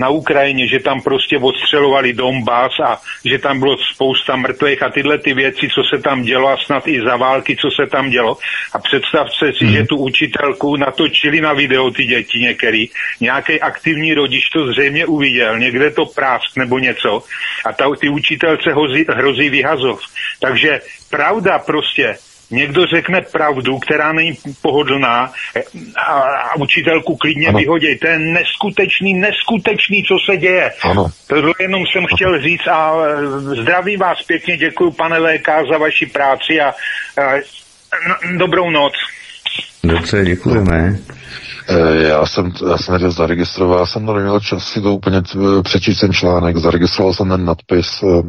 na Ukrajině, že tam prostě odstřelovali Donbass a že tam bylo spousta mrtvých a tyhle ty věci, co se tam dělo a snad i za války, co se tam dělo. A představte si, mm. že tu učitelku natočili na video ty děti některý. Nějaký aktivní rodič to zřejmě uviděl, někde to prásk nebo něco a ta, ty učitelce hrozí, hrozí vyhazov. Takže pravda prostě někdo řekne pravdu, která není pohodlná a, a učitelku klidně ano. vyhodí. To je neskutečný, neskutečný, co se děje. Ano. Tohle jenom jsem chtěl říct a e, zdravím vás pěkně, děkuji pane VK za vaši práci a, a no, dobrou noc. Dobře, děkujeme. Eh, já jsem, já jsem nevěděl, zaregistroval, jsem to neměl čas si to úplně přečíst ten článek, zaregistroval jsem ten nadpis, uh,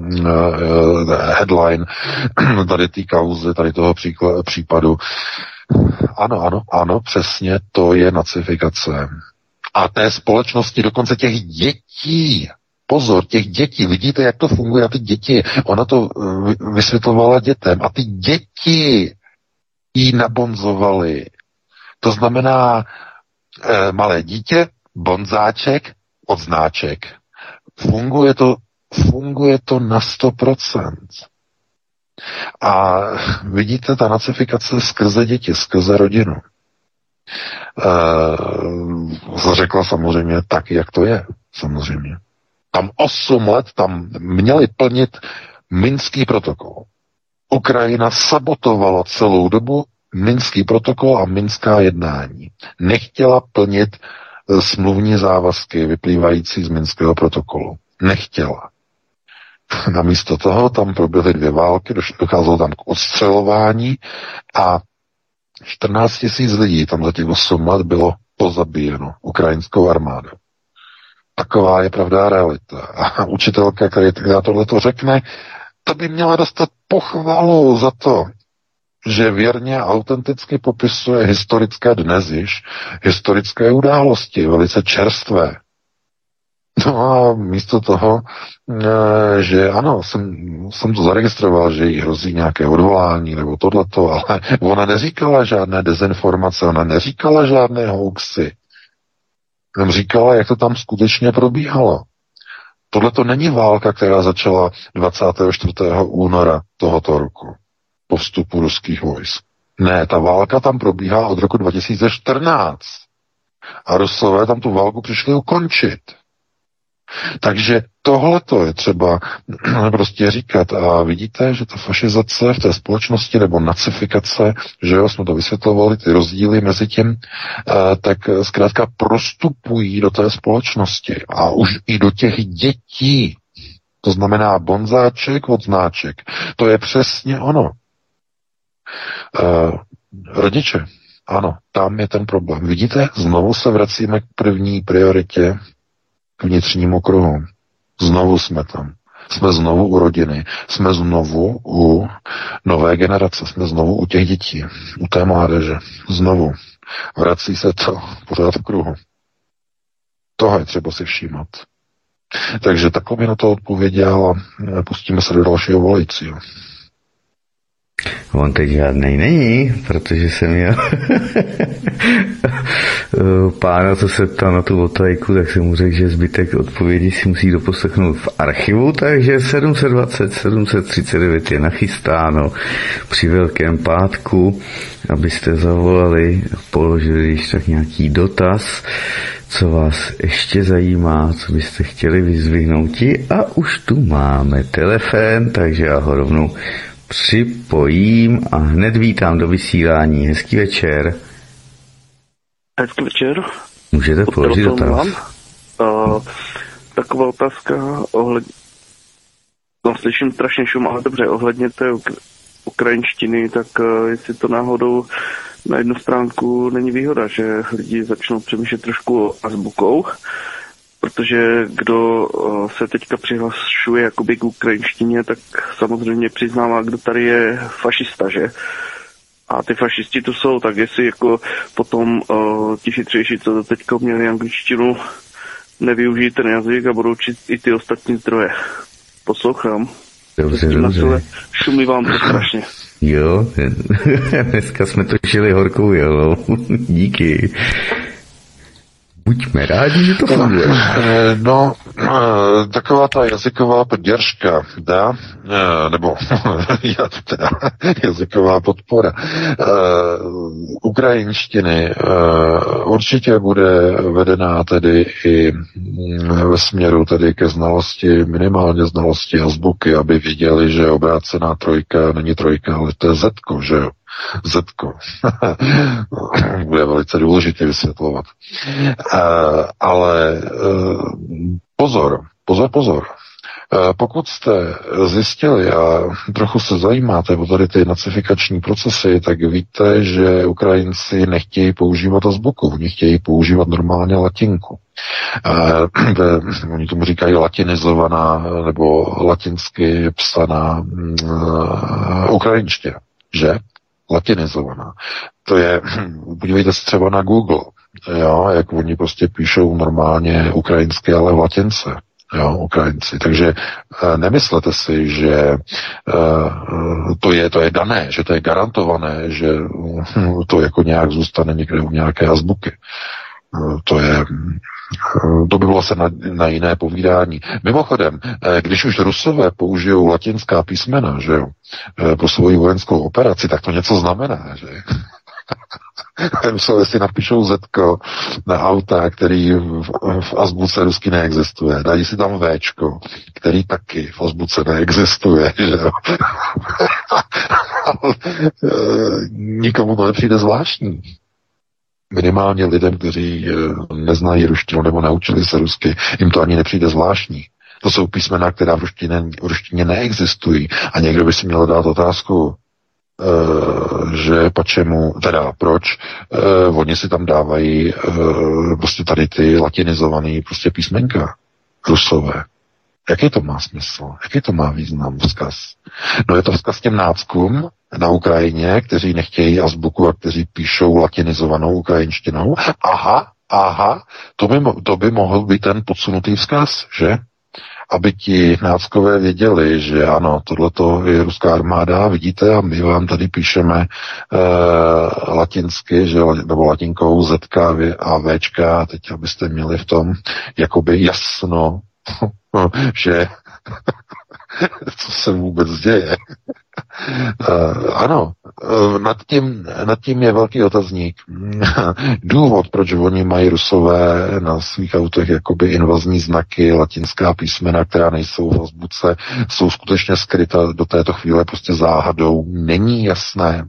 headline tady té kauzy, tady toho příklad, případu. Ano, ano, ano, přesně, to je nacifikace. A té společnosti, dokonce těch dětí, pozor, těch dětí, vidíte, jak to funguje a ty děti, ona to vysvětlovala dětem a ty děti jí nabonzovali. To znamená, e, malé dítě, bonzáček, odznáček. Funguje to, funguje to na 100%. A vidíte, ta nacifikace skrze děti, skrze rodinu. E, řekla samozřejmě tak, jak to je, samozřejmě. Tam 8 let tam měli plnit Minský protokol. Ukrajina sabotovala celou dobu Minský protokol a Minská jednání. Nechtěla plnit eh, smluvní závazky vyplývající z Minského protokolu. Nechtěla. Namísto toho tam proběhly dvě války, docházelo tam k odstřelování a 14 tisíc lidí tam za těch 8 let bylo pozabíjeno ukrajinskou armádou. Taková je pravda realita. A učitelka, která tohle to řekne, to by měla dostat pochvalu za to, že věrně a autenticky popisuje historické dnes již, historické události, velice čerstvé. No a místo toho, eh, že ano, jsem, jsem to zaregistroval, že jí hrozí nějaké odvolání nebo tohleto, ale ona neříkala žádné dezinformace, ona neříkala žádné hoaxy. Jenom říkala, jak to tam skutečně probíhalo. Tohle to není válka, která začala 24. února tohoto roku po vstupu ruských vojsk. Ne, ta válka tam probíhá od roku 2014. A Rusové tam tu válku přišli ukončit. Takže tohle to je třeba prostě říkat. A vidíte, že ta fašizace v té společnosti nebo nacifikace, že jo, jsme to vysvětlovali, ty rozdíly mezi tím, eh, tak zkrátka prostupují do té společnosti a už i do těch dětí. To znamená bonzáček od znáček. To je přesně ono. Uh, rodiče, ano, tam je ten problém. Vidíte, znovu se vracíme k první prioritě, vnitřnímu kruhu. Znovu jsme tam. Jsme znovu u rodiny. Jsme znovu u nové generace. Jsme znovu u těch dětí. U té mládeže. Znovu. Vrací se to pořád v kruhu. Toho je třeba si všímat. Takže takhle mi na to odpověděl a pustíme se do dalšího volajícího. On teď žádnej není, protože jsem měl pána, co se ptal na tu otajku, tak jsem mu řekl, že zbytek odpovědi si musí doposlechnout v archivu, takže 720, 739 je nachystáno při Velkém pátku, abyste zavolali, položili když tak nějaký dotaz, co vás ještě zajímá, co byste chtěli vyzvihnout. A už tu máme telefon, takže já ho rovnou připojím a hned vítám do vysílání. Hezký večer. Hezký večer. Můžete položit dotaz. Uh, taková otázka ohledně... No, slyším strašně šum, ale dobře, ohledně té uk- ukrajinštiny, tak uh, jestli to náhodou na jednu stránku není výhoda, že lidi začnou přemýšlet trošku azbukou, protože kdo eh, se teďka přihlašuje jakoby k ukrajinštině, tak samozřejmě přiznává, kdo tady je fašista, že? A ty fašisti tu jsou, tak jestli jako potom uh, ti chytřejší, co do teďka měli angličtinu, nevyužijí ten jazyk a budou učit i ty ostatní zdroje. Poslouchám. Dobře, dobře. Šumí vám to strašně. Jo, dneska jsme to šili horkou jelou. Díky. Buďme rádi, že to funguje. Eh, no, eh, taková ta jazyková podděržka, dá, eh, nebo teda, jazyková podpora ukrajinštiny určitě bude vedená tedy i mm, ve směru tedy ke znalosti, minimálně znalosti azbuky, aby viděli, že obrácená trojka není trojka, ale to je zetko, že jo. Zetko. Bude velice důležitě vysvětlovat. Uh, ale uh, pozor, pozor, pozor. Pokud jste zjistili a trochu se zajímáte o tady ty nacifikační procesy, tak víte, že Ukrajinci nechtějí používat azbuku, oni chtějí používat normálně latinku. Uh, oni tomu říkají latinizovaná nebo latinsky psaná uh, ukrajinština, že? Latinizovaná. To je, podívejte se třeba na Google, jo, jak oni prostě píšou normálně ukrajinsky, ale v latince. Jo, Ukrajinci. Takže e, nemyslete si, že e, to, je, to je dané, že to je garantované, že hm, to jako nějak zůstane někde u nějaké azbuky. E, to je to by bylo se na, na jiné povídání. Mimochodem, eh, když už Rusové použijou latinská písmena, že jo, eh, pro svoji vojenskou operaci, tak to něco znamená, že Myslel, si napíšou Zetko na auta, který v, v azbuce rusky neexistuje. Dají si tam Včko, který taky v azbuce neexistuje. Že jo? Eh, nikomu to nepřijde zvláštní minimálně lidem, kteří eh, neznají ruštinu nebo naučili se rusky, jim to ani nepřijde zvláštní. To jsou písmena, která v ruštině, v ruštině neexistují. A někdo by si měl dát otázku, Uh, že pačemu, teda proč, uh, oni si tam dávají prostě tady ty latinizované prostě písmenka, rusové. Jaký to má smysl? Jaký to má význam vzkaz? No je to vzkaz těm náckům na Ukrajině, kteří nechtějí azbuku a kteří píšou latinizovanou ukrajinštinou. Aha, aha, to by, to by mohl být ten podsunutý vzkaz, že? aby ti náckové věděli, že ano, tohleto je ruská armáda, vidíte, a my vám tady píšeme e, latinsky, že, nebo latinkou ZK a VČK, teď abyste měli v tom jakoby jasno, že co se vůbec děje. Uh, ano, eh, nad tím, nad tím je velký otazník. Důvod, proč oni mají rusové na svých autech jakoby invazní znaky, latinská písmena, která nejsou v azbuce, jsou skutečně skryta do této chvíle prostě záhadou, není jasné.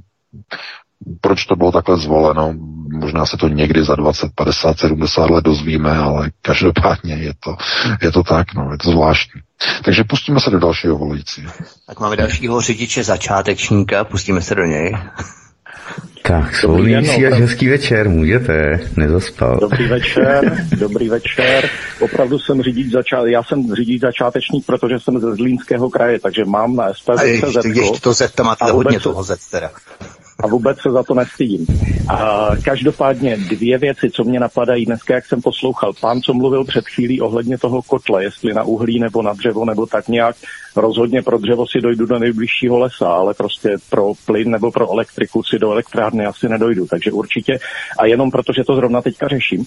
Proč to bylo takhle zvoleno? Možná se to někdy za 20, 50, 70 let dozvíme, ale každopádně je to, je to tak, no, je to zvláštní. Takže pustíme se do dalšího volajícího. Tak máme dalšího řidiče začátečníka, pustíme se do něj. Tak, svobodný vysílač, hezký večer, můžete, nezaspal. Dobrý večer, dobrý večer. Opravdu jsem řidič začát, já jsem řidič začátečník, protože jsem ze Zlínského kraje, takže mám na SPD A ještě, ještě to Z, to máte hodně toho Z teda a vůbec se za to nestydím. A každopádně dvě věci, co mě napadají dneska, jak jsem poslouchal. Pán, co mluvil před chvílí ohledně toho kotle, jestli na uhlí nebo na dřevo nebo tak nějak, rozhodně pro dřevo si dojdu do nejbližšího lesa, ale prostě pro plyn nebo pro elektriku si do elektrárny asi nedojdu. Takže určitě, a jenom protože to zrovna teďka řeším,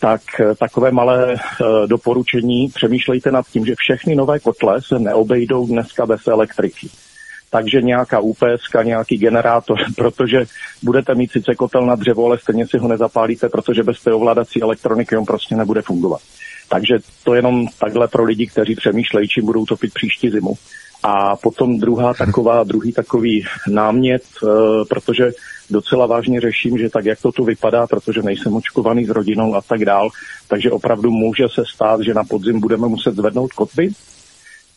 tak eh, takové malé uh, doporučení, přemýšlejte nad tím, že všechny nové kotle se neobejdou dneska bez elektriky takže nějaká UPS, nějaký generátor, protože budete mít sice kotel na dřevo, ale stejně si ho nezapálíte, protože bez té ovládací elektroniky on prostě nebude fungovat. Takže to jenom takhle pro lidi, kteří přemýšlejí, čím budou topit příští zimu. A potom druhá taková, druhý takový námět, e, protože docela vážně řeším, že tak, jak to tu vypadá, protože nejsem očkovaný s rodinou a tak dál, takže opravdu může se stát, že na podzim budeme muset zvednout kotvy,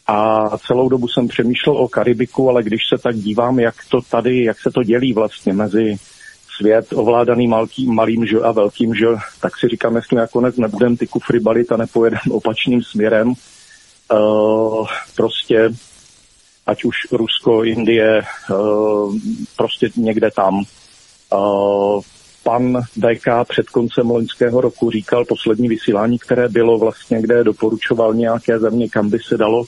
a celou dobu jsem přemýšlel o Karibiku, ale když se tak dívám, jak to tady, jak se to dělí vlastně mezi svět ovládaný malkým, malým že a velkým že, tak si říkám, jestli nakonec nebudem ty kufry balit a nepojedem opačným směrem. Uh, prostě ať už Rusko, Indie, uh, prostě někde tam. Uh, pan DK před koncem loňského roku říkal poslední vysílání, které bylo vlastně, kde doporučoval nějaké země, kam by se dalo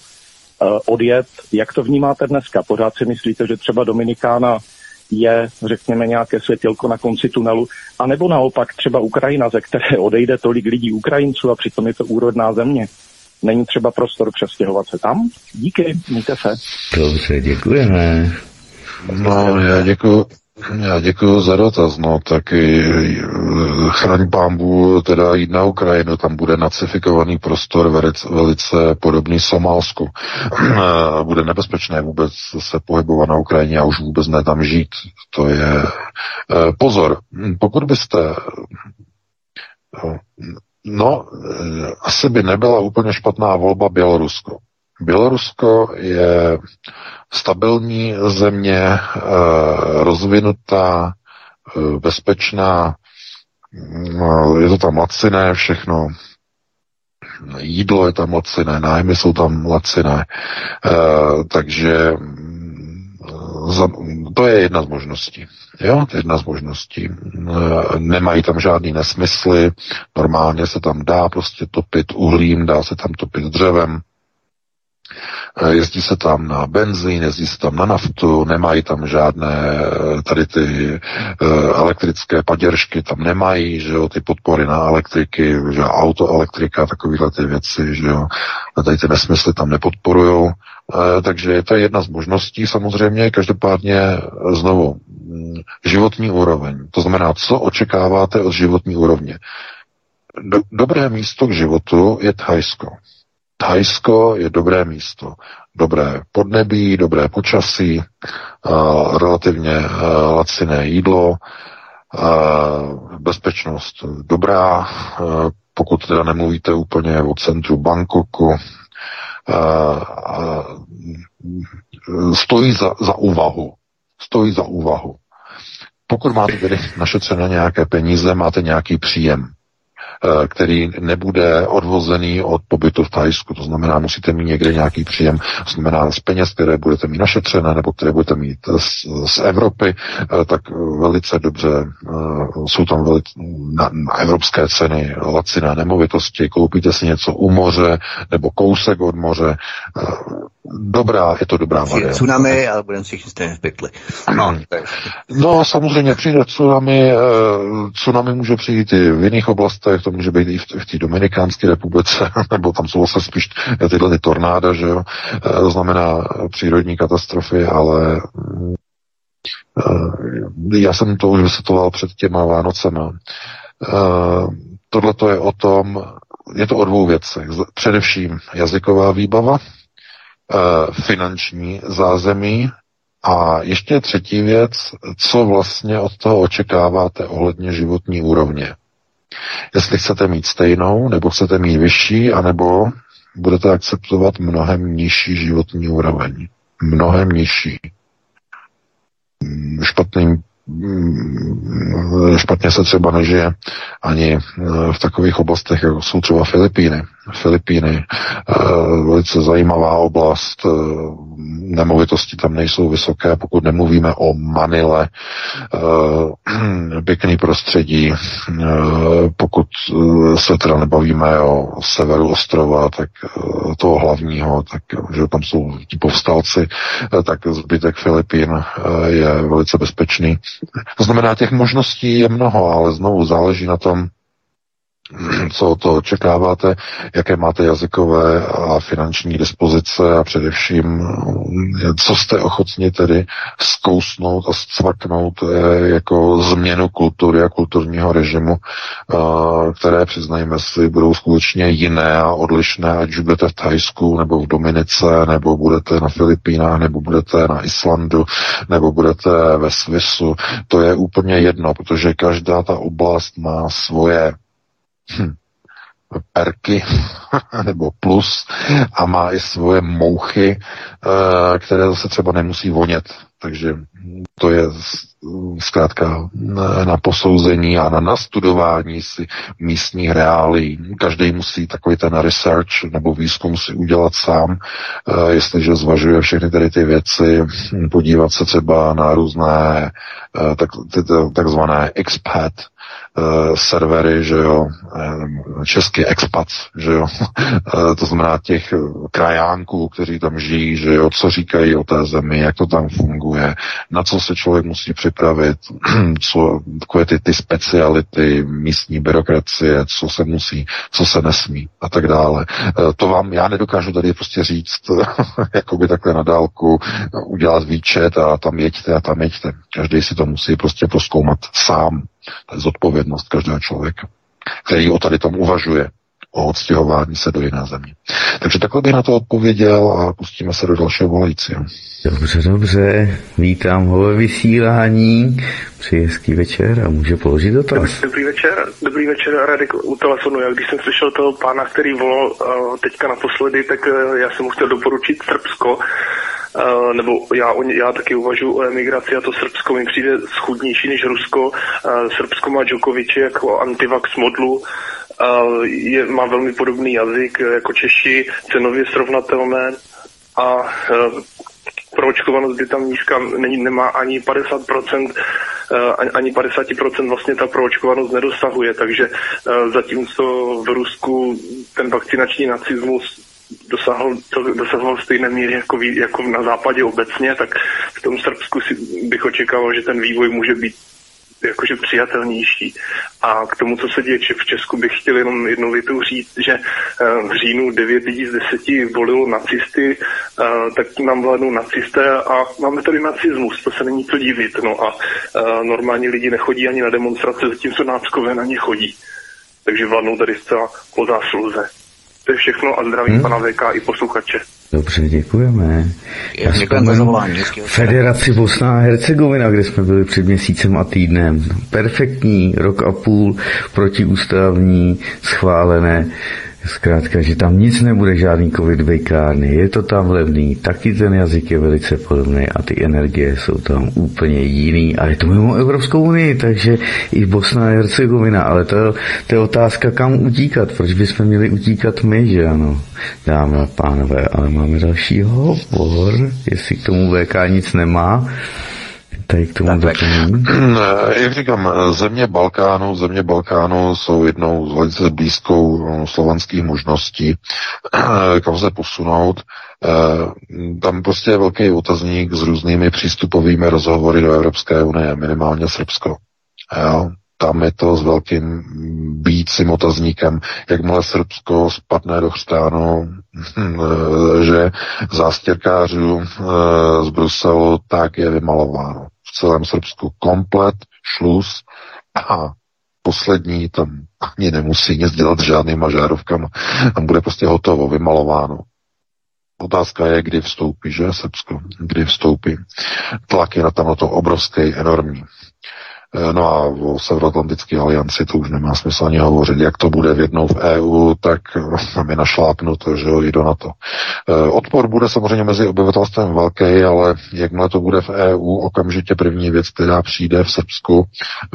odjet. Jak to vnímáte dneska? Pořád si myslíte, že třeba Dominikána je, řekněme, nějaké světilko na konci tunelu, a nebo naopak třeba Ukrajina, ze které odejde tolik lidí Ukrajinců a přitom je to úrodná země. Není třeba prostor přestěhovat se tam? Díky, mějte se. Dobře, děkujeme. No, já děkuji. Já děkuji za dotaz, no tak chraň pámbu teda jít na Ukrajinu, tam bude nacifikovaný prostor velice, velice podobný Somálsku. bude nebezpečné vůbec se pohybovat na Ukrajině a už vůbec ne tam žít. To je eh, pozor, pokud byste eh, no, eh, asi by nebyla úplně špatná volba Bělorusko. Bělorusko je stabilní země, eh, rozvinutá, eh, bezpečná, no, je to tam laciné všechno, jídlo je tam laciné, nájmy jsou tam laciné, eh, takže to je jedna z možností. Jo, jedna z možností. Nemají tam žádný nesmysly, normálně se tam dá prostě topit uhlím, dá se tam topit dřevem, jezdí se tam na benzín, jezdí se tam na naftu, nemají tam žádné eh, tady ty uh, elektrické paděržky, tam nemají, že jo, ty podpory na elektriky, že autoelektrika, takovéhle ty věci, že jo, tady ty nesmysly tam nepodporujou, takže to je jedna z možností samozřejmě, každopádně znovu, mm, životní úroveň, to znamená, co očekáváte od životní úrovně. Do, dobré místo k životu je Thajsko. Thajsko je dobré místo. Dobré podnebí, dobré počasí, relativně laciné jídlo, bezpečnost dobrá, pokud teda nemluvíte úplně o centru Bangkoku, stojí za, za úvahu. Stojí za úvahu. Pokud máte tedy našetřené nějaké peníze, máte nějaký příjem, který nebude odvozený od pobytu v Thajsku. To znamená, musíte mít někde nějaký příjem, to znamená z peněz, které budete mít našetřené nebo které budete mít z, z Evropy, eh, tak velice dobře eh, jsou tam velice, na, na evropské ceny laciné nemovitosti, koupíte si něco u moře nebo kousek od moře. Dobrá, je to dobrá varianta. tsunami, ale budeme si stejně v pytli. No, no, samozřejmě přijde tsunami, tsunami může přijít i v jiných oblastech, to může být i v, té Dominikánské republice, nebo tam jsou zase spíš tyhle ty tornáda, že jo, e, to znamená přírodní katastrofy, ale Já jsem to už vysvětloval před těma Vánocema. Tohle to je o tom, je to o dvou věcech. Především jazyková výbava, finanční zázemí a ještě třetí věc, co vlastně od toho očekáváte ohledně životní úrovně. Jestli chcete mít stejnou, nebo chcete mít vyšší, anebo budete akceptovat mnohem nižší životní úroveň. Mnohem nižší. Špatným Mm, špatně se třeba nežije ani eh, v takových oblastech, jako jsou třeba Filipíny. Filipíny, eh, velice zajímavá oblast, eh, nemovitosti tam nejsou vysoké, pokud nemluvíme o Manile, pěkný prostředí, pokud se teda nebavíme o severu ostrova, tak toho hlavního, tak že tam jsou ti povstalci, tak zbytek Filipín je velice bezpečný. To znamená, těch možností je mnoho, ale znovu záleží na tom, co to očekáváte, jaké máte jazykové a finanční dispozice a především, co jste ochotni tedy zkousnout a zcvaknout eh, jako změnu kultury a kulturního režimu, eh, které, přiznajme si, budou skutečně jiné a odlišné, ať už budete v Thajsku, nebo v Dominice, nebo budete na Filipínách, nebo budete na Islandu, nebo budete ve Svisu. To je úplně jedno, protože každá ta oblast má svoje hm, perky nebo plus a má i svoje mouchy, eh, které zase třeba nemusí vonět. Takže to je zkrátka na posouzení a na nastudování si místních reálí. Každý musí takový ten research nebo výzkum si udělat sám, eh, jestliže zvažuje všechny tady ty věci, podívat se třeba na různé eh, tak, takzvané expat uh, servery, že jo, uh, český expat, že jo, uh, to znamená těch krajánků, kteří tam žijí, že jo, co říkají o té zemi, jak to tam funguje, na co se člověk musí připravit, co, takové ty, ty speciality místní byrokracie, co se musí, co se nesmí a tak dále. To vám já nedokážu tady prostě říct, jakoby takhle na dálku, udělat výčet a tam jeďte a tam jeďte. Každý si to musí prostě proskoumat sám. To je zodpovědnost každého člověka, který o tady tom uvažuje, o odstěhování se do jiné země. Takže takhle bych na to odpověděl a pustíme se do dalšího volajícího. Dobře, dobře. Vítám ho ve vysílání. Přeji hezký večer a může položit dotaz. Dobrý večer, dobrý večer, Radek u telefonu. Já když jsem slyšel toho pána, který volal uh, teďka naposledy, tak uh, já jsem mu chtěl doporučit Srbsko. Uh, nebo já, já taky uvažuji o emigraci a to Srbsko mi přijde schudnější než Rusko. Uh, Srbsko má Djokoviči jako antivax modlu, uh, je, má velmi podobný jazyk jako Češi, cenově srovnatelné a proočkovanost by tam nízká, není, nemá ani 50%, ani 50% vlastně ta proočkovanost nedosahuje, takže zatímco v Rusku ten vakcinační nacismus dosáhl, to, dosahoval stejné míry jako, jako na západě obecně, tak v tom Srbsku si bych očekával, že ten vývoj může být jakože přijatelnější. A k tomu, co se děje v Česku, bych chtěl jenom jednou větou říct, že eh, v říjnu 9 lidí z 10 volilo nacisty, eh, tak nám vládnou nacisté a máme tady nacismus, to se není co divit. No a eh, normální lidi nechodí ani na demonstrace, zatímco náckové na ně chodí. Takže vládnou tady zcela po zásluze. To je všechno a zdravím hmm. pana VK i posluchače. Dobře, děkujeme. Já vzpomenu Federaci Bosna a Hercegovina, kde jsme byli před měsícem a týdnem. Perfektní, rok a půl, protiústavní, schválené Zkrátka, že tam nic nebude, žádný covid vejkárny, je to tam levný, taky ten jazyk je velice podobný a ty energie jsou tam úplně jiný. A je to mimo Evropskou unii, takže i Bosna a Hercegovina, ale to, to je otázka, kam utíkat, proč bychom měli utíkat my, že ano, dámy a pánové, ale máme další hovor, jestli k tomu VK nic nemá, tady k tomu tak, Jak říkám, země Balkánu, země Balkánu jsou jednou z velice blízkou no, slovanských možností, kam se posunout. Eh, tam prostě je velký otazník s různými přístupovými rozhovory do Evropské unie, minimálně Srbsko. Jo? Tam je to s velkým bícím otazníkem, jakmile Srbsko spadne do chřtánu, že zástěrkářů eh, z Bruselu tak je vymalováno celém Srbsku komplet, šluz a poslední tam ani nemusí nic dělat s žádnýma žárovkama. Tam bude prostě hotovo, vymalováno. Otázka je, kdy vstoupí, že Srbsko? Kdy vstoupí? Tlak je na tam na to obrovský, enormní. Eh, no a o Severoatlantické alianci to už nemá smysl ani hovořit. Jak to bude v jednou v EU, tak tam je našlápnuto, že jo, i do NATO. Eh, odpor bude samozřejmě mezi obyvatelstvem velký, ale jakmile to bude v EU, okamžitě první věc, která přijde v Srbsku,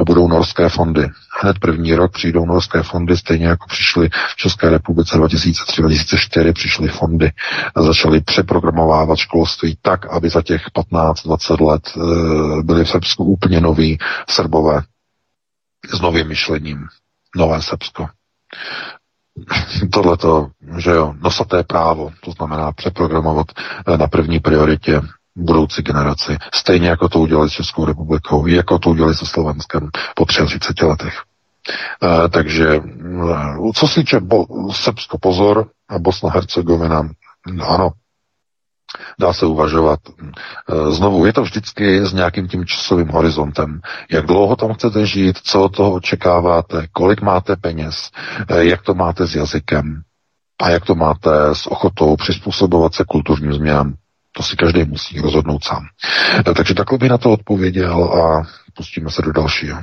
budou norské fondy. Hned první rok přijdou norské fondy, stejně jako přišly v České republice 2003-2004 přišly fondy a začaly přeprogramovávat školství tak, aby za těch 15-20 let eh, byly v Srbsku úplně noví Srbové s novým myšlením. Nové Srbsko. Tohle to, že jo, nosaté právo, to znamená přeprogramovat eh, na první prioritě budoucí generaci. Stejně jako to udělali s Českou republikou, jako to udělali se Slovenskem po 33 letech. E, takže co se týče Bo- Srbsko, pozor, a Bosna Hercegovina, ano, dá se uvažovat. E, znovu, je to vždycky s nějakým tím časovým horizontem. Jak dlouho tam chcete žít, co od toho očekáváte, kolik máte peněz, e, jak to máte s jazykem a jak to máte s ochotou přizpůsobovat se kulturním změnám. To si každý musí rozhodnout sám. E, takže takhle by na to odpověděl a pustíme se do dalšího.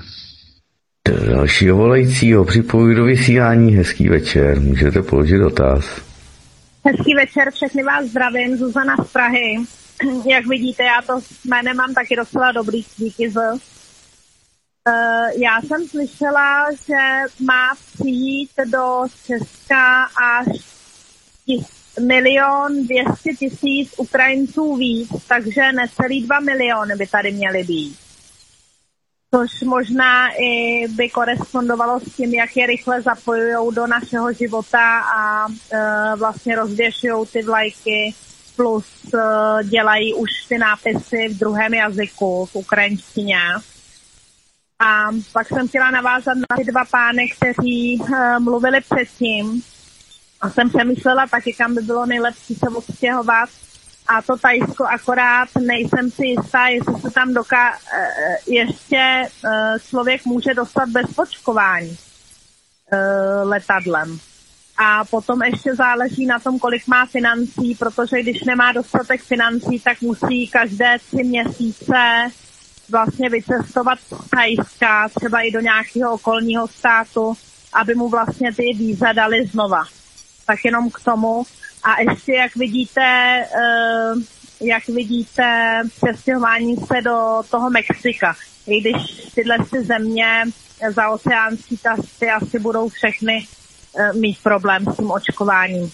Do dalšího volajícího připojuji do vysílání. Hezký večer. Můžete položit dotaz. Hezký večer, všechny vás zdravím, Zuzana z Prahy. Jak vidíte, já to jménem mám taky docela dobrý, díky z. Uh, já jsem slyšela, že má přijít do Česka až milion dvěstě tisíc Ukrajinců víc, takže necelý dva miliony by tady měly být což možná i by korespondovalo s tím, jak je rychle zapojují do našeho života a e, vlastně rozvěšují ty vlajky, plus e, dělají už ty nápisy v druhém jazyku, v ukrajinštině. A pak jsem chtěla navázat na ty dva pány, kteří e, mluvili předtím. A jsem přemýšlela taky, kam by bylo nejlepší se odstěhovat a to Tajsko akorát nejsem si jistá, jestli se tam doká, eh, ještě eh, člověk může dostat bez počkování eh, letadlem. A potom ještě záleží na tom, kolik má financí, protože když nemá dostatek financí, tak musí každé tři měsíce vlastně vycestovat z Tajska, třeba i do nějakého okolního státu, aby mu vlastně ty víza dali znova. Tak jenom k tomu. A ještě, jak vidíte, eh, jak vidíte přestěhování se do toho Mexika. I když tyhle ty země za oceánský ty asi budou všechny eh, mít problém s tím očkováním.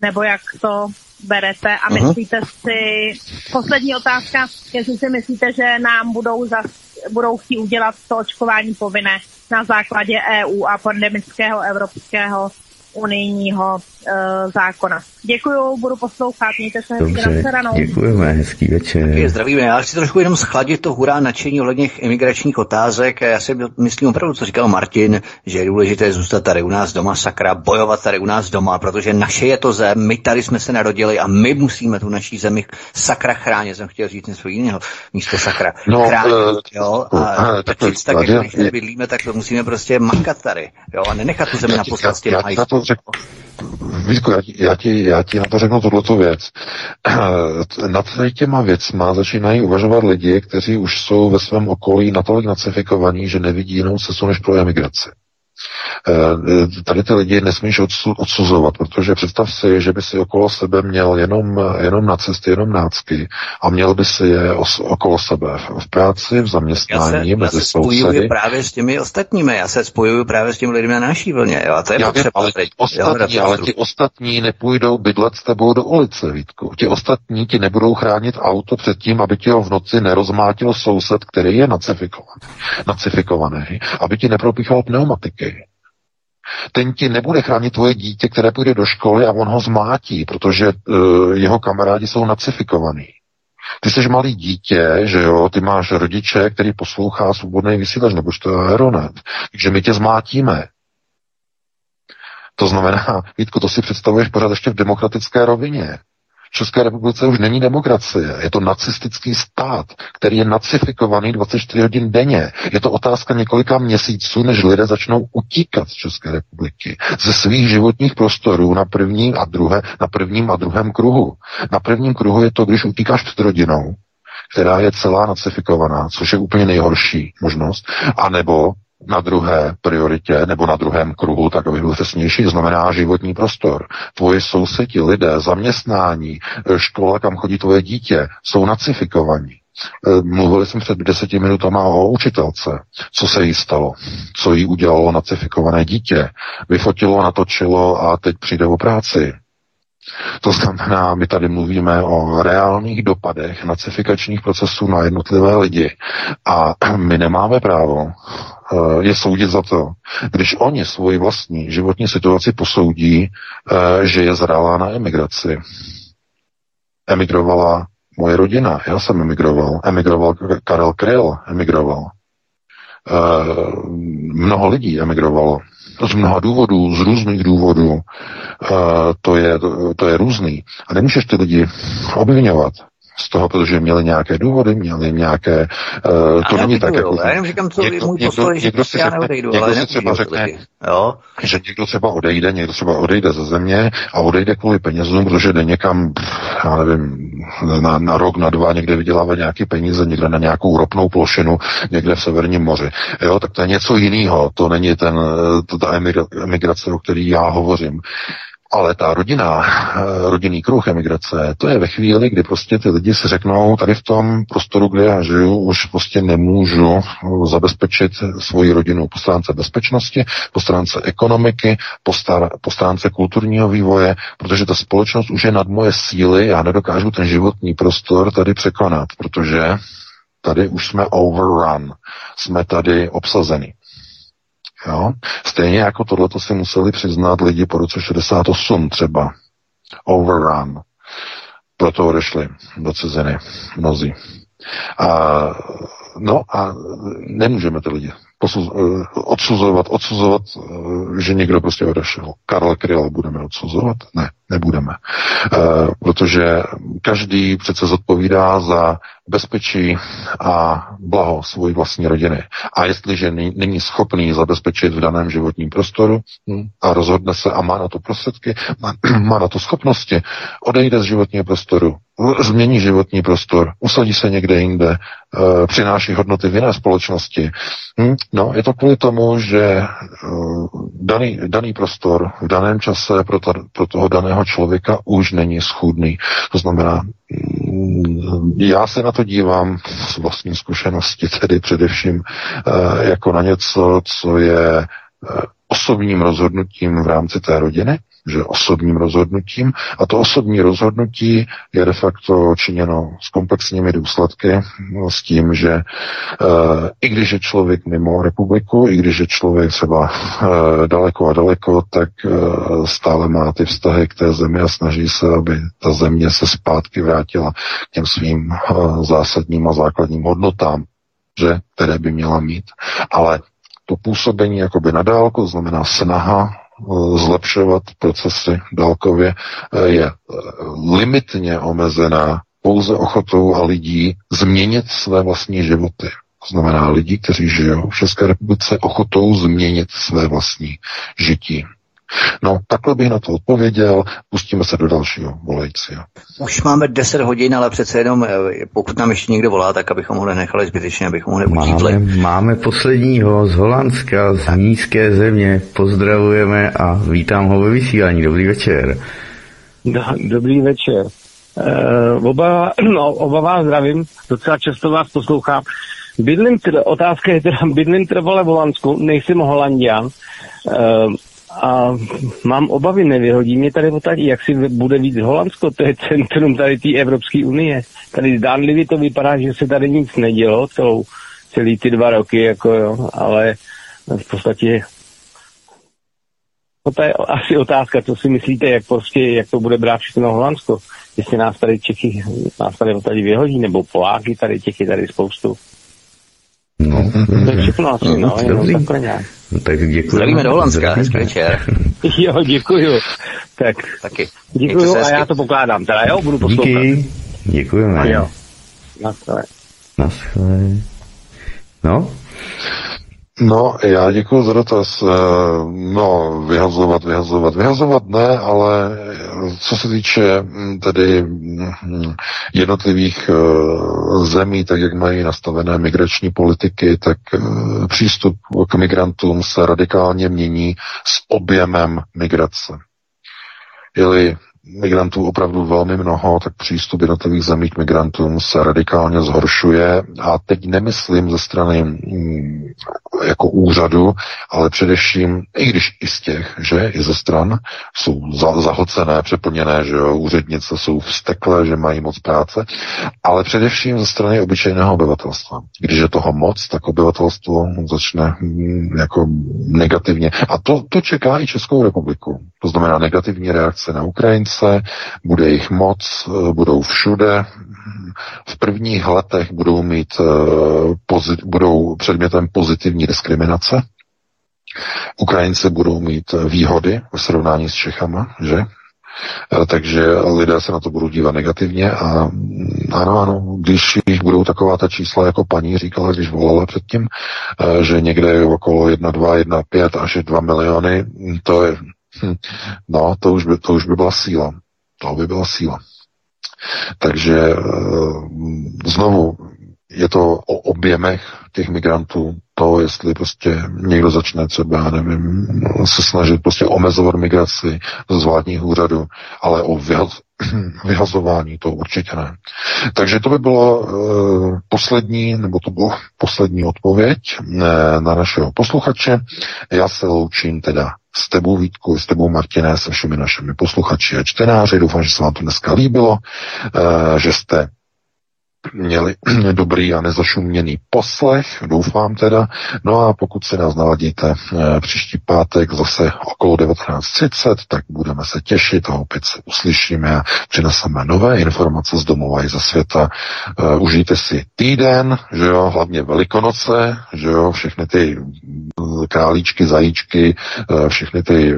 Nebo jak to berete a myslíte si, poslední otázka, jestli si myslíte, že nám budou, zas, budou chtít udělat to očkování povinné na základě EU a pandemického evropského unijního uh, zákona. Děkuju, budu poslouchat, mějte se hezky na děkujeme, hezký večer. Taky zdravíme, já chci trošku jenom schladit to hurá nadšení ohledně imigračních otázek. Já si myslím opravdu, co říkal Martin, že je důležité zůstat tady u nás doma, sakra, bojovat tady u nás doma, protože naše je to zem, my tady jsme se narodili a my musíme tu naší zemi sakra chránit. Jsem chtěl říct něco jiného místo sakra. No, chránit, uh, jo, a uh, tak, tak, když nebydlíme, tak to musíme prostě makat tady, jo, a nenechat tu zemi na posledstě. Já, já, to řeknu. Vítku, já, já, ti, já ti na to řeknu tuto věc. Nad těma věcma začínají uvažovat lidi, kteří už jsou ve svém okolí natolik nacifikovaní, že nevidí jinou cestu než pro emigraci. Eh, tady ty lidi nesmíš odsuzovat, protože představ si, že by si okolo sebe měl jenom, jenom nacisty, jenom nácky a měl by si je os, okolo sebe v práci, v zaměstnání, já se, mezi já se spojuju právě s těmi ostatními, já se spojuju právě s těmi lidmi na naší vlně, jo, a to je já vím, ale, ti ostatní, jo, ale ti ostatní nepůjdou bydlet s tebou do ulice, Vítku. Ti ostatní ti nebudou chránit auto před tím, aby ti ho v noci nerozmátil soused, který je nacifikovaný, nacifikovaný aby ti nepropíchal pneumatiky ten ti nebude chránit tvoje dítě, které půjde do školy a on ho zmátí, protože uh, jeho kamarádi jsou nacifikovaní. Ty jsi malý dítě, že jo, ty máš rodiče, který poslouchá svobodný vysílač, nebo to je Aeronet, takže my tě zmátíme. To znamená, Vítku, to si představuješ pořád ještě v demokratické rovině. České republice už není demokracie. Je to nacistický stát, který je nacifikovaný 24 hodin denně. Je to otázka několika měsíců, než lidé začnou utíkat z České republiky ze svých životních prostorů na prvním a druhé, na prvním a druhém kruhu. Na prvním kruhu je to, když utíkáš před rodinou, která je celá nacifikovaná, což je úplně nejhorší možnost, anebo na druhé prioritě nebo na druhém kruhu, tak aby byl přesnější, znamená životní prostor. Tvoje sousedi, lidé, zaměstnání, škola, kam chodí tvoje dítě, jsou nacifikovaní. E, mluvili jsme před deseti minutama o učitelce. Co se jí stalo? Co jí udělalo nacifikované dítě? Vyfotilo, natočilo a teď přijde o práci. To znamená, my tady mluvíme o reálných dopadech nacifikačních procesů na jednotlivé lidi a my nemáme právo eh, je soudit za to, když oni svoji vlastní životní situaci posoudí, eh, že je zrálá na emigraci. Emigrovala moje rodina, já jsem emigroval, emigroval Karel Kryl, emigroval. Eh, mnoho lidí emigrovalo z mnoha důvodů, z různých důvodů, uh, to, je, to je různý. A nemůžeš ty lidi obvinovat z toho, protože měli nějaké důvody, měli nějaké, uh, to není tak jako... Já jenom říkám, co někdo, můj postoj, někdo, že někdo si, já neodejdu, někdo ale si třeba řekne, lidi. jo? že někdo třeba odejde, někdo třeba odejde ze země a odejde kvůli penězům, protože jde někam, já nevím, na, na rok, na dva, někde vydělává nějaké peníze, někde na nějakou ropnou plošinu, někde v Severním moři. Jo, tak to je něco jiného, to není ten, to, ta emigrace, o který já hovořím. Ale ta rodina, eh, rodinný kruh emigrace, to je ve chvíli, kdy prostě ty lidi si řeknou, tady v tom prostoru, kde já žiju, už prostě nemůžu zabezpečit svoji rodinu po stránce bezpečnosti, po stránce ekonomiky, po, star, po stránce kulturního vývoje, protože ta společnost už je nad moje síly, já nedokážu ten životní prostor tady překonat, protože tady už jsme overrun, jsme tady obsazeni. Jo? Stejně jako tohle si museli přiznat lidi po roce 68 třeba. Overrun. Proto odešli do ciziny mnozí. A, no a nemůžeme ty lidi eh, odsuzovat, odsuzovat, eh, že někdo prostě odešel. Karla Kryla budeme odsuzovat? Ne, nebudeme. E, protože každý přece zodpovídá za bezpečí a blaho svojí vlastní rodiny. A jestliže není schopný zabezpečit v daném životním prostoru hm, a rozhodne se a má na to prostředky, má na to schopnosti, odejde z životního prostoru, změní životní prostor, usadí se někde jinde, e, přináší hodnoty v jiné společnosti. Hm, no, je to kvůli tomu, že e, daný, daný prostor v daném čase pro, ta, pro toho daného člověka už není schůdný. To znamená, mm, já se na to dívám z vlastní zkušenosti, tedy především e, jako na něco, co je osobním rozhodnutím v rámci té rodiny, že osobním rozhodnutím a to osobní rozhodnutí je de facto činěno s komplexními důsledky, no, s tím, že e, i když je člověk mimo republiku, i když je člověk třeba e, daleko a daleko, tak e, stále má ty vztahy k té zemi a snaží se, aby ta země se zpátky vrátila k těm svým e, zásadním a základním hodnotám, že, které by měla mít. Ale to působení jakoby na dálku, znamená snaha zlepšovat procesy dálkově, eh, je eh, limitně omezená pouze ochotou a lidí změnit své vlastní životy. To znamená lidi, kteří žijou v České republice, ochotou změnit své vlastní žití. No, takhle bych na to odpověděl. Pustíme se do dalšího volajícího. Už máme 10 hodin, ale přece jenom, eh, pokud nám ještě někdo volá, tak abychom ho nenechali zbytečně, abychom ho neutídli. Máme, máme posledního z Holandska, z nízké země. Pozdravujeme a vítám ho ve vysílání. Dobrý večer. Do, dobrý večer. Uh, oba, no, oba vás zdravím, docela často vás poslouchám. Bydlím, otázka je teda, bydlím trvale v Holandsku, nejsem holandian. Uh, a mám obavy, nevyhodí mě tady tady, jak si bude víc Holandsko, to je centrum tady té Evropské unie. Tady zdánlivě to vypadá, že se tady nic nedělo celou, celý ty dva roky, jako jo, ale v podstatě No to je asi otázka, co si myslíte, jak prostě, jak to bude brát všechno Holandsko. Jestli nás tady Čechy, nás tady tady vyhodí, nebo Poláky, tady Čechy tady spoustu. No, to je všechno asi, no, no jenom takhle nějak. No, tak děkuji. Zdravíme do Holandska, hezký večer. Jo, děkuju. Tak Taky. děkuju a já to pokládám. Teda jo, budu poslouchat. Díky. Děkujeme. Jo. Naschle. Naschle. No, No, já děkuji za dotaz. Eh, No, vyhazovat, vyhazovat, vyhazovat ne, ale co se týče mm, tedy mm, jednotlivých eh, zemí, tak jak mají nastavené migrační politiky, tak eh, přístup k migrantům se radikálně mění s objemem migrace. Jeli migrantů opravdu velmi mnoho, tak přístup jednotlivých zemí k migrantům se radikálně zhoršuje a teď nemyslím ze strany mm, jako úřadu, ale především, i když i z těch, že i ze stran jsou za, zahlcené, přeplněné, že jo, úřednice jsou vsteklé, že mají moc práce, ale především ze strany obyčejného obyvatelstva. Když je toho moc, tak obyvatelstvo začne mm, jako negativně. A to, to čeká i Českou republiku. To znamená negativní reakce na Ukrajince, bude jich moc, eh, budou všude. V prvních letech budou mít, eh, budou předmětem pozitivní diskriminace. Ukrajinci budou mít eh, výhody v srovnání s Čechama, že? Takže lidé se na to budou dívat negativně a mm, ano, ano, když jich budou taková ta čísla, jako paní říkala, když volala předtím, že někde okolo 1, 2, 1, 5 až 2 miliony, to je Hm. No, to už, by, to už by byla síla. To by byla síla. Takže eh, znovu je to o objemech těch migrantů, to, jestli prostě někdo začne třeba, já nevím, se snažit prostě omezovat migraci z vládních úřadů, ale o vyhaz, vyhazování to určitě ne. Takže to by bylo uh, poslední, nebo to bylo poslední odpověď ne, na našeho posluchače. Já se loučím teda s tebou Vítku, s tebou Martiné, se všemi našimi posluchači a čtenáři. Doufám, že se vám to dneska líbilo, uh, že jste měli dobrý a nezašuměný poslech, doufám teda. No a pokud se nás naladíte e, příští pátek zase okolo 19.30, tak budeme se těšit a opět se uslyšíme a přineseme nové informace z domova i ze světa. E, užijte si týden, že jo, hlavně Velikonoce, že jo, všechny ty králíčky, zajíčky, všechny ty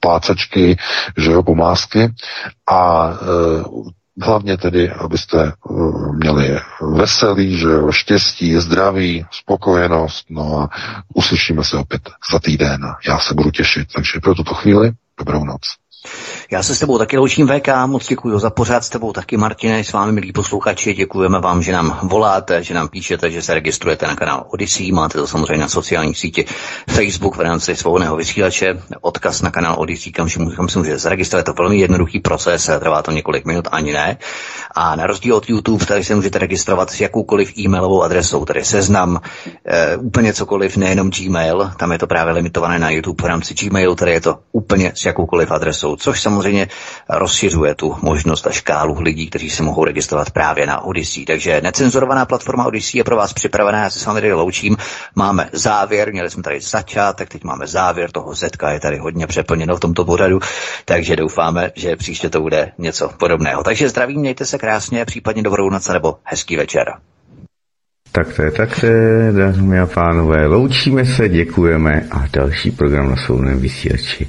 plácačky, že jo, pomázky a Hlavně tedy, abyste uh, měli veselý, že štěstí, zdraví, spokojenost, no a uslyšíme se opět za týden. Já se budu těšit. Takže pro tuto chvíli dobrou noc. Já se s tebou taky loučím VK, moc děkuji za pořád s tebou taky Martine, s vámi milí posluchači, děkujeme vám, že nám voláte, že nám píšete, že se registrujete na kanál Odyssey, máte to samozřejmě na sociální síti Facebook v rámci svobodného vysílače, odkaz na kanál Odyssey, kam, kam se může zaregistrovat, to velmi jednoduchý proces, trvá to několik minut, ani ne. A na rozdíl od YouTube, tady se můžete registrovat s jakoukoliv e-mailovou adresou, tedy seznam, e, úplně cokoliv, nejenom Gmail, tam je to právě limitované na YouTube v rámci Gmailu, tady je to úplně s jakoukoliv adresou, což samozřejmě rozšiřuje tu možnost a škálu lidí, kteří se mohou registrovat právě na Odyssey. Takže necenzurovaná platforma Odyssey je pro vás připravená, já se s vámi tady loučím. Máme závěr, měli jsme tady začátek, teď máme závěr toho Zetka, je tady hodně přeplněno v tomto pořadu, takže doufáme, že příště to bude něco podobného. Takže zdravím, mějte se krásně, případně dobrou noc nebo hezký večer. Tak to je, tak dámy a pánové, loučíme se, děkujeme a další program na svobodném vysílači